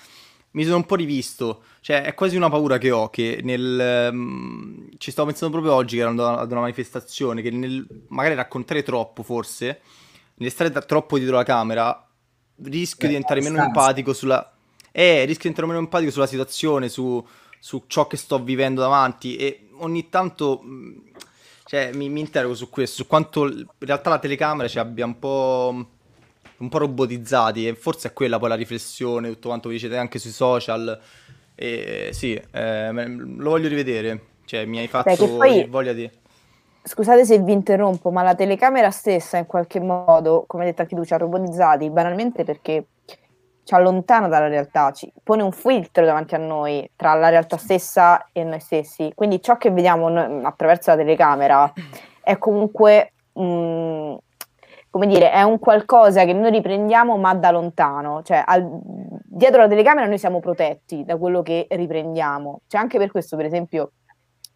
mi sono un po' rivisto. Cioè, è quasi una paura che ho, che nel... mh, ci stavo pensando proprio oggi, che ero andato ad una manifestazione, che nel magari raccontare troppo, forse, nel stare troppo dietro la camera, rischio Eh, di diventare meno empatico sulla... Eh, rischio di diventare meno empatico sulla situazione, su, su ciò che sto vivendo davanti. E ogni tanto... mh, cioè, mi, mi interrogo su questo, su quanto in realtà la telecamera ci abbia un po' un po' robotizzati. E forse è quella poi la riflessione, tutto quanto vi dicete anche sui social. E sì, eh, lo voglio rivedere, cioè mi hai fatto Beh, poi... voglia di... Scusate se vi interrompo, ma la telecamera stessa in qualche modo, come hai detto anche tu, ci ha robotizzati banalmente perché ci allontana dalla realtà, ci pone un filtro davanti a noi tra la realtà stessa e noi stessi. Quindi ciò che vediamo attraverso la telecamera è comunque mh, come dire, è un qualcosa che noi riprendiamo ma da lontano, cioè al, dietro la telecamera noi siamo protetti da quello che riprendiamo. Cioè anche per questo, per esempio,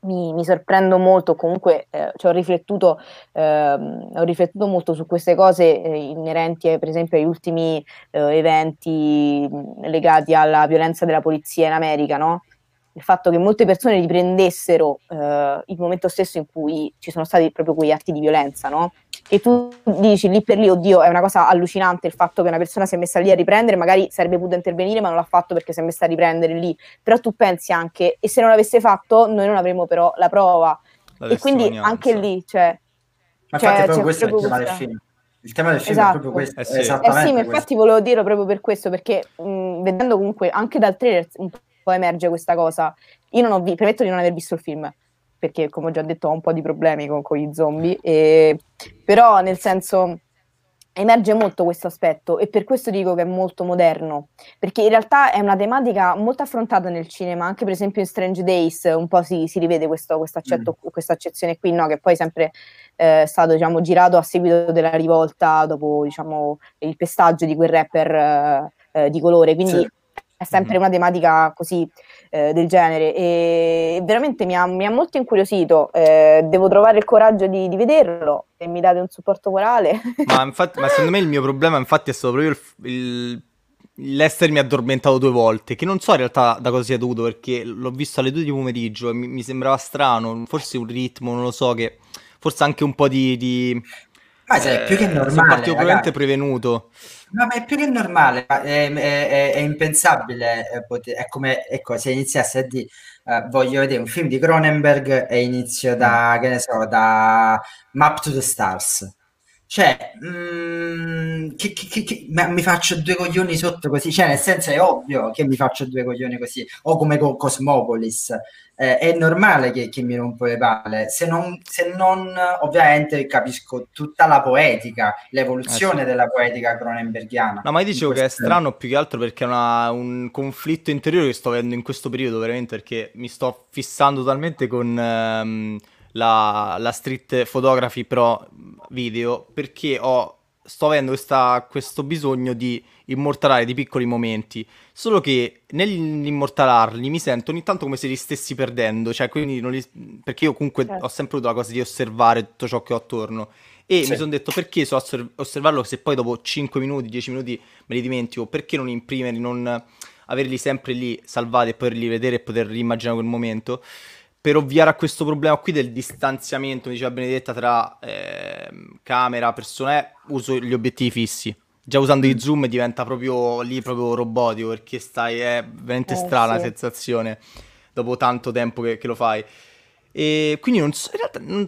mi, mi sorprendo molto, comunque eh, ci ho riflettuto, eh, ho riflettuto molto su queste cose eh, inerenti per esempio agli ultimi eh, eventi legati alla violenza della polizia in America, no? il fatto che molte persone riprendessero eh, il momento stesso in cui ci sono stati proprio quegli atti di violenza, no? E tu dici lì per lì, oddio, è una cosa allucinante il fatto che una persona si è messa lì a riprendere, magari sarebbe potuto intervenire, ma non l'ha fatto perché si è messa a riprendere lì. Però tu pensi anche, e se non l'avesse fatto, noi non avremmo però la prova. La e quindi anche lì, cioè... Ma cioè, infatti proprio questo è il tema del film. Il tema del film esatto. è proprio questo. Eh sì, eh sì ma infatti volevo dirlo proprio per questo, perché mh, vedendo comunque anche dal trailer un po' emerge questa cosa. Io non ho visto, premetto di non aver visto il film, perché come ho già detto ho un po' di problemi con, con gli zombie, e, però nel senso emerge molto questo aspetto e per questo dico che è molto moderno, perché in realtà è una tematica molto affrontata nel cinema, anche per esempio in Strange Days un po' si, si rivede questo, questo accetto, mm. questa accezione qui, no? che poi è sempre eh, stato diciamo, girato a seguito della rivolta dopo diciamo, il pestaggio di quel rapper eh, eh, di colore, quindi sì è sempre mm-hmm. una tematica così eh, del genere e veramente mi ha, mi ha molto incuriosito. Eh, devo trovare il coraggio di, di, vederlo e mi date un supporto morale. Ma, infatti, ma secondo me il mio problema infatti è stato proprio il, il, l'essermi addormentato due volte, che non so in realtà da cosa sia dovuto perché l'ho visto alle due di pomeriggio e mi, mi sembrava strano, forse un ritmo, non lo so, che forse anche un po' di... di ma sai, eh, più che normale. Sono particolarmente prevenuto. No, ma è più che normale, è, è, è, impensabile, eh, è come ecco, se iniziasse a dire uh, voglio vedere un film di Cronenberg e inizio da, mm. che ne so, da Map to the Stars. Cioè, mm, che, che, che, mi faccio due coglioni sotto così, cioè nel senso è ovvio che mi faccio due coglioni così, o come con Cosmopolis, eh, è normale che, che, mi rompo le palle, se non, se non, ovviamente capisco tutta la poetica, l'evoluzione eh sì. della poetica cronenbergiana. No, ma io dicevo che è strano più che altro perché è una, un conflitto interiore che sto avendo in questo periodo veramente perché mi sto fissando totalmente con ehm, la, la street photography pro video perché ho sto avendo questa, questo bisogno di immortalare dei piccoli momenti. Solo che nell'immortalarli mi sento ogni tanto come se li stessi perdendo. Cioè, quindi non li... Perché io comunque certo. ho sempre avuto la cosa di osservare tutto ciò che ho attorno. E sì. mi sono detto perché so osservarlo se poi dopo 5 minuti, 10 minuti me li dimentico? Perché non imprimerli, non averli sempre lì salvati e poterli vedere e poter rimmaginare quel momento? Per ovviare a questo problema qui del distanziamento, diceva Benedetta, tra eh, camera, persone, uso gli obiettivi fissi. Già usando i mm. zoom diventa proprio lì proprio robotico perché stai, è veramente eh, strana sì. la sensazione dopo tanto tempo che, che, lo fai. E quindi non so, in realtà non,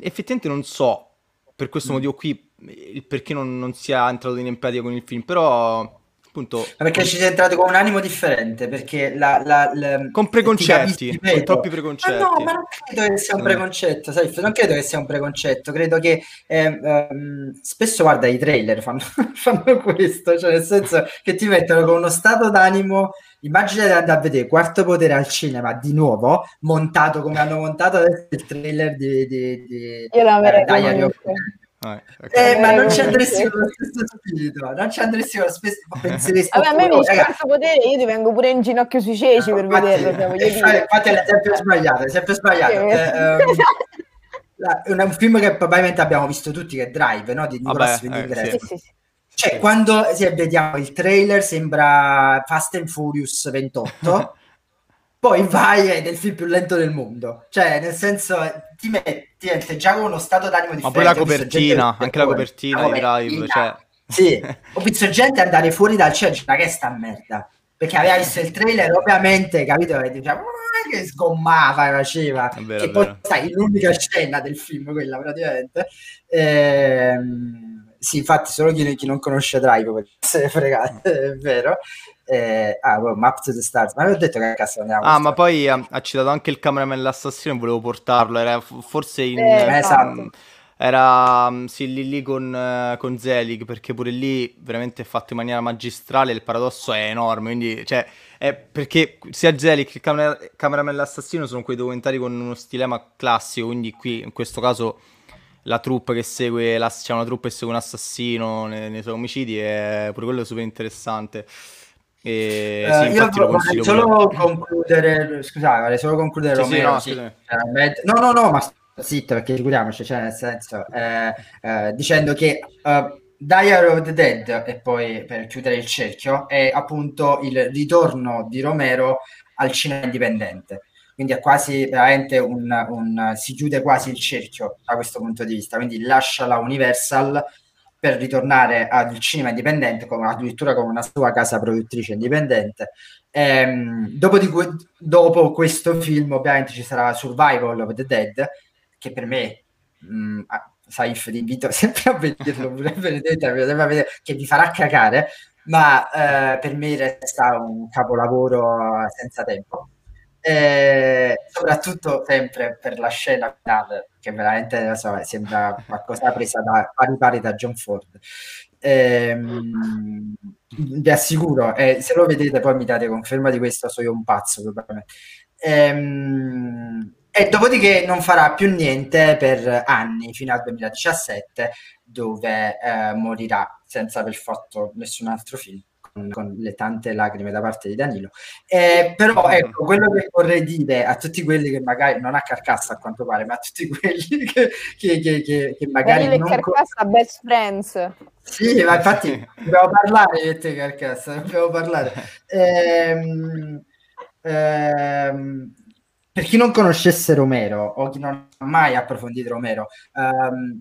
effettivamente non so per questo mm. motivo qui il perché non, non sia entrato in empatia con il film, però Appunto, perché ci sei entrato con un animo differente, perché la, la, la con preconcetti, con troppi preconcetti. Ma no, ma non credo che sia un preconcetto, sai, non credo che sia un preconcetto, credo che eh, um, spesso guarda i trailer fanno, fanno, questo, cioè nel senso che ti mettono con uno stato d'animo Immagina di andare a vedere Quarto Potere al cinema di nuovo, montato come hanno montato adesso il trailer di, di, di Io la eh, Ah, okay. eh, ma non ci andresti con lo stesso spirito, non ci andresti con lo stesso penseresti. Vabbè, a me mi scarso potere, io ti vengo pure in ginocchio sui ceci no, per infatti, vederlo. Cioè, dire. Infatti è l'esempio sbagliato, l'esempio sbagliato. Eh, um, un film che probabilmente abbiamo visto tutti che è Drive, no? Di Nicolas Winding eh, sì. sì, sì. Cioè, quando vediamo il trailer sembra Fast and Furious 28 poi vai ed è il film più lento del mondo. Cioè, nel senso, ti metti già con uno stato d'animo differente. Ma poi la copertina, anche la copertina, la copertina di Drive, cioè... Sì, ho visto gente andare fuori dal cinema, ma che sta merda? perché aveva visto il trailer, ovviamente, capito? E diceva che sgommava faceva, vero, che poi sai, l'unica scena del film, quella praticamente. Ehm, sì, infatti, solo chi, chi non conosce Drive se ne fregate, è vero. Eh, ah, Map to the Stars, ma avevo detto che andiamo. Ah, ma poi ha, ha, citato anche il cameraman l'assassino, volevo portarlo, era forse in... Eh, esatto. era mm, sì, lì lì con, uh, con Zelig perché pure lì veramente è fatto in maniera magistrale il paradosso è enorme quindi cioè è perché sia Zelig che Camera, Cameraman l'assassino sono quei documentari con uno stilema classico quindi qui in questo caso la troupe che segue la, c'è una troupe che segue un assassino nei, nei suoi omicidi è pure quello super interessante e, uh, sì, io vorrei solo concludere scusate solo concludere sì, Romero, sì, no, sì. no no no ma zitto perché figuriamoci, cioè nel senso, eh, eh, dicendo che uh, Diary of the Dead, e poi per chiudere il cerchio, è appunto il ritorno di Romero al cinema indipendente. Quindi è quasi veramente un, un, si chiude quasi il cerchio da questo punto di vista. Quindi lascia la Universal per ritornare al cinema indipendente, come, addirittura con una sua casa produttrice indipendente. Ehm, dopo, di, dopo questo film, ovviamente, ci sarà Survival of the Dead, che per me, mh, Saif ti invito sempre a vederlo, che vi farà cagare, ma eh, per me resta un capolavoro senza tempo. Eh, soprattutto sempre per la scena finale, che veramente so, sembra qualcosa presa da pari pari da John Ford. Eh, vi assicuro, eh, se lo vedete poi mi date conferma di questo, sono io un pazzo probabilmente. Ehm, e dopodiché non farà più niente per anni, fino al 2017, dove eh, morirà senza aver fatto nessun altro film. Con, con le tante lacrime da parte di Danilo, eh, però ecco quello che vorrei dire a tutti quelli che magari non ha carcassa a quanto pare, ma a tutti quelli che, che, che, che, che magari Danilo non carcassa best friends. Sì, ma infatti dobbiamo parlare di te carcassa, dobbiamo parlare. Ehm, ehm, per chi non conoscesse Romero o chi non ha mai approfondito Romero, ehm,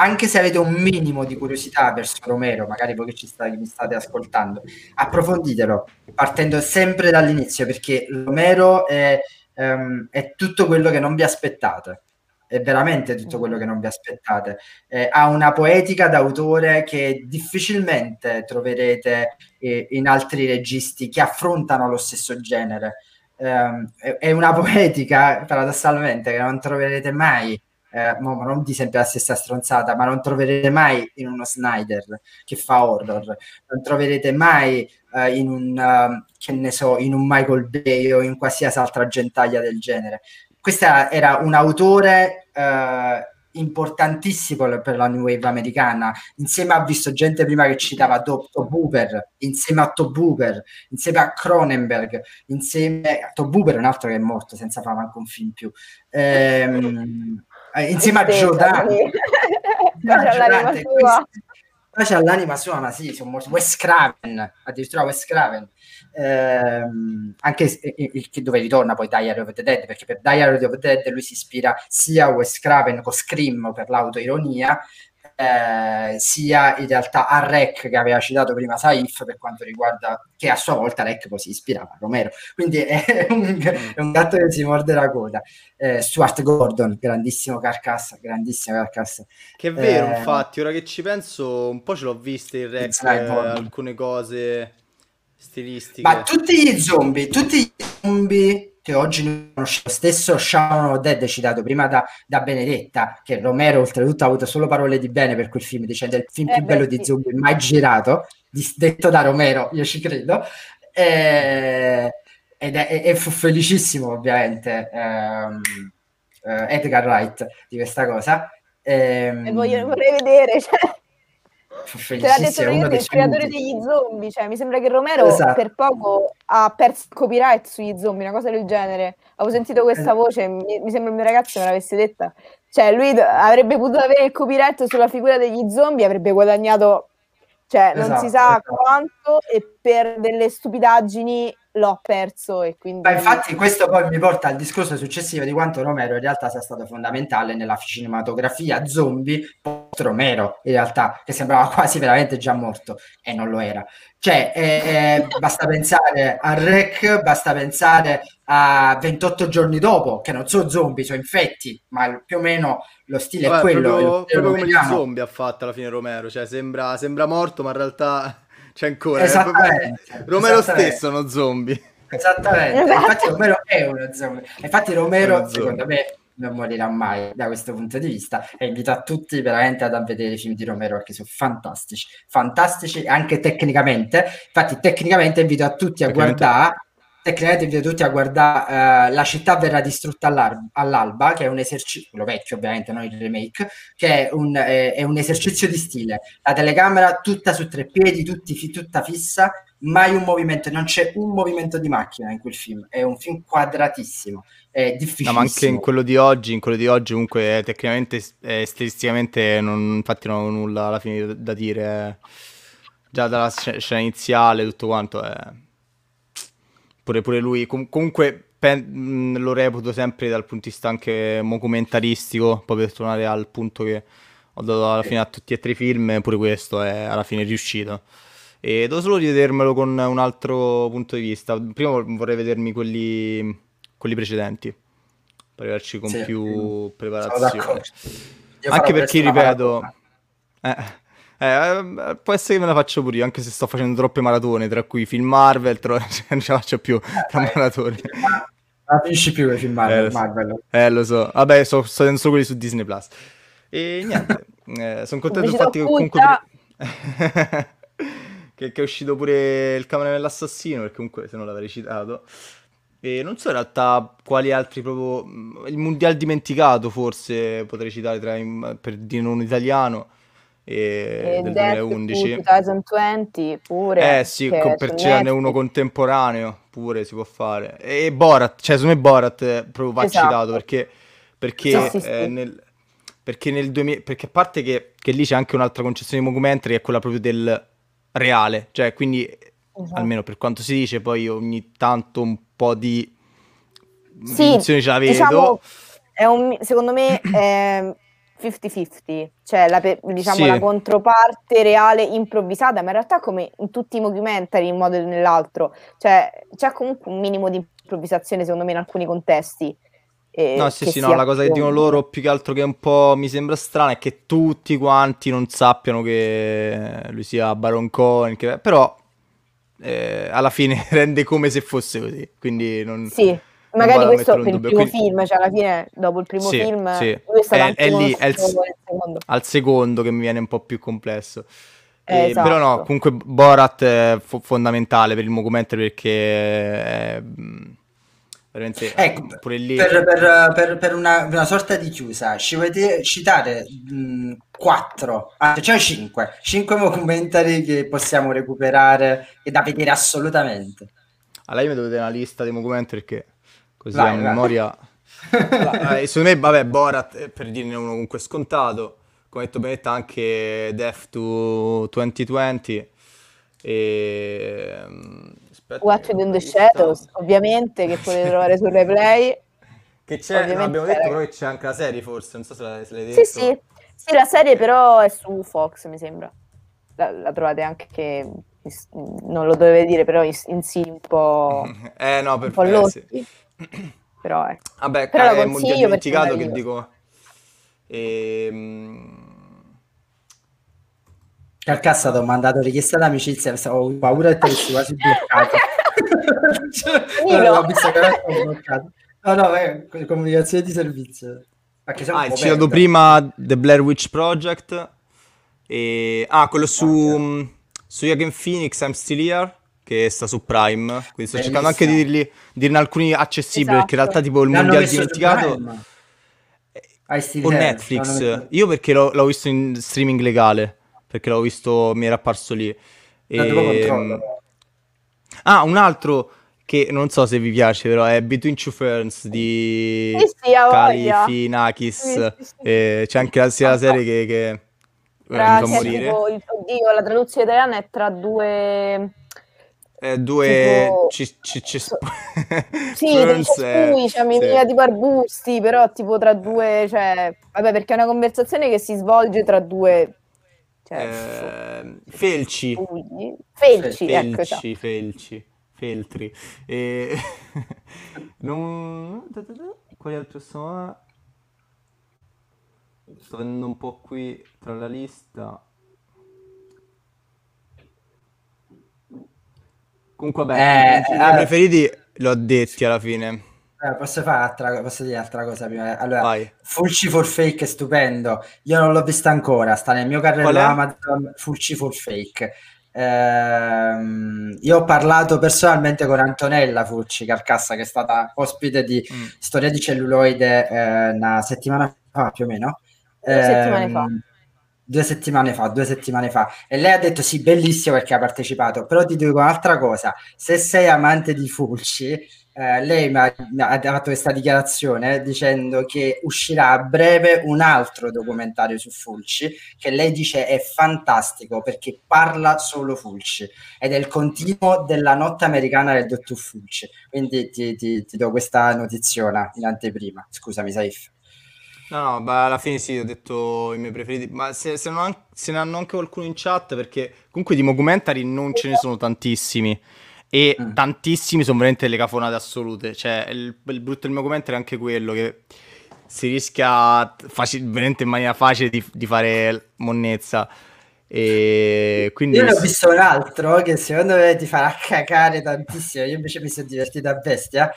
anche se avete un minimo di curiosità verso Romero, magari voi che ci state, mi state ascoltando, approfonditelo partendo sempre dall'inizio perché Romero è, um, è tutto quello che non vi aspettate. È veramente tutto quello che non vi aspettate. Eh, ha una poetica d'autore che difficilmente troverete eh, in altri registi che affrontano lo stesso genere ehm, è una poetica paradossalmente che non troverete mai eh, non di sempre la stessa stronzata, ma non troverete mai in uno Snyder che fa horror, non troverete mai eh, in un uh, che ne so, in un Michael Bay o in qualsiasi altra gentaglia del genere. Questo era un autore uh, importantissimo per la new wave americana. Insieme ha visto gente prima che citava Top Buber, insieme a Top Buber, insieme a Cronenberg, insieme a Top Buber, un altro che è morto senza fare manco un film più. Ehm, eh, insieme a Giordano. Poi c'è l'anima sua, ma sì, sono molto... Wes Craven, addirittura Wes Craven. Ehm, anche il, il, dove ritorna poi Diary of the Dead, perché per Diary of the Dead lui si ispira sia a Wes Craven con Scream per l'autoironia, eh, sia in realtà a Rec che aveva citato prima Saif per quanto riguarda che a sua volta Rec poi si ispirava a Romero. Quindi è un, è un gatto che si morde la coda. Eh, Stuart Gordon grandissimo carcassa grandissima carcassa che è vero eh, infatti ora che ci penso un po' ce l'ho vista in Rec eh, alcune cose stilistiche. Ma tutti gli zombie, tutti gli zombie che oggi conosciamo, stesso Shaun of Dead citato prima da, da, Benedetta, che Romero oltretutto ha avuto solo parole di bene per quel film, dicendo il film eh più beh, bello sì. di zombie mai girato, di, detto da Romero, io ci credo. E, ed è, e fu felicissimo ovviamente ehm, eh, Edgar Wright di questa cosa. Ehm, e voglio, vorrei vedere, cioè Te l'ha detto il creatore degli zombie, cioè mi sembra che Romero esatto. per poco ha perso il copyright sugli zombie, una cosa del genere. Avevo sentito questa voce, mi, mi sembra il mio ragazzo me l'avesse detta. Cioè lui avrebbe potuto avere il copyright sulla figura degli zombie, avrebbe guadagnato, cioè non esatto, si sa esatto. quanto e per delle stupidaggini l'ho perso e quindi... Ma infatti questo poi mi porta al discorso successivo di quanto Romero in realtà sia stato fondamentale nella cinematografia zombie post Romero, in realtà, che sembrava quasi veramente già morto e non lo era. Cioè, eh, eh, basta pensare a Rec, basta pensare a 28 giorni dopo, che non sono zombie, sono infetti, ma più o meno lo stile Vabbè, è quello. Proprio, proprio come gli zombie ha fatto alla fine Romero, cioè sembra, sembra morto, ma in realtà c'è ancora. Esattamente. Eh, Romero esattamente. stesso, uno zombie. Esattamente, infatti Romero è uno zombie. Infatti Romero, secondo me, non morirà mai da questo punto di vista e invito a tutti veramente ad vedere i film di Romero perché sono fantastici, fantastici anche tecnicamente. Infatti, tecnicamente invito a tutti a guardare. Tecnicamente invito tutti a guardare uh, La città verrà distrutta all'alba, che è un esercizio, quello vecchio ovviamente, non il remake, che è un, è, è un, esercizio di stile. La telecamera tutta su tre piedi, tutti, tutta fissa, mai un movimento, non c'è un movimento di macchina in quel film, è un film quadratissimo è difficile. No, ma anche in quello di oggi, in quello di oggi comunque eh, tecnicamente e stilisticamente non, infatti non ho nulla alla fine da dire. Già dalla scena iniziale tutto quanto è... Pure, pure lui, com- comunque pen- lo reputo sempre dal punto di vista anche documentaristico, poi per tornare al punto che ho dato alla fine a tutti e tre i film, pure questo è alla fine riuscito. E devo solo rivedermelo con un altro punto di vista. Prima vorrei vedermi quelli quelli precedenti per arrivarci con sì, più preparazione. Anche perché, ripeto, eh, eh, può essere che me la faccio pure io, anche se sto facendo troppe maratone, tra cui film Marvel, tro- cioè, non ce la faccio più tra eh, maratone. Non finisci più i film Marvel. Eh, Marvel. eh, lo so. Vabbè, sto, vedendo solo quelli su Disney+. Plus. E niente, eh, sono contento infatti che comunque... che, che, è uscito pure il camera dell'assassino, perché comunque se non l'avrei citato... E non so in realtà quali altri proprio... Il mondiale dimenticato forse potrei citare tra, per dire un italiano. E, del 2011 2020 pure eh sì per citarne uno contemporaneo pure si può fare e Borat cioè secondo me Borat proprio va esatto. citato perché perché, sì, sì, eh, sì. Nel, perché nel 2000 perché a parte che, che lì c'è anche un'altra concezione di documentary che è quella proprio del reale cioè quindi esatto. almeno per quanto si dice poi ogni tanto un po' di sì, ce la vedo. Diciamo, è un, secondo me è 50-50, cioè la, diciamo, sì. la controparte reale improvvisata, ma in realtà come in tutti i documentari in un modo o nell'altro, cioè c'è comunque un minimo di improvvisazione secondo me in alcuni contesti. Eh, no, sì, sì, no, la cosa che dicono loro più che altro che un po' mi sembra strana è che tutti quanti non sappiano che lui sia Baron Cohen, che... però eh, alla fine rende come se fosse così. Quindi non. Sì. Magari questo per il primo Quindi... film, cioè alla fine dopo il primo sì, film sì. lui è stato è, è lì, è il, secondo. al secondo che mi viene un po' più complesso. Eh, esatto. Però no, comunque Borat è fo- fondamentale per il documento perché è, veramente ecco, pure lì... Per, per, per, per una, una, sorta di chiusa, ci volete citare mh, quattro, ah, cioè cinque, cinque documentari che possiamo recuperare e da vedere assolutamente. Allora io mi devo vedere una lista di documentari perché così vai, a vai. memoria... allora, eh, secondo me, vabbè, Borat, eh, per dirne uno comunque scontato, come ha detto Benetta anche Death to 2020 e... Aspetta, Watch in the Shadows, ovviamente, che potete trovare sul replay. Che c'è, no, abbiamo detto però che c'è anche la serie forse, non so se, la, se l'hai detto. Sì, sì, sì, la serie però è su Fox, mi sembra. La, la trovate anche che non lo dovevo dire, però in, in sì un po'. Eh no, per un po' lotti. Sì. Però è. Vabbè, però è un dimenticato che dico. Ehm. Calcassa ti ho mandato richiesta d'amicizia, ho paura che ti avessi quasi bloccato. cioè, no, no, bloccato. no, no, è comunicazione di servizio. Ah, hai citato prima The Blair Witch Project. E... Ah, quello su, mm, su Joaquin Phoenix, I'm Still Here, che sta su Prime. Quindi sto Bellissimo. cercando anche di dirli, dirne alcuni accessibili, esatto. perché in realtà tipo il L'hanno mondiale dimenticato... Con Netflix. Io perché l'ho, l'ho, visto in streaming legale, perché l'ho visto, mi era apparso lì. E... Ah, un altro che non so se vi piace, però è Between Two Ferns di sì, sì, Kalifinakis. Sì, sì, c'è anche la, sia la serie che, che tra, mi fa morire. Tipo, oddio, la traduzione italiana è tra due eh, due Tipo- ci, ci, ci sì, dei cespugli, cioè, mi veniva tipo arbusti, però tipo tra due, cioè, vabbè, perché è una conversazione che si svolge tra due, cioè, Eh, felci. cespugli. felci, ecco, felci, felci, feltri. E... non... Quali altri sono? Sto vedendo un po' qui tra la lista. Comunque, vabbè, Eh, i allora- preferiti li ho detti alla fine. Eh, posso fare altra, posso dire altra cosa prima? Allora, Vai. Fulci for Fake è stupendo. Io non l'ho vista ancora, sta nel mio carrello? Amazon Fulci for Fake. Ehm, io ho parlato personalmente con Antonella Fulci Carcassa, che è stata ospite di Mm. Storia di celluloide eh, una settimana fa più o meno. Due settimane Ehm, fa. Due settimane fa, due settimane fa. E lei ha detto sì, bellissimo perché ha partecipato, però ti dico un'altra cosa, se sei amante di Fulci, eh, lei mi ha, mi ha fatto questa dichiarazione dicendo che uscirà a breve un altro documentario su Fulci, che lei dice è fantastico perché parla solo Fulci ed è il continuo della notte americana del dottor Fulci. Quindi ti, ti- ti do questa notiziona in anteprima. Scusami, Saif. No, no, ma alla fine sì, ho detto i miei preferiti, ma se, se, non se ne hanno anche qualcuno in chat, perché comunque di documentary non ce ne sono tantissimi, e tantissimi sono veramente le cafonate assolute, cioè il, il brutto del documentary è anche quello, che si rischia faci- veramente in maniera facile di, di fare monnezza, e quindi... Io ne ho visto un altro che secondo me ti farà cacare tantissimo. Io invece mi sono divertito a bestia.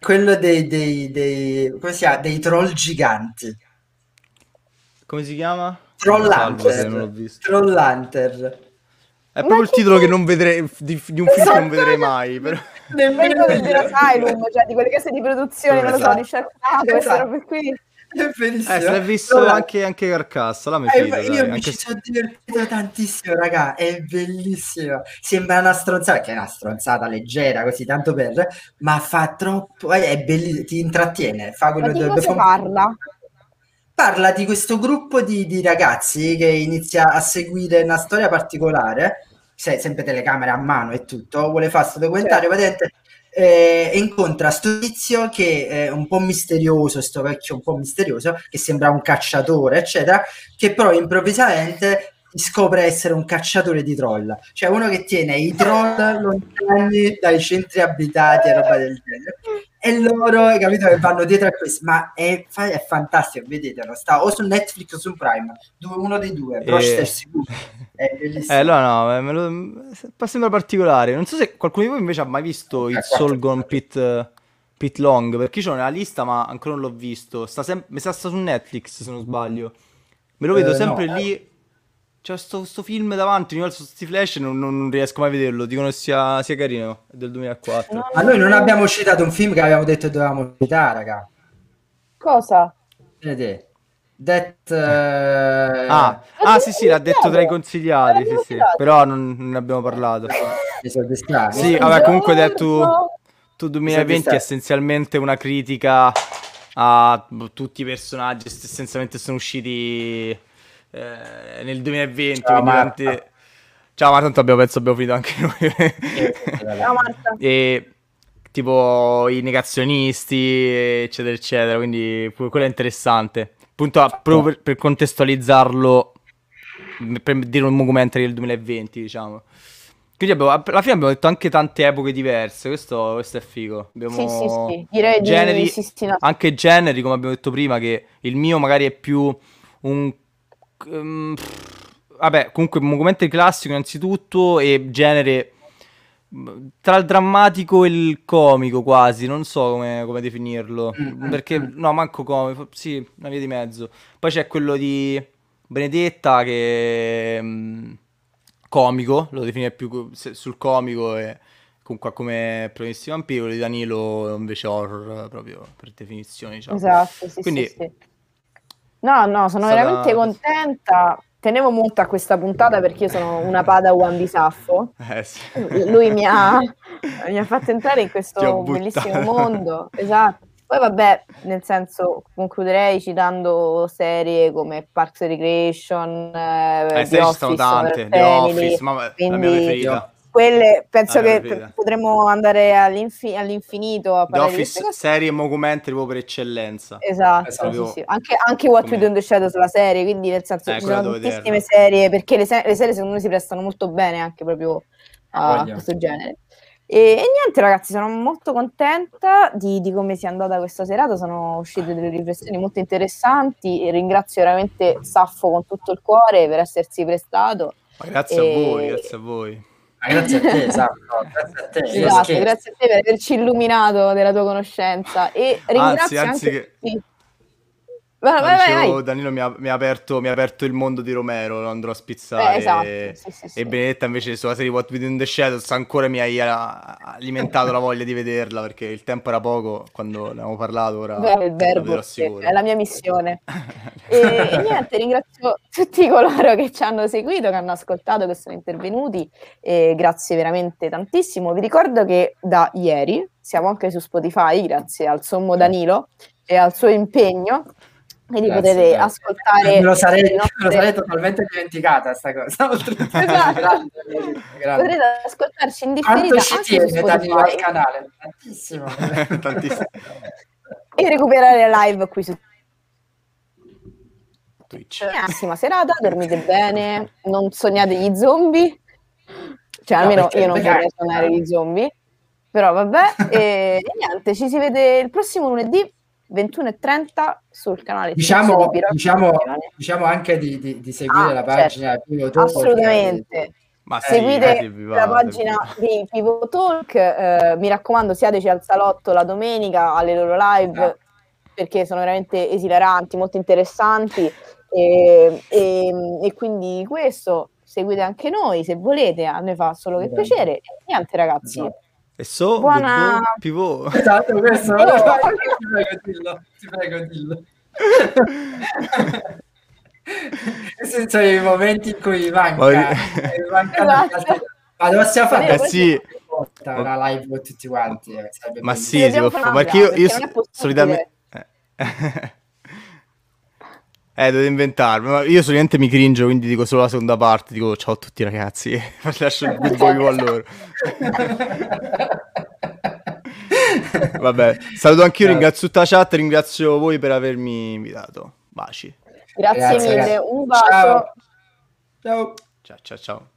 Quello dei, dei, dei, come si chiama? Dei troll giganti. Come si chiama? Troll Hunter. visto. Troll Hunter. È proprio il titolo che non vedrei, di, di un film che non vedrei mai, però... Nemmeno del Asylum, cioè di quelle case di produzione, non lo so, Esatto. di Sharknado, queste Esatto. robe qui. È bellissimo. Eh, se l'hai visto Troll anche, anche Carcassa, mi Eh, io dai, mi anche ci sono divertito tantissimo, raga, è bellissimo. Sembra una stronzata, che è una stronzata leggera, così tanto per, ma fa troppo, eh, è bellissimo, ti intrattiene, fa quello che cosa parla? Parla di questo gruppo di, di ragazzi che inizia a seguire una storia particolare, se- sempre telecamere a mano e tutto, vuole fare questo documentario, praticamente eh, e incontra sto tizio che è un po' misterioso, sto vecchio un po' misterioso, che sembra un cacciatore, eccetera, che però improvvisamente scopre essere un cacciatore di troll, cioè uno che tiene i troll lontani dai centri abitati e roba del genere. E loro, capito, che vanno dietro a questo, ma è, è fantastico, vedetelo, sta o su Netflix o su Prime, due- uno dei due, però Eh. stai sicuro, è bellissimo. Eh, no, eh, me lo, sembra particolare. Non so se qualcuno di voi invece ha mai visto il quattro Soul Gone Pit, Pit Long, perché io l'ho nella lista ma ancora non l'ho visto. Sta sem- mi sa sta su Netflix se non sbaglio. Me lo vedo Eh, sempre no. lì. C'è sto, sto film davanti, ogni volta su questi flash non, non- non riesco mai a vederlo. Dicono che sia, sia carino, è del 2004. Ma noi non abbiamo citato un film che avevamo detto che dovevamo citare, raga. Cosa? Vedete? That, eh, Ah, ah, sì sì, l'ha detto tra i consigliati, sì sì, però non, non ne abbiamo parlato. Sì, vabbè, comunque detto tu Mi 2020 è essenzialmente una critica a tutti i personaggi essenzialmente sono usciti eh, nel 2020. Ciao, quindi Marta. tanti- Ciao, ma tanto abbiamo, penso abbiamo finito anche noi. Ciao Marta. e tipo i negazionisti, eccetera, eccetera. Quindi quello è interessante. Appunto, a- proprio per, per contestualizzarlo, per dire un documentary del 2020, diciamo. Quindi abbiamo- alla fine abbiamo detto anche tante epoche diverse. Questo, questo è figo. Abbiamo Sì, sì, sì, direi di- generi, sì, sì, no. anche generi, come abbiamo detto prima, che il mio magari è più un. Ehm, vabbè, comunque un documentary classico innanzitutto e genere mh, tra il drammatico e il comico quasi, non so come, come definirlo, Mm, perché no, manco comico, sì, una via di mezzo. Poi c'è quello di Benedetta che mh, comico, lo definire più se- sul comico e comunque come vampiri, quello di Danilo invece horror proprio per definizione, diciamo. Esatto, sì, Quindi sì, sì. No, no, sono Stata- veramente contenta. Tenevo molto a questa puntata perché io sono una padawan di Saffo. eh, sì. Lui mi ha, mi ha fatto entrare in questo bellissimo mondo. Esatto. Poi vabbè, nel senso, concluderei citando serie come Parks and Recreation, eh, Eh, The ci sono Office, tante, The Family, Office, ma la mia preferita. Quelle penso ah, che p- potremmo andare all'infi- all'infinito a The Office serie e documentary proprio per eccellenza esatto, esatto. Sì, sì. Anche, anche What Come... We Do in the Shadows la serie quindi nel senso eh, ci sono tantissime vederla. serie perché le, se- le, serie secondo me si prestano molto bene anche proprio a Voglio. questo genere e, e, niente ragazzi sono molto contenta di, di, come sia andata questa serata sono uscite delle riflessioni molto interessanti e ringrazio veramente Saffo con tutto il cuore per essersi prestato Ma grazie e... a voi grazie a voi grazie a te, esatto. Grazie a te. Esatto, grazie a te per averci illuminato della tua conoscenza. E ringrazio anzi, anzi anche... Che... Vai, vai, dicevo, vai, Danilo mi ha, mi, ha aperto, mi ha, aperto, il mondo di Romero, lo andrò a spizzare. Eh, esatto. e, sì, sì, sì. e Benedetta invece sulla serie What We Do in the Shadows ancora mi hai alimentato la voglia di vederla perché il tempo era poco quando ne avevamo parlato. Ora Beh, il verbo è la mia missione. e, e, niente, ringrazio tutti coloro che ci hanno seguito, che hanno ascoltato, che sono intervenuti. E grazie veramente tantissimo. Vi ricordo che da ieri siamo anche su Spotify, grazie al sommo Danilo e al suo impegno quindi Grazie, potete grazie. ascoltare. Me lo sarei, nostre... me lo sarei totalmente dimenticata questa cosa. esatto. grande. Potrete ascoltarci in differita ci tiene al canale? Tantissimo. Tantissimo. E recuperare live qui su Twitch. Buonissima serata, dormite bene, non sognate gli zombie. Cioè, no, almeno io non vorrei sognare gli zombie. Però vabbè, e, e niente, ci si vede il prossimo lunedì 21.30 sul canale diciamo, diciamo, diciamo anche di, di, di seguire ah, la pagina certo. assolutamente ma sì, seguite eh, la pagina di Pivo Talk eh, mi raccomando siateci al salotto la domenica alle loro live ah. perché sono veramente esilaranti molto interessanti e, e, e, quindi questo seguite anche noi se volete a noi fa solo che piacere e niente ragazzi esatto. E so, Buona... pivot. Esatto, questo. Oh. ti prego, dillo. Ti prego, dillo. Questi sono i momenti in cui manca, Poi... manca esatto. ma lo possiamo fare eh, sì. una live con tutti quanti eh, ma sì, si può fare perché io, io solitamente eh. Eh, dovete inventarmi. Io solitamente mi cringio, quindi dico solo la seconda parte. Dico ciao a tutti ragazzi. Lascio il good boy con loro. Vabbè, saluto anch'io, ringrazio tutta la chat, ringrazio voi per avermi invitato. Baci. Grazie, Grazie mille, un bacio. Ciao. Ciao ciao ciao.